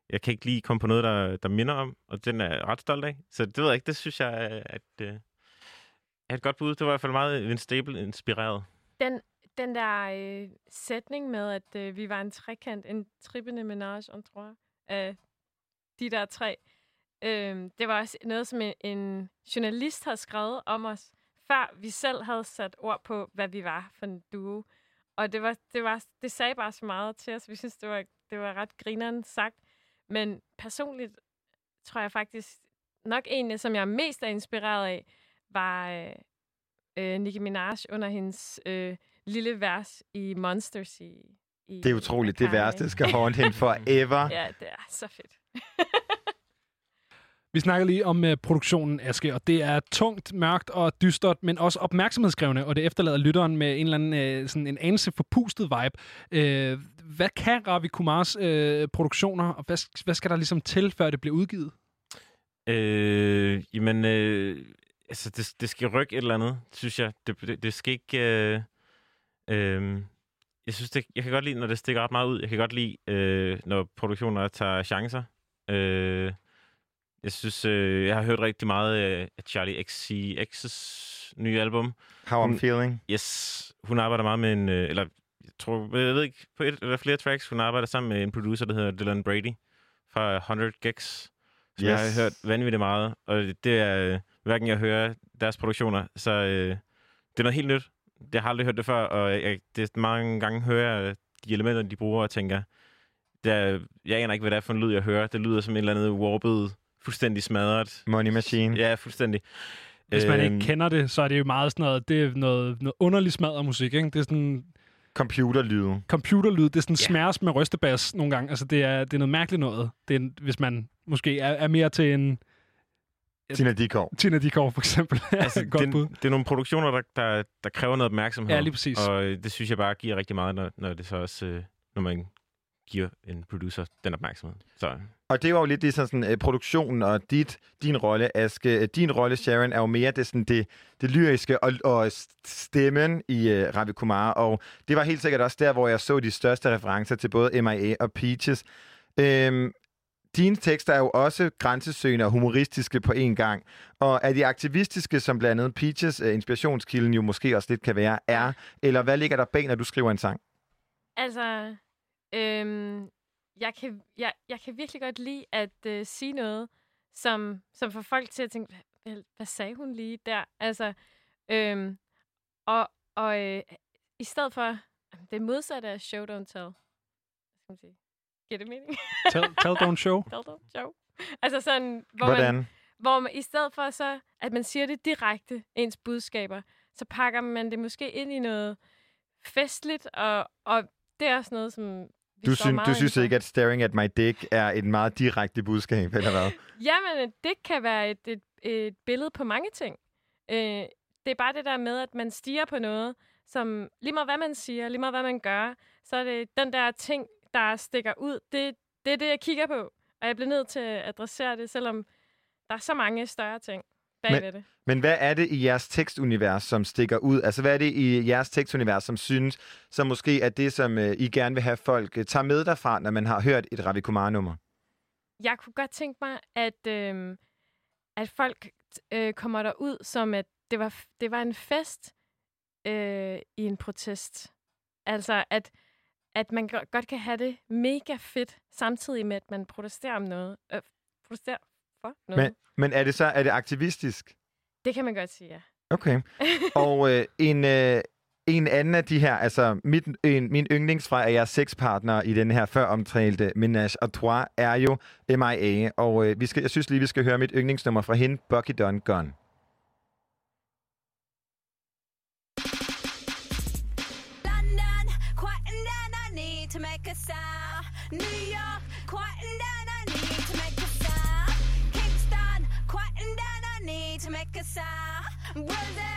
jeg kan ikke lige komme på noget, der, der minder om, og den er jeg ret stolt af. Så det ved jeg ikke, det synes jeg, øh, at, øh, er et godt bud. Det var i hvert fald meget Vince Staple inspireret. Den, den der øh, sætning med, at øh, vi var en trekant, en trippende menage en trois af de der tre, øh, det var også noget, som en, en journalist havde skrevet om os, før vi selv havde sat ord på, hvad vi var for en duo. Og det, var, det, var, det sagde bare så meget til os. Vi synes, det var, det var ret grineren sagt. Men personligt tror jeg faktisk, nok en, som jeg er mest er inspireret af, var øh, øh, Nicki Minaj under hendes øh, lille vers i Monsters i, i Det er utroligt. Det værste skal haunt hende forever. Ja, det er så fedt. Vi snakker lige om uh, produktionen, Aske, og det er tungt, mørkt og dystert, men også opmærksomhedskrævende, og det efterlader lytteren med en eller anden uh, sådan en anelse forpustet vibe. Uh, hvad kan Ravi Kumars uh, produktioner, og hvad, hvad skal der ligesom til, før det bliver udgivet? Øh, jamen, øh, altså, det, det skal rykke et eller andet, synes jeg. Det, det, det skal ikke... Øh, øh, jeg synes, det, jeg kan godt lide, når det stikker ret meget ud. Jeg kan godt lide, øh, når produktioner tager chancer. Øh, jeg synes, øh, jeg har hørt rigtig meget øh, af Charlie XCX's nye album. How I'm Feeling. Yes. Hun arbejder meget med en... Øh, eller, jeg tror, jeg ved ikke, på et eller flere tracks, hun arbejder sammen med en producer, der hedder Dylan Brady fra 100 Gex. Som yes. jeg har hørt vanvittigt meget. Og det er, øh, hverken jeg hører deres produktioner, så øh, det er noget helt nyt. Jeg har aldrig hørt det før, og jeg, det er mange gange hører jeg de elementer, de bruger, og tænker, det er, jeg aner ikke, hvad det er for en lyd, jeg hører. Det lyder som en eller anden warpet, fuldstændig smadret. Money Machine. Ja, fuldstændig. Hvis man ikke Øhm, kender det, så er det jo meget sådan noget, det er noget, noget underligt smadret musik, ikke? Det er sådan Computerlyde. computerlyd, det er sådan yeah. smæres med rystebas nogle gange. Altså, det er, det er noget mærkeligt noget, det er, hvis man måske er, er mere til en... Tina Dikov. Tina Dikov, for eksempel. altså, Godt det, bud. det er nogle produktioner, der, der, der kræver noget opmærksomhed. Ja, lige præcis. Og øh, det synes jeg bare giver rigtig meget, når, når det så også, øh, når man giver en producer den opmærksomhed. Så Og det var jo lidt det sådan, sådan uh, produktionen og dit, din rolle, Aske. Øh, Din rolle, Sharon, er jo mere det, sådan, det, det lyriske og, og stemmen i uh, Ravi Kumar. Og det var helt sikkert også der, hvor jeg så de største referencer til både MIA og Peaches. Øhm, dine tekster er jo også grænsesøgende og humoristiske på én gang. Og er de aktivistiske, som blandt andet Peaches uh, inspirationskilden jo måske også lidt kan være, er? Eller hvad ligger der bag, når du skriver en sang? Altså, øhm, jeg, kan, jeg, jeg kan virkelig godt lide at øh, sige noget, som, som får folk til at tænke, hvad, hvad, sagde hun lige der? Altså, øhm, og, og øh, i stedet for, det modsatte af show, don't tell. Hvad skal man sige? Giver det mening? Tell, tell, don't show. tell, don't show. Altså sådan, hvor Hvordan? man, hvor man i stedet for så, at man siger det direkte, ens budskaber, så pakker man det måske ind i noget festligt, og, og det er også noget, som vi Du, synes, du synes for. ikke, at staring at my dick er et meget direkte budskab, eller hvad? Jamen, det kan være et, et, et billede på mange ting. Øh, det er bare det der med, at man stiger på noget, som lige meget hvad man siger, lige meget hvad man gør, så er det den der ting, der stikker ud. Det, det er det, jeg kigger på. Og jeg bliver nødt til at adressere det, selvom der er så mange større ting bagved Men, det. men hvad er det i jeres tekstunivers, som stikker ud? Altså, hvad er det i jeres tekstunivers, som synes, som måske er det, som øh, I gerne vil have folk øh, tager med derfra, når man har hørt et Ravi Kumar-nummer? Jeg kunne godt tænke mig, at, øh, at folk øh, kommer derud, som at det var, det var en fest øh, i en protest. Altså, at, at man go- godt kan have det mega fedt, samtidig med, at man protesterer om noget. Øh, protesterer for noget. Men, men er det så er det aktivistisk? Det kan man godt sige, ja. Okay. Og øh, en, øh, en anden af de her, altså mit, en, min yndlings fra jeres sexpartner i den her før omtalte Menage à Trois, er jo MIA. Og øh, vi skal, jeg synes lige, vi skal høre mit yndlingsnummer fra hende, Bucky Don Gun. New York, quieting down, I need to make a sound. Kingston, quieting down, I need to make a sound. Brazil,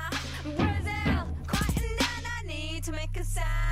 need to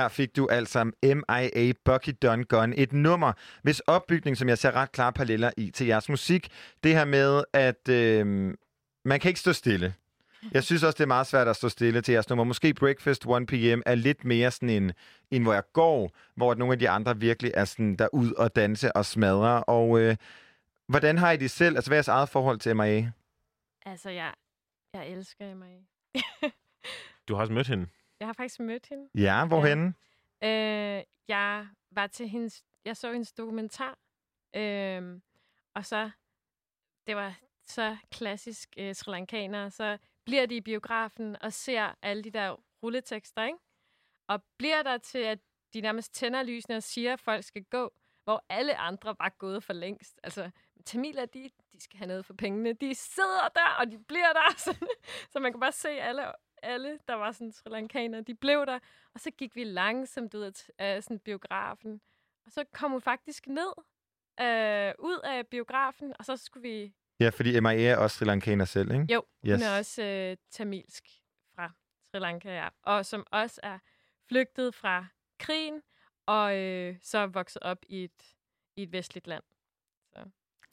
Her fik du altså MIA Bucky Done Gun. Et nummer, hvis opbygning, som jeg ser ret klare paralleller i til jeres musik. Det her med, at øh, man kan ikke stå stille. Jeg synes også, det er meget svært at stå stille til jeres nummer. Måske Breakfast 1 p.m. er lidt mere sådan en, en hvor jeg går, hvor nogle af de andre virkelig er sådan derud og danse og smadre. Og øh, hvordan har I det selv? Altså, hvad er jeres eget forhold til MIA? Altså, jeg, jeg elsker mig. Du har også mødt hende. Jeg har faktisk mødt hende. Ja, hvorhenne? Øh, jeg var til hendes... Jeg så hendes dokumentar. Øh, og så... Det var så klassisk øh, Sri Lankanere. Så bliver de i biografen og ser alle de der rulletekster, ikke? Og bliver der til, at de nærmest tænder lysene og siger, at folk skal gå, hvor alle andre var gået for længst. Altså, Tamiler, de, de skal have noget for pengene. De sidder der, og de bliver der. Så, så man kan bare se alle, alle der var sådan Sri Lankanere, de blev der. Og så gik vi langsomt ud af, sådan biografen. Og så kom hun faktisk ned øh, ud af biografen, og så skulle vi... Ja, fordi MIA er også Sri Lankaner selv, ikke? Jo, yes. hun er også øh, tamilsk fra Sri Lanka, ja. Og som også er flygtet fra krigen, og øh, så er vokset op i et, i et vestligt land. Så.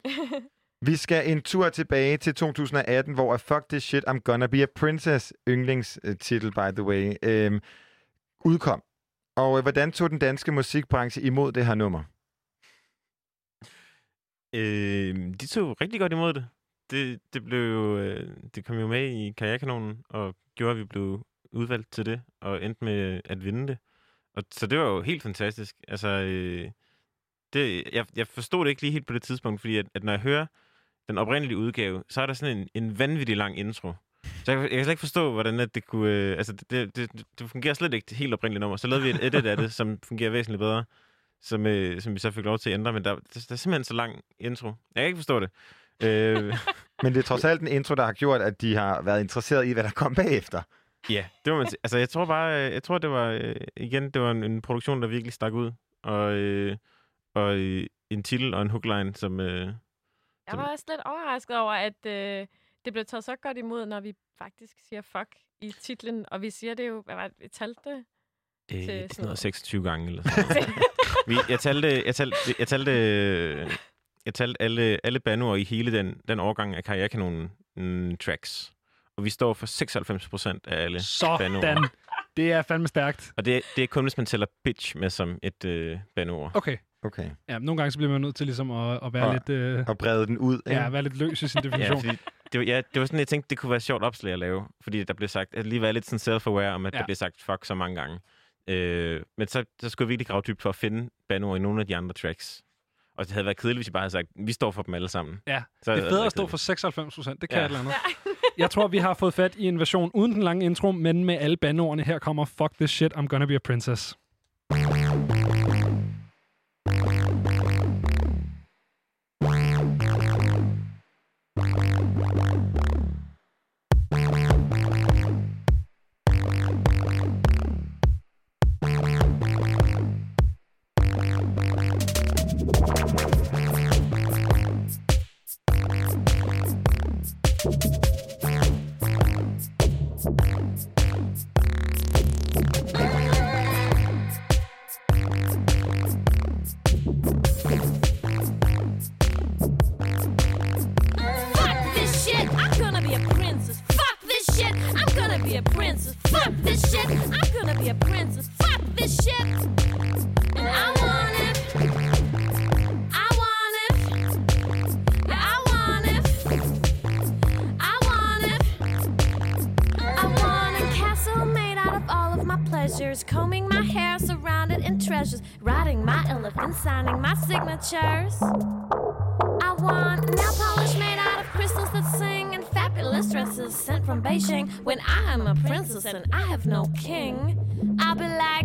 Vi skal en tur tilbage til 2018, hvor er Fuck This Shit, I'm Gonna Be a Princess, yndlingstitel, øh, by the way, øhm, udkom. Og øh, hvordan tog den danske musikbranche imod det her nummer? Øh, de tog rigtig godt imod det. Det, det, blev, jo, øh, det kom jo med i Karrierekanonen, og gjorde, at vi blev udvalgt til det, og endte med øh, at vinde det. Og, så det var jo helt fantastisk. Altså, øh, det, jeg, jeg forstod det ikke lige helt på det tidspunkt, fordi at, at når jeg hører den oprindelige udgave, så er der sådan en, en vanvittig lang intro. Så jeg, jeg kan slet ikke forstå, hvordan at det kunne... Øh, altså, det, det, det, fungerer slet ikke det helt oprindelige nummer. Så lavede vi et edit af det, som fungerer væsentligt bedre, som, øh, som vi så fik lov til at ændre. Men der, der, der er simpelthen så lang intro. Jeg kan ikke forstå det. Øh, Men det er trods alt en intro, der har gjort, at de har været interesseret i, hvad der kom bagefter. Ja, det må man sige. Altså, jeg tror bare, øh, jeg tror, det var, øh, igen, det var en, en produktion, der virkelig stak ud. Og, øh, og øh, en titel og en hookline, som... Øh, Jeg var også lidt overrasket over, at øh, det blev taget så godt imod, når vi faktisk siger fuck i titlen. Og vi siger det jo, hvad var det, vi talte det? øh, til det er sådan noget 26 gange eller sådan noget. Vi, jeg talte, jeg talte, jeg talte, jeg talte alle, alle bandoer i hele den, den årgang af Karrierekanonen mm, tracks. Og vi står for 96 procent af alle bandoer. Sådan. Det er fandme stærkt. Og det, det er kun, hvis man tæller bitch med som et øh, bandord. Okay. Okay. Ja, nogle gange så bliver man nødt til ligesom at, at være Og- lidt... Øh, Og brede den ud, ikke? ja, være lidt løs i sin Ja, definition. fordi det var, ja, det var sådan, jeg tænkte, det kunne være sjovt opslag at lave. Fordi der blev sagt, at lige være lidt sådan self-aware om, at ja. Ja. der blev sagt fuck så mange gange. Øh, men så, så skulle jeg virkelig grave dybt for at finde banord i nogle af de andre tracks. Og det havde været kedeligt, hvis jeg bare havde sagt, vi står for dem alle sammen. Ja, Så det er federe at stå for 96 procent. Det kan Ja. ja. et eller andet. Jeg tror, vi har fået fat i en version uden den lange intro, men med alle bandordene. Her kommer Fuck This Shit, I'm Gonna Be a Princess. My signatures. I want nail polish made out of crystals that sing and fabulous dresses sent from Beijing. When I am a princess and I have no king, I'll be like,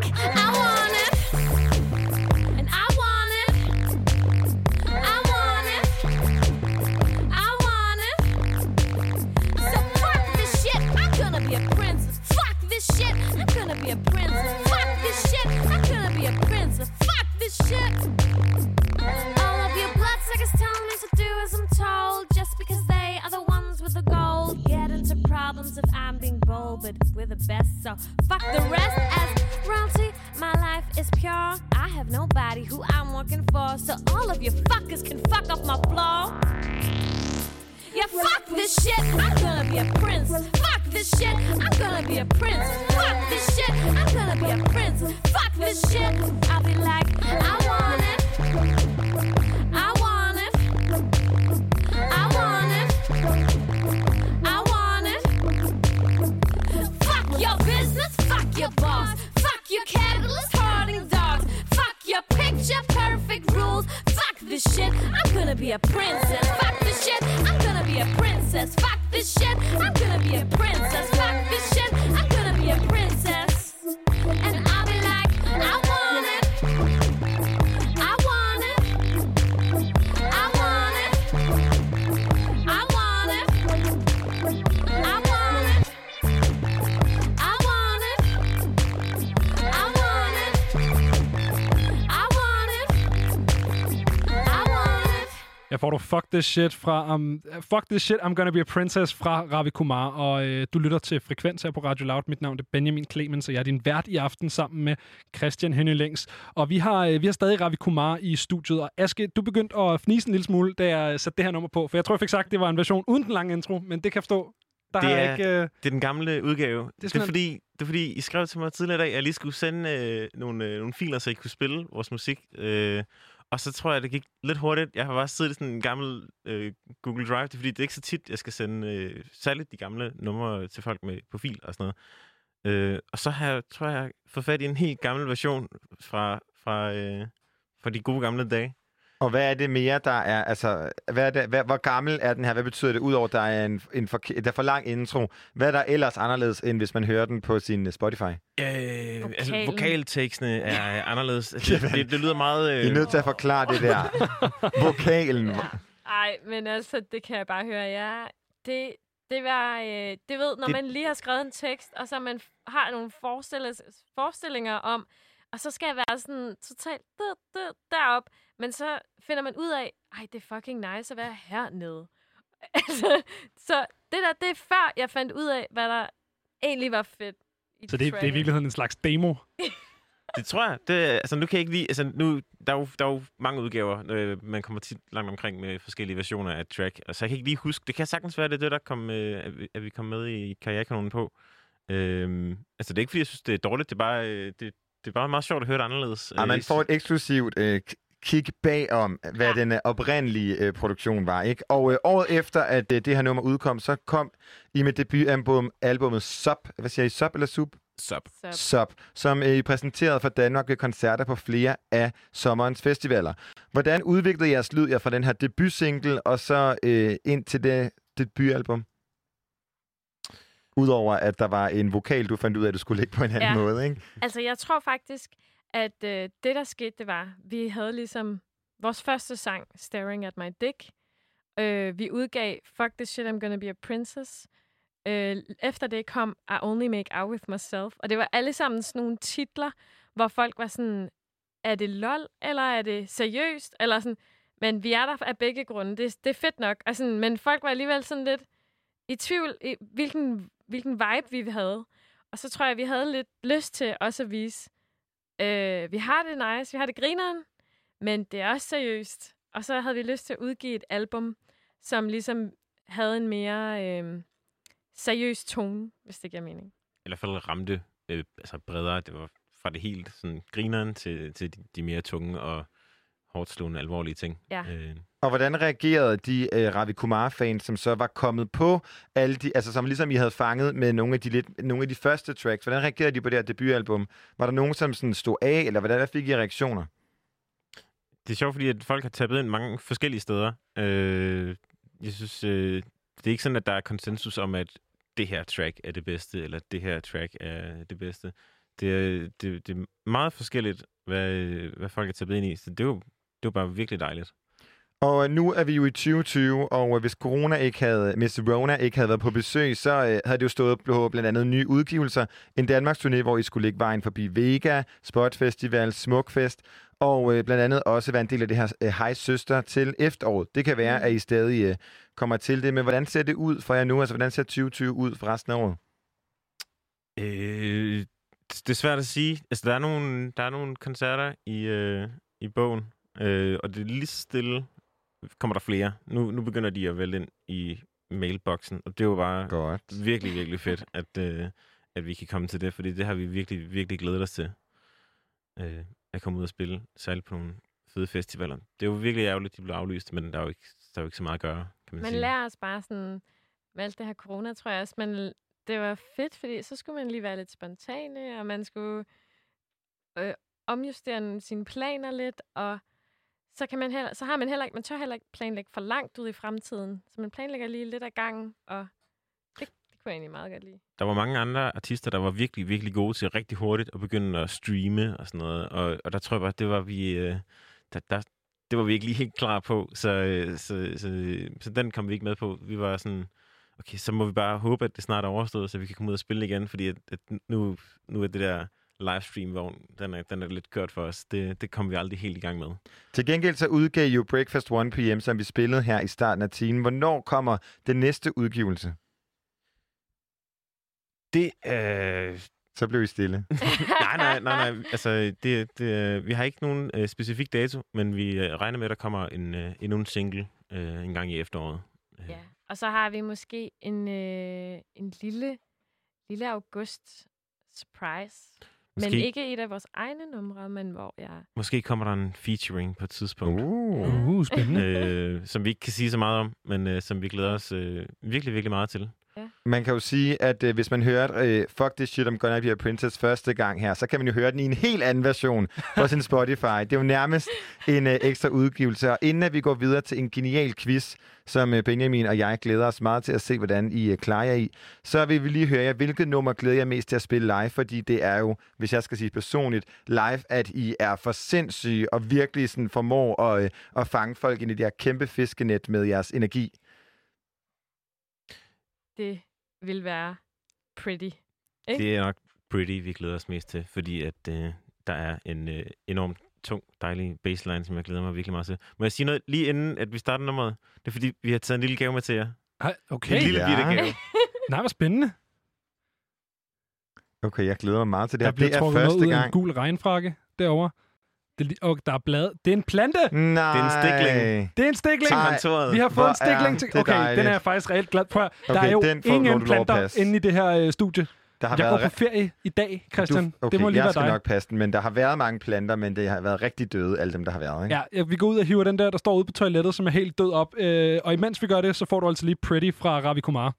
Fuck This Shit fra um, Fuck This Shit, I'm Gonna Be a Princess fra Ravi Kumar. Og øh, du lytter til Frekvens her på Radio Loud. Mit navn er Benjamin Clemens, og jeg er din vært i aften sammen med Christian Henny Længs. Og vi har, øh, vi har stadig Ravi Kumar i studiet. Og Aske, du begyndte at fnise en lille smule, da jeg satte det her nummer på. For jeg tror, jeg fik sagt, at det var en version uden den lange intro. Men det kan forstå. Der det, er, ikke... Øh... det er den gamle udgave. Det er, det er, fordi, det er fordi, I skrev til mig tidligere i dag, at jeg lige skulle sende øh, nogle, øh, nogle filer, så I kunne spille vores musik. Øh, og så tror jeg, det gik lidt hurtigt. Jeg har bare siddet i sådan en gammel øh, Google Drive, det er fordi, det er ikke så tit, jeg skal sende øh, særligt de gamle numre til folk med på fil og sådan noget. Øh, og så har jeg, tror jeg, fået fat i en helt gammel version fra, fra, øh, fra de gode gamle dage. Og hvad er det mere, der er, altså, hvad er det, hvad, hvor gammel er den her? Hvad betyder det, udover at der er en, en for, der er for lang intro? Hvad er der ellers anderledes, end hvis man hører den på sin øh, Spotify? Øh, altså, vokaltekstene er anderledes. Altså, det, det, det lyder meget... Øh, I er nødt til at forklare det der. Vokalen. Ej, men altså, det kan jeg bare høre. Ja, det, det var, øh, det ved, når Det- man lige har skrevet en tekst, og så man har nogle forestillinger om, og så skal jeg være sådan totalt der, der, derop, men så finder man ud af, ej, det er fucking nice at være hernede. altså, så det der, det er før jeg fandt ud af, hvad der egentlig var fedt. I Så det, det er i virkeligheden en slags demo. Det tror jeg. Det, altså, nu kan jeg ikke lide... Altså, nu, der, er jo, der er jo mange udgaver. Øh, man kommer tit langt omkring med forskellige versioner af et track. Og så jeg kan ikke lige huske... Det kan sagtens være, det er det, der kom, øh, at, vi, at vi kom med i karrierekanonen på. Øhm, altså, det er ikke, fordi jeg synes, det er dårligt. Det er bare, øh, det, det er bare meget sjovt at høre det anderledes. Og Øh, man får et eksklusivt øh, k- kig bagom, hvad ja. den øh, oprindelige øh, produktion var. ikke? Og øh, året efter, at øh, det her nummer udkom, så kom I med debutalbum, albumet Sub. Hvad siger I? Sub eller Sub? Sub. Sub. Sub, som øh, I præsenterede for Danmark ved koncerter på flere af sommerens festivaler. Hvordan udviklede jeres lyd jer fra den her debutsingle og så øh, ind til det debutalbum? Udover at der var en vokal, du fandt ud af, at du skulle lægge på en anden Ja. måde, ikke? Altså, jeg tror faktisk, at øh, det, der skete, det var, vi havde ligesom vores første sang, Staring at My Dick. Øh, vi udgav Fuck This Shit, I'm Gonna Be a Princess. Øh, efter det kom I Only Make Out With Myself. Og det var alle sammen sådan nogle titler, hvor folk var sådan, er det lol, eller er det seriøst? Eller sådan, men vi er der af begge grunde. Det, det er fedt nok. Og sådan, men folk var alligevel sådan lidt i tvivl, i hvilken, hvilken vibe vi havde. Og så tror jeg, vi havde lidt lyst til også at vise, øh, vi har det nice, vi har det grineren, men det er også seriøst. Og så havde vi lyst til at udgive et album, som ligesom havde en mere øh, seriøs tone, hvis det giver mening. i hvert fald ramte øh, altså bredere. Det var fra det helt sådan grineren til, til de, de mere tunge og hårdt slående, alvorlige ting. Ja. Øh, Og hvordan reagerede de øh, Ravi Kumar-fans, som så var kommet på alle de... Altså, som ligesom I havde fanget med nogle af de, lidt, nogle af de første tracks. Hvordan reagerede de på det her debutalbum? Var der nogen, som sådan stod af, eller hvordan hvad fik I reaktioner? det er sjovt, fordi at folk har tappet ind mange forskellige steder. Øh, jeg synes, øh, det er ikke sådan, at der er konsensus om, at det her track er det bedste, eller det her track er det bedste. Det er, det, det er meget forskelligt, hvad, hvad folk er tappet ind i. Så det er jo, det jo bare virkelig dejligt. Og øh, nu er vi jo i 2020, og øh, hvis corona ikke havde, hvis Rona ikke havde været på besøg, så øh, havde det jo stået på blandt andet nye udgivelser. En Danmarks turné, hvor I skulle ligge vejen forbi Vega, Spot Festival, Smukfest, og øh, blandt andet også være en del af det her øh, Hej Søster til efteråråret. Det kan være, Mm. at I stadig øh, kommer til det, men hvordan ser det ud for jer nu? Altså, hvordan ser 2020 ud for resten af året? Øh, det er svært at sige. Altså, der er nogle, der er nogle koncerter i, øh, i bogen, øh, og det er lige stille kommer der flere. Nu, nu begynder de at vælge ind i mailboksen, og det er jo bare Godt. virkelig, virkelig fedt, at, øh, at vi kan komme til det, fordi det har vi virkelig, virkelig glædet os til. Øh, at komme ud og spille, særligt på nogle fede festivaler. Det er jo virkelig ærgerligt, at de blev aflyst, men der er jo ikke, der er jo ikke så meget at gøre, kan man, Man sige. lærer os bare sådan, med alt det her corona, tror jeg også, men det var fedt, fordi så skulle man lige være lidt spontane, og man skulle øh, omjustere sine planer lidt, og så, kan man heller, så har man heller ikke, man tør heller ikke planlægge for langt ud i fremtiden, så man planlægger lige lidt af gangen, og det, det kunne jeg egentlig meget godt lide. Der var mange andre artister, der var virkelig, virkelig gode til rigtig hurtigt at begynde at streame og sådan noget. Og, og der tror jeg bare, det var vi... Øh, der, der, det var vi ikke lige helt klar på, så, øh, så, så, så den kom vi ikke med på. Vi var sådan, okay, så må vi bare håbe, at det snart er overstået, så vi kan komme ud og spille igen, fordi at, at nu, nu er det der livestream-vogn, den er, den er lidt kørt for os. Det, det kom vi aldrig helt i gang med. Til gengæld så udgav I jo Breakfast 1 p.m., som vi spillede her i starten af timen. Hvornår kommer den næste udgivelse? Det øh... Så blev I stille. nej, nej, nej, nej. Altså, det, det, øh, vi har ikke nogen øh, specifik dato, men vi øh, regner med, at der kommer en, øh, endnu en single øh, en gang i efteråret. Ja. Og så har vi måske en, øh, en lille, lille august surprise. Men Måske- ikke et af vores egne numre, men hvor jeg... Måske kommer der en featuring på et tidspunkt. Uh, uh spændende. øh, som vi ikke kan sige så meget om, men øh, som vi glæder os øh, virkelig, virkelig meget til. Man kan jo sige, at øh, hvis man hørte øh, Fuck This Shit, I'm Gonna Be a Princess første gang her, så kan man jo høre den i en helt anden version på sin Spotify. Det er jo nærmest en øh, ekstra udgivelse. Og inden at vi går videre til en genial quiz, som øh, Benjamin og jeg glæder os meget til at se, hvordan I øh, klarer jer i, så vil vi lige høre jer, hvilket nummer glæder jeg mest til at spille live, fordi det er jo, hvis jeg skal sige personligt, live, at I er for sindssyge og virkelig sådan formår at, øh, at fange folk ind i det her kæmpe fiskenet med jeres energi. Det vil være pretty. Ikke? Det er nok Pretty, vi glæder os mest til, fordi at øh, der er en øh, enormt tung, dejlig baseline, som jeg glæder mig virkelig meget til. Må jeg sige noget lige inden, at vi starter nummeret? Det er fordi, vi har taget en lille gave med til jer. Ej, okay. En lille Ja. bitte gave. Nej, hvor spændende. Okay, jeg glæder mig meget til det Der her. bliver Det er trukket noget første ud af en gang. gul regnfrakke derovre. Det, er og der er blad. Det er en plante! Nej. Det er en stikling. Det er en stikling. Kontoret. Vi har fået Hvor en stikling til. det Okay, dejligt. den er jeg faktisk reelt glad for. Der Okay, er jo ingen planter inde i det her øh, studie. Der har jeg går været på ferie i dag, Christian. Du, okay, det må lige jeg være skal dig. nok passe den, men der har været mange planter, men det har været rigtig døde, alle dem, der har været. Ikke? Ja, ja, vi går ud og hiver den der, der står ude på toilettet, som er helt død op. Øh, og imens vi gør det, så får du altså lige Pretty fra Ravi Kumar.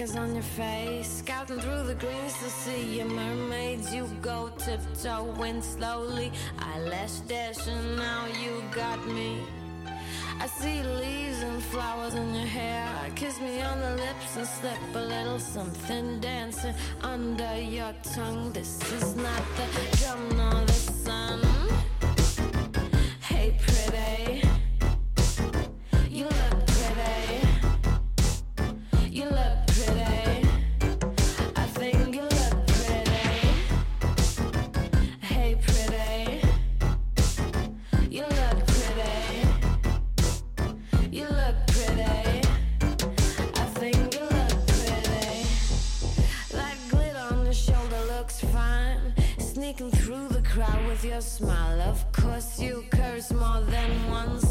On your face. Scouting through the greens to see your mermaids. You go tiptoeing slowly. Eyelash dashing, now you got me. I see leaves and flowers in your hair. Kiss me on the lips and slip a little something dancing under your tongue. This is not the drum nor your smile. Of course, you curse more than once.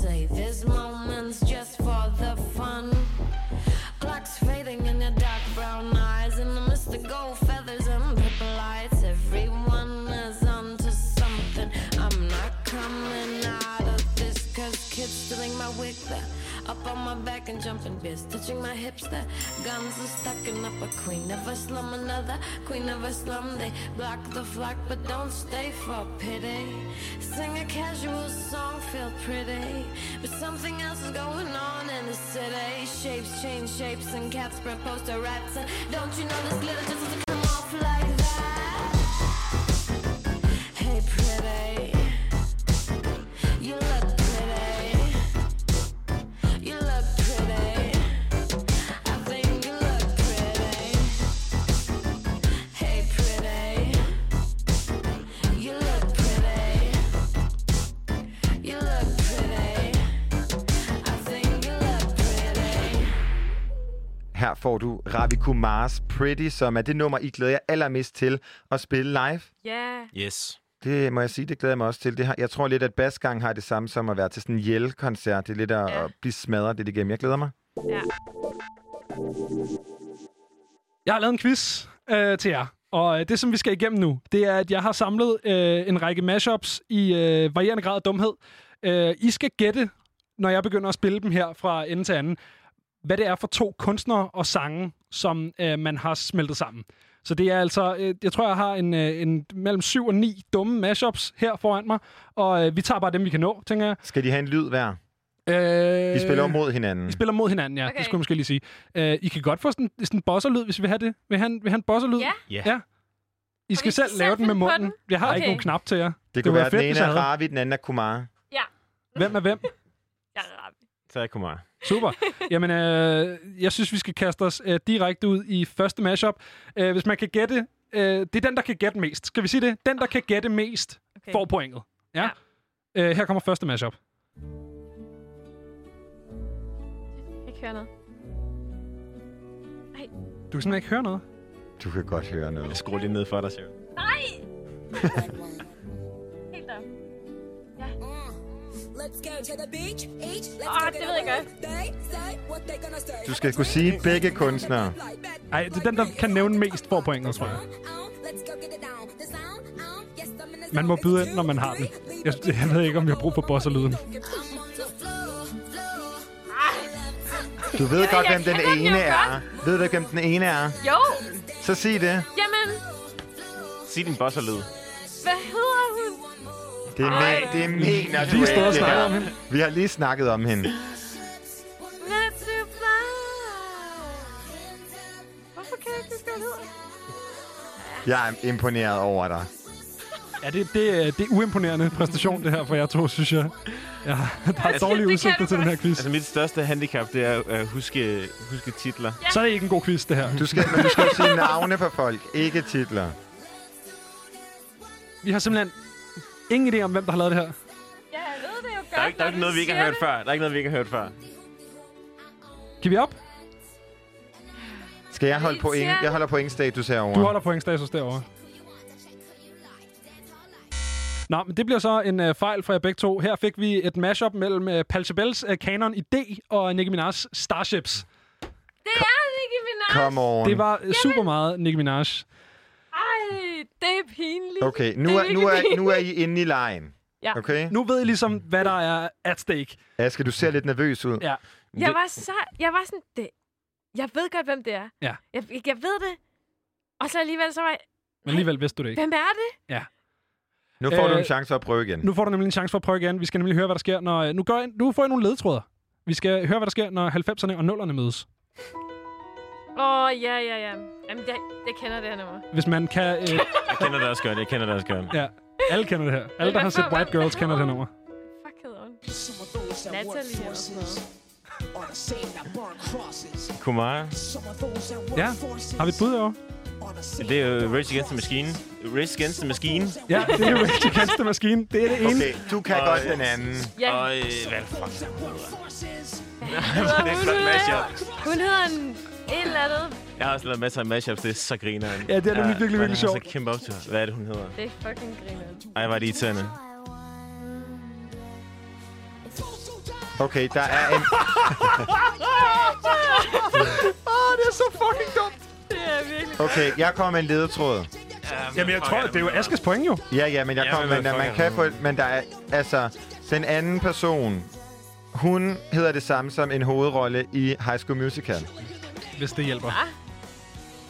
Touching my hips there. Guns are stucking up a queen, never slum another. Queen never slum, they block the flock, but don't stay for pity. Sing a casual song, feel pretty. But something else is going on in the city. Shapes change shapes and cats spread poster rats. And don't you know this glitter just doesn't come off like that? Hey, pretty. Her får du Ravi Kumars Pretty, som er det nummer, I glæder jer allermest til at spille live. Ja. Yes. Det må jeg sige, det glæder jeg mig også til. Det har, jeg tror lidt, at basgang har det samme som at være til sådan en Yell-koncert. Det er lidt at, ja. at blive smadret lidt igennem. Jeg glæder mig. Ja. Jeg har lavet en quiz øh, til jer. Og øh, det, som vi skal igennem nu, det er, at jeg har samlet øh, en række mashups i øh, varierende grad af dumhed. Øh, I skal gætte, når jeg begynder at spille dem her fra ende til anden, hvad det er for to kunstnere og sange, som øh, man har smeltet sammen. Så det er altså, øh, jeg tror, jeg har en, øh, en mellem syv og ni dumme mashups her foran mig, og øh, vi tager bare dem, vi kan nå, tænker jeg. Skal de have en lyd hver? Øh, De spiller mod hinanden. Vi spiller mod hinanden, ja. Okay. Det skulle jeg måske lige sige. Øh, I kan godt få sådan, sådan en bosserlyd, hvis vi vil have det. Vil han, vil han bosserlyd? Ja. Ja. ja. I skal selv lave den med munden. den? Jeg har okay. ikke nogen knap til jer. Det kunne var være, at den fedt, ene er. Ravi, den anden er Kumar. Ja. Hvem er hvem? Jeg Kumar. Super. Jamen, øh, jeg synes, vi skal kaste os øh, direkte ud i første mashup. Øh, hvis man kan gætte... Øh, det er den, der kan gætte mest. Skal vi sige det? Den, der kan gætte mest, okay. Får pointet. Ja. ja. Øh, her kommer første mashup. Jeg kan høre noget. Du kan simpelthen ikke høre noget. Du kan godt høre noget. Jeg skruer lige ned for dig, Sharon. Nej! Let's go to the beach, each, let's go det ved jeg godt. Du skal kunne sige begge kunstnere. Ej, det er den, der kan nævne mest, får pointet, tror jeg. Man må byde ind, når man har den. Jeg, jeg ved ikke, om jeg har brug for bosserlyden. Du ved godt, hvem den jeg ene er. Ved du hvem den ene er? Jo. Så sig det. Jamen, Sig din bosserlyd. hvad hedder hun? Det er, me- det er mener du ikke, det her. om hende. Vi har lige snakket om hende. Hvorfor kan jeg ikke huske, hvad hun hedder? Jeg er imponeret over dig. Ja, det, det, er- det er uimponerende præstation, det her for jer to, synes jeg. Ja, der er Altså, dårlige det udsigter til den her quiz. Altså, mit største handicap, det er at huske, huske titler. Så er det ikke en god quiz, det her. Du skal, men du skal sige navne på folk, ikke titler. Vi har simpelthen ingen idé om, hvem der har lavet det her. Ja, jeg ved det jo godt, Der er, ikke, der er ikke noget, vi ikke har hørt før. Der er ikke noget, vi ikke har hørt før. Giver vi op? Skal jeg holde point? Jeg holder pointstatus herovre. Du holder pointstatus derovre. Nå, men det bliver så en uh, fejl fra jer begge to. Her fik vi et mashup mellem uh, Palchabels uh, Canon i D og Nicki Minaj's Starships. Det er Nicki Minaj. Come on. Det var uh, super meget Nicki Minaj. Ej, det er pinligt. Okay, nu er, nu, er, nu er I inde i lejen. Ja. Okay? Nu ved I ligesom, hvad der er at stake. Aske, du ser lidt nervøs ud. Ja. Jeg var så... Jeg var sådan... Det, jeg ved godt, hvem det er. Ja. Jeg, jeg ved det. Og så alligevel så var jeg... Men alligevel vidste du det ikke. Hvem er det? Ja. Nu får du Øh, en chance for at prøve igen. Nu får du nemlig en chance for at prøve igen. Vi skal nemlig høre, hvad der sker, når... Nu, går jeg, nu får jeg nogle ledtråder. Vi skal høre, hvad der sker, når 90'erne og 0'erne mødes. Åh, oh, ja, ja, ja. Jamen, jeg, jeg kender det her nummer. Hvis man kan... Øh, Jeg kender det også godt. Jeg kender det også godt. ja, alle kender det her. Alle, der har set White Girls, kender det her nummer. Fuck hedder hun? Natalie eller sådan noget. Kumar. Ja, har vi et bud over? Det er jo Rage Against the Machine. Rage Against the Machine. Ja, det er Rage Against the Machine. Det er det ene. Okay, du kan Og, godt øh, den anden. Ja. Og øh, hvad fuck? Hun, hedder- hun hedder en, en eller andet Jeg har også lavet masser af mashups, det er så grineren. Ja, det er nemlig virkelig, hvor virkelig har sjovt. Så kæmpe optur. Hvad er det, hun hedder? Det er fucking grineren. Ej, var det irriterende. Okay, der er en... Åh, det er så fucking dumt. Det er virkelig Okay, jeg kommer med en ledetråd. Jamen, jeg tror, det er jo Askes point, jo. Ja, ja, men jeg Ja, kommer men med, hvad man kan få... Men der er... Altså, den anden person, hun hedder det samme som en hovedrolle i High School Musical. Hvis det hjælper.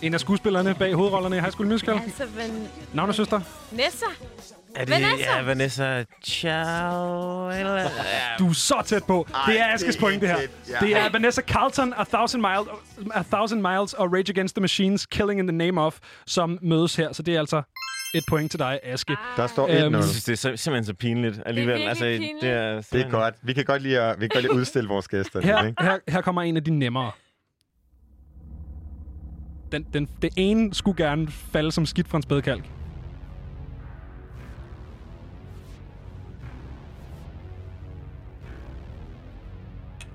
En af skuespillerne bag hovedrollerne i High School Musical. Altså, Van... Navn og søster. Nessa. Er det, Vanessa. Ja, Vanessa Chow, eller... Ja. Du er så tæt på. Ej, det er det Askes er point, det her. tæt, ja. Det er Vanessa Carlton, A Thousand, Miles, A Thousand Miles og Rage Against the Machines, Killing in the Name of, som mødes her. Så det er altså et point til dig, Aske. Der står Øhm, 1-0. Jeg synes, det er sim- simpelthen så pinligt alligevel. virkelig altså, pinligt. Det er, Det er godt. Vi kan godt lide at, vi kan godt lide at udstille vores gæster. Her, ikke? her, her kommer en af de nemmere. Den, den, det ene skulle gerne falde som skidt fra en spædekalk.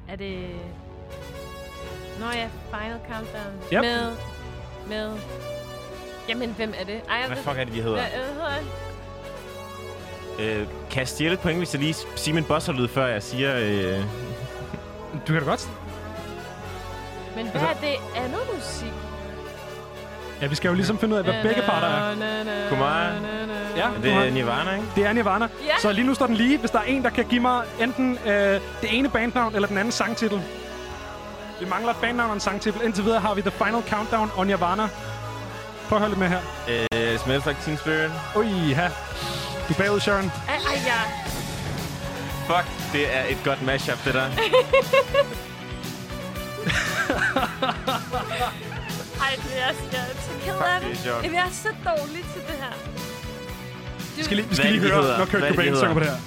Er det... Nå ja, Final Countdown. Yep. Med... Med... Jamen, hvem er det? Ej, jeg Hvad ved- fuck er det, de hedder? Hvad, hvad hedder han? Øh, kan jeg stjæle et point, hvis jeg lige siger min bosserlyd, før jeg siger... Øh... Du kan da godt. Men hvad Altså- er det andet musik? Ja, vi skal jo ligesom finde ud af, hvad begge parter er. Kumar. Ja, Det er Nirvana, ikke? Det er Nirvana. Ja. Så lige nu står den lige. Hvis der er en, der kan give mig enten øh, det ene bandnavn eller den anden sangtitel. Vi mangler et bandnavn og en sangtitel. Indtil videre har vi The Final Countdown og Nirvana. Prøv at høre lidt med her. Øh, Smells Like Teen Spirit. Ui, ha. Du er bagud, Sharon. Ej, ej, ja. Fuck, det er et godt mashup, det der. Ej, det er, jeg er så ked af det er. Jamen, jeg er så dårlig til det her. Vi skal lige, vi skal lige høre, hedder? når Kurt Cobain synger på det her.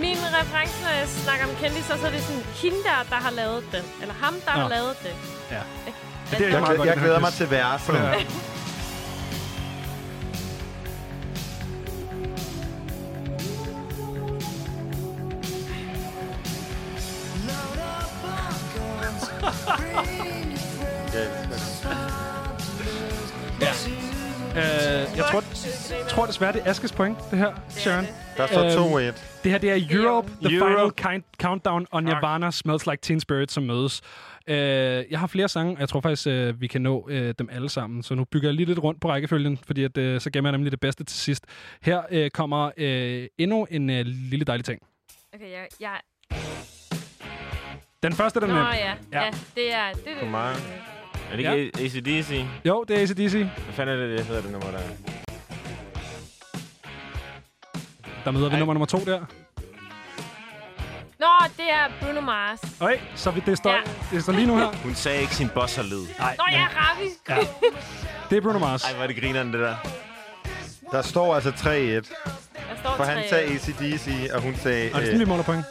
Min reference, når jeg snakker om kendiser, så er det sådan, hende der, der har lavet det. Eller ham, der Nå. har lavet det. Ja. Ja, det er Jeg, jeg den her glæder mig til verset. På det her. Ja. Øh, jeg tror, tror desværre, det er Askes point, det her, Sharon. Der står 2-1. Det her, det er Europe, The Europe. Final Kind- Countdown og Nirvana Smells Like Teen Spirit, som mødes. Øh, jeg har flere sange, og jeg tror faktisk, øh, vi kan nå øh, dem alle sammen. Så nu bygger jeg lige lidt rundt på rækkefølgen, fordi at, øh, så gemmer jeg nemlig det bedste til sidst. Her øh, kommer øh, endnu en øh, lille dejlig ting. Okay, jeg... jeg Den første, den Nå, er ja. ja. det er... Det, er det. Kumar. Er det ikke ja. ACDC? Jo, det er ACDC. Hvad fanden er det, det hedder det nummer der? Der møder vi nummer nummer to der. Nå, det er Bruno Mars. Okay, så vi, det, står, Ja. det står lige nu her. Hun sagde ikke sin bosserlyd. Nej, Nå, ja, Ravi. Ja. Det er Bruno Mars. Ej, hvor er det grineren, det der. Der står altså 3-1. Der står For han sagde ACDC, og hun sagde... Og det er sådan, vi måler point.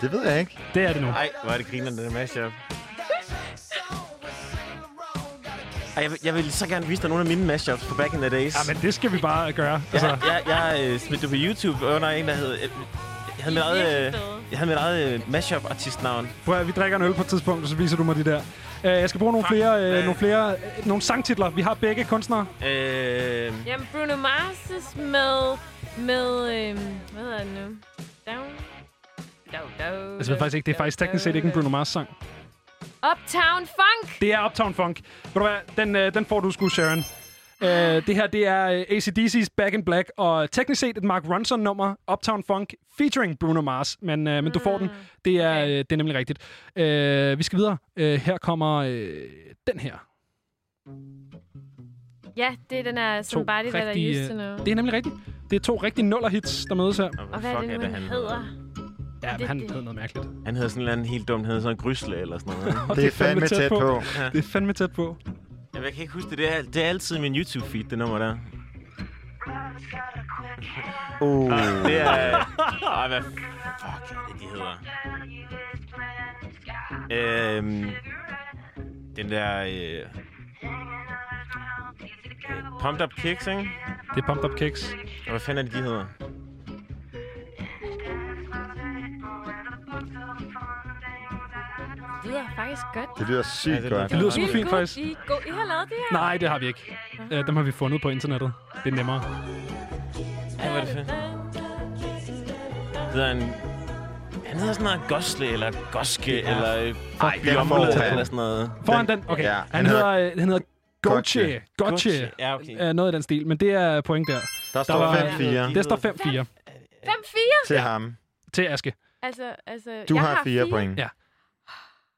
det ved jeg ikke. Det er det nu. Ej, hvor er det grineren, det der mashup. Jeg, vil, jeg vil så gerne vise dig nogle af mine mashups fra back in the days. Ja, men det skal vi bare gøre. Altså, Jeg, jeg, jeg øh, smidt det på YouTube under en, der hed... Jeg, jeg havde mit eget, øh, jeg havde mit eget øh, mashup-artistnavn. Prøv at, vi drikker en øl på et tidspunkt, og så viser du mig de der. Uh, jeg skal bruge nogle Fuck. flere, uh, Hvad? nogle flere, uh, nogle sangtitler. Vi har begge kunstnere. Øh, Jamen, Bruno Mars med... Med... Øhm, hvad hedder det nu? Down... Down, down, Jeg ved faktisk ikke, det er faktisk teknisk set ikke en Bruno Mars sang. Uptown Funk! Det er Uptown Funk. Ved du hvad, den, uh, den får du sgu, Sharon. Uh, det her, det er uh, ACDC's Back in Black, og teknisk set et Mark Ronson-nummer, Uptown Funk, featuring Bruno Mars. Men, uh, men du får den. Det er, uh, det er nemlig rigtigt. Uh, vi skal videre. Uh, her kommer uh, den her. Ja, det er den her Somebody That I Used To Know. Det er nemlig rigtigt. Det er to rigtige nuller-hits, der mødes her. Og hvad er det nu, han hedder? Ja, men han hed noget mærkeligt. Han havde sådan en eller anden helt dumt, han havde sådan en grysle eller sådan noget. Og Det er fandme tæt på. Ja. Det er fandme tæt på. Jamen, jeg kan ikke huske det. Det er, det er altid min YouTube-feed, det nummer der. Uh. Ah, det er... Ej, hvad fuck er det, de hedder? Øhm, den der... Øh, Pumped Up Kicks, ikke? Det er Pumped Up Kicks. Og hvad fanden er det, de hedder? Lyder faktisk godt. Det lyder sygt det godt. Det lyder super fint, faktisk. I, go, I har lavet det her? Nej, det har vi ikke. Øh, dem har vi fundet på internettet. Det er nemmere. Ja, hvor er det fedt. Det hedder en... Han hedder sådan noget Gosle, eller Goske, Ja. eller... øh, Nej, Bjomle, får han. eller sådan noget. Foran den? Okay. Ja, han, han hedder, hedder- øh, han hedder Goche. Goche. Goche. Ja, okay. Øh, noget i den stil, men det er point der. Der står var- 5-4 Der står 5-4 5-4? til ham. til Aske. Altså, altså, Du jeg har 4 point. Ja.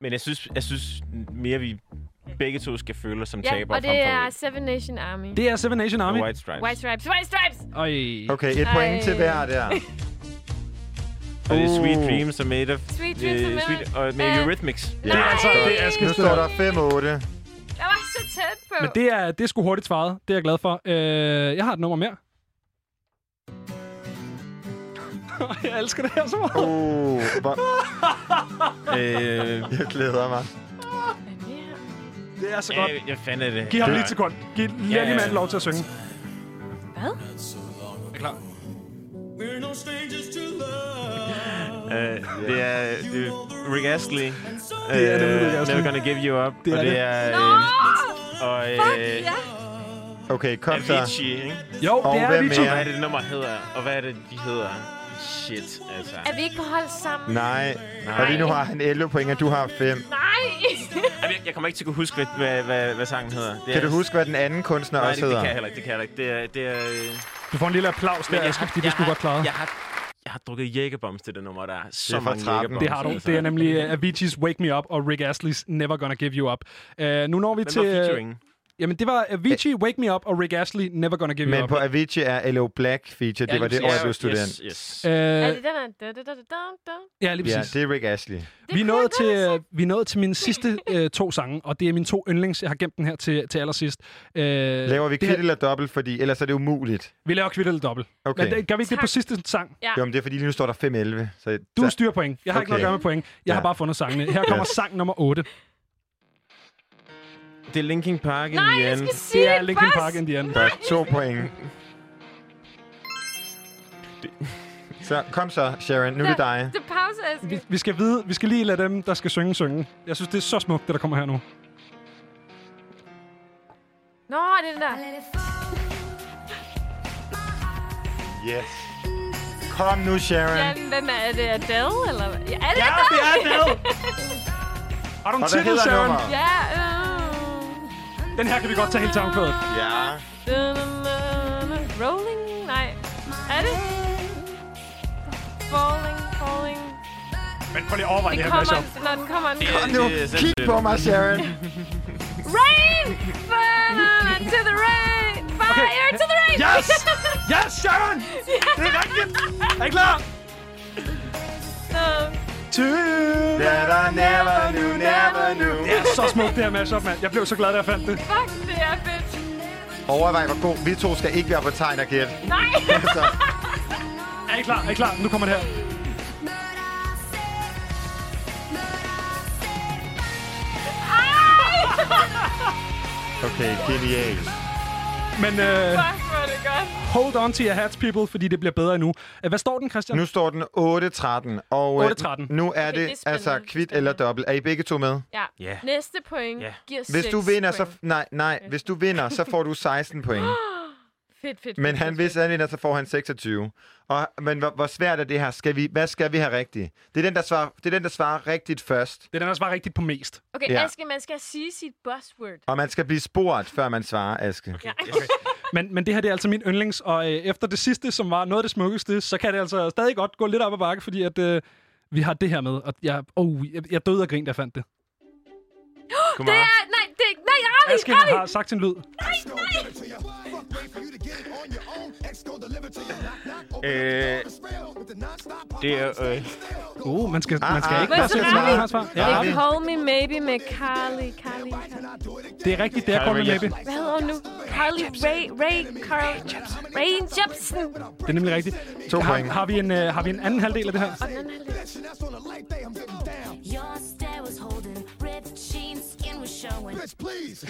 Men jeg synes, jeg synes mere, vi begge to skal føle os som Ja, tabere og det er Seven Nation Army. Det er Seven Nation Army. White Stripes. White Stripes. White Stripes! Øj. Okay, et Ej. point til hver der. Og det er Sweet Uh. Dreams are made of... Sweet Dreams are øh, made sweet, of- og med Øh, Eurythmics. Det er altså det er Nu står der 5-8. Jeg var så tæt på. Men det er, det er sgu hurtigt svaret. Det er jeg glad for. Øh, jeg har et nummer mere. jeg elsker det her så meget. Uh, hvor... øh, Jeg glæder mig. Det er så godt. jeg, jeg fandt det. Giv ham det lige et sekund. Giv lige Ja, ja. mand lov til at synge. Hvad? Er klar? We're no strangers to love. Øh, det er det er Rick Astley. Det er nemlig øh, Rick Astley. Never Gonna Give You Up. Det og er det det. er... Nå! Øh, og Fuck, øh, ja. Okay, kom så. Avicii, ikke? Jo, Og det er Avicii. Og hvad er det, det nummer hedder? Og hvad er det, de hedder? Shit, altså. Er vi ikke på hold sammen? Nej. Nej. Og lige nu har han 11 point, og du har 5. Nej! Jeg, jeg kommer ikke til at kunne huske, hvad, hvad, hvad, hvad sangen hedder. Det Kan er, du huske, hvad den anden kunstner Nej, også det, det hedder? kan jeg heller ikke. Det kan jeg heller ikke. Det er... Det er øh, Du får en lille applaus men der, jeg Aske, har- fordi det jeg skulle godt klare. Jeg har, jeg har drukket jægerbombs til det nummer, der er så fra mange 13. jægerbombs. Det har du. altså. Det er nemlig uh, Avicii's Wake Me Up og Rick Astley's Never Gonna Give You Up. Uh, nu når vi Hvem til... var featuring? Jamen, det var Avicii, Wake Me Up og Rick Astley, Never Gonna Give You Men Up. på Avicii er L.O. Black feature. Ja, Det var det år, jeg blev Ja, student. Yes, yes. Øh, Er det den ja, lige Ja, præcis. det er Rick Astley. Vi er, nået til, øh, vi er nået til mine sidste øh, to sange, og det er mine to yndlings. Jeg har gemt den her til, til allersidst. Øh, Laver vi det kvit her- eller dobbelt, fordi ellers er det umuligt. Vi laver kvitt eller dobbelt. Okay. Men det, gør vi ikke det på Tak. sidste sang? Ja. Jo, men det er fordi, lige nu står der 5-11. Så, Du styrer point. Jeg har ikke noget at gøre med point. Jeg har Ja. bare fundet sangene. Her kommer sang nummer 8. Det er Linkin Park in Nej, the jeg end. skal sige Det er det Linkin. Park in the end. der er to point. Så kom så, Sharon. Nu er det dig. Det pause, Aske. Vi, vi, skal vide, vi skal lige lade dem, der skal synge, synge. Jeg synes, det er så smukt, det der kommer her nu. Nå, det er den der. Yes. Kom nu, Sharon. Ja, hvem er, det? Adele, eller hvad? Ja, er det Ja, det er Adele! Har du en titel, Sharon? Ja, øh... Den her kan vi godt tage helt sammenkvædet. Ja. Rolling? Nej. Er det? Falling, falling. Men prøv lige at overveje Det det her mashup. når den kommer. Den Kom kommer. nu. det er Kig på mig, Sharon. Rain! Fire to the rain! Fire to the rain! Yes! Yes, Sharon! Det er rigtigt! Er I klar? Så- To That I never knew, never knew. Det er så smukt, det her mashup, mand. Jeg blev så glad, da jeg fandt det. Fuck, det er fedt. Overvej, hvor god. Vi to skal ikke være på tegn og gæt. Nej! Så, Er I klar? Er I klar? Nu kommer det her. okay, genial. Men Fuck, hvor det godt. hold on to your hats, people, fordi det bliver bedre endnu. Uh, hvad står den, Christian? Nu står den 8-13, og øh, 8-13. nu er Okay, det, det er altså spændende. kvit eller dobbelt. Er I begge to med? Ja. Ja. Næste point Ja. giver Hvis du vinder, så... point. Nej, nej. Hvis du vinder, så får du 16 point. Fedt, fedt, Men fedt, han, fedt, hvis han vinder, så får han 26. Og, men hvor, hvor svært er det her? Skal vi, hvad skal vi have rigtigt? Det er den, der svarer, det er den, der svarer rigtigt først. Det er den, der svarer rigtigt på mest. Okay, Ja. Aske, man skal sige sit buzzword. Og man skal blive spurgt, før man svarer, Aske. Ja. Men, men det her det er altså min yndlings, og øh, efter det sidste, som var noget af det smukkeste, så kan det altså stadig godt gå lidt op ad bakke, fordi at, øh, vi har det her med. Og jeg, oh, jeg, jeg døde af grin, da jeg fandt det. Det er... Nej, det er... Nej, Ravi! Aske Ravi! har sagt sin lyd. Øh, det er... Øh, Uh, man skal, man skal Ah, ikke ah. bare Hvad så, sætte Ravi? svaret. svar. Ja, call me maybe med Carly, Carly, Carly. det er rigtigt, det er Colin Rae Maybe. Hvad hedder hun nu? Carly Ray, Ray, Carl, Ray Jepsen. Det er nemlig rigtigt. To har, point. har, vi en, øh, har vi en anden halvdel af det her? Og den anden halvdel. Was showing.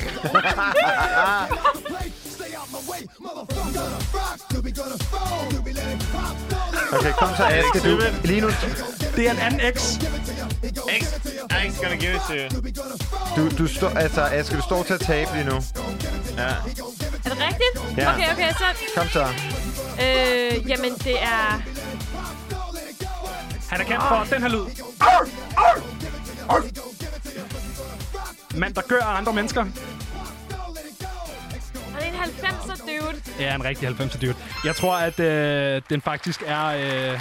Okay, kom så, Aske. Du, lige nu... Det er en anden X. X. Thanks gonna give it to you. Du, du står, altså, Aske, du står til at tabe lige nu. Ja. Er det rigtigt? Ja. Okay, okay, så... Kom så. Øh, jamen, det er... Han er kendt for den her lyd. Mand, der gør andre mennesker. Han er en 90'er dude. Ja, en rigtig 90'er dude. Jeg tror, at øh, den faktisk er... Øh, jeg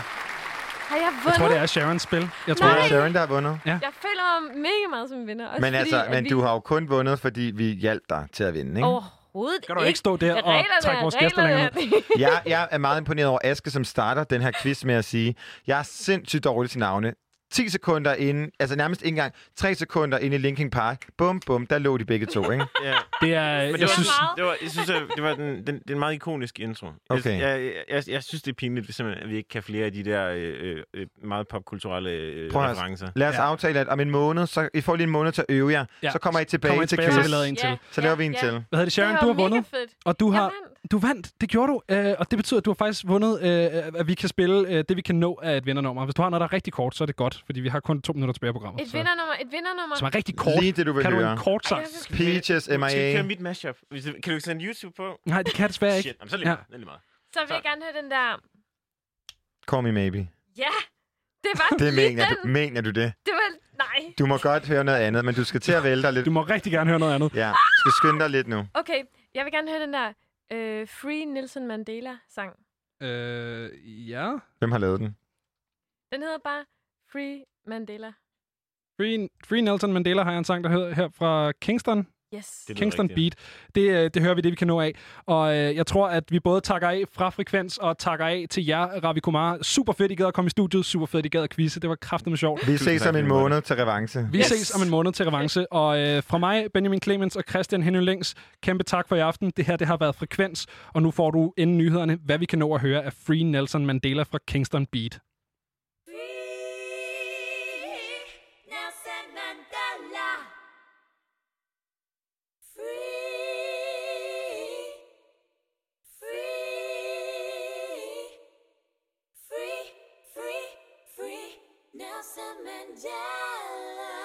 Har jeg vundet? tror, det er Sharons spil. Jeg tror, Det Nej. er Sharon, der har vundet. Ja. Jeg føler mig mega meget som vinder. Også Men, fordi, altså, men vi... du har jo kun vundet, fordi vi hjalp dig til at vinde, ikke? Overhovedet Kan du ikke stå der og Reglerne trække vores gæster længere reglerne. jeg, jeg er meget imponeret over Aske, som starter den her quiz med at sige, jeg er sindssygt dårlig til navne. 10 sekunder inden, altså nærmest ikke engang 3 sekunder inde i Linkin Park. Bum, bum, der lå de begge to, ikke? Ja. Det er... Men det jeg var, synes, det var, jeg synes, det var den, den, den meget ikonisk intro. Okay. Jeg, jeg, jeg, jeg synes, det er pinligt, at vi ikke kan flere af de der øh, øh, meget popkulturelle øh, Prøv referencer. lad os Ja. aftale, at om en måned, så I får lige en måned til at øve jer. Ja. Så kommer I tilbage, Kommer I til tilbage, quiz. så vi laver en til. Så laver vi en til. hvad hedder det, Sharon? Det Du har vundet. fedt. Og du har, vandt. Du vandt, det gjorde du. Øh, og det betyder, at du har faktisk vundet, øh, at vi kan spille øh, det, vi kan nå af et vindernummer. Hvis du har noget, der er rigtig kort, så er det godt, fordi vi har kun to minutter tilbage på programmet. Et så, vindernummer, et vindernummer. som er rigtig kort. Lige det, du vil kan du høre. en kort sang? Ej, Peaches, Skal vi MIA. køre mit mashup? Du- Kan du sende YouTube på? Nej, det kan desværre ikke. Shit, Jamen, så det lige Ja. Det lige meget. Så vil jeg gerne høre den der... Call me maybe. Ja, det var Det lige mener den. du, mener du det? Det var... Nej. Du må godt høre noget andet, men du skal til at vælge dig lidt. Du må rigtig gerne høre noget andet. Ja, du skal skynde dig lidt nu. Okay, jeg vil gerne høre den der øh, Free Nelson Mandela-sang. Øh, ja. Hvem har lavet den? Den hedder bare Free Mandela. Free, Free Nelson Mandela har jeg en sang, der hedder her fra Kingston. Yes. Det Kingston rigtigt. Beat. Det, øh, det hører vi det, vi kan nå af. Og øh, jeg tror, at vi både takker af fra Frekvens og takker af til jer, Ravi Kumar. Super fedt, I gad at komme i studiet. Super fedt, I gad at quizze. Det var kraftedeme sjovt. Vi ses om en måned til revanche. Vi yes. ses om en måned til revanche. Og øh, fra mig, Benjamin Clemens og Christian Henning Længs, kæmpe tak for i aften. Det her det har været Frekvens, og nu får du inden nyhederne, hvad vi kan nå at høre af Free Nelson Mandela fra Kingston Beat. Mandela.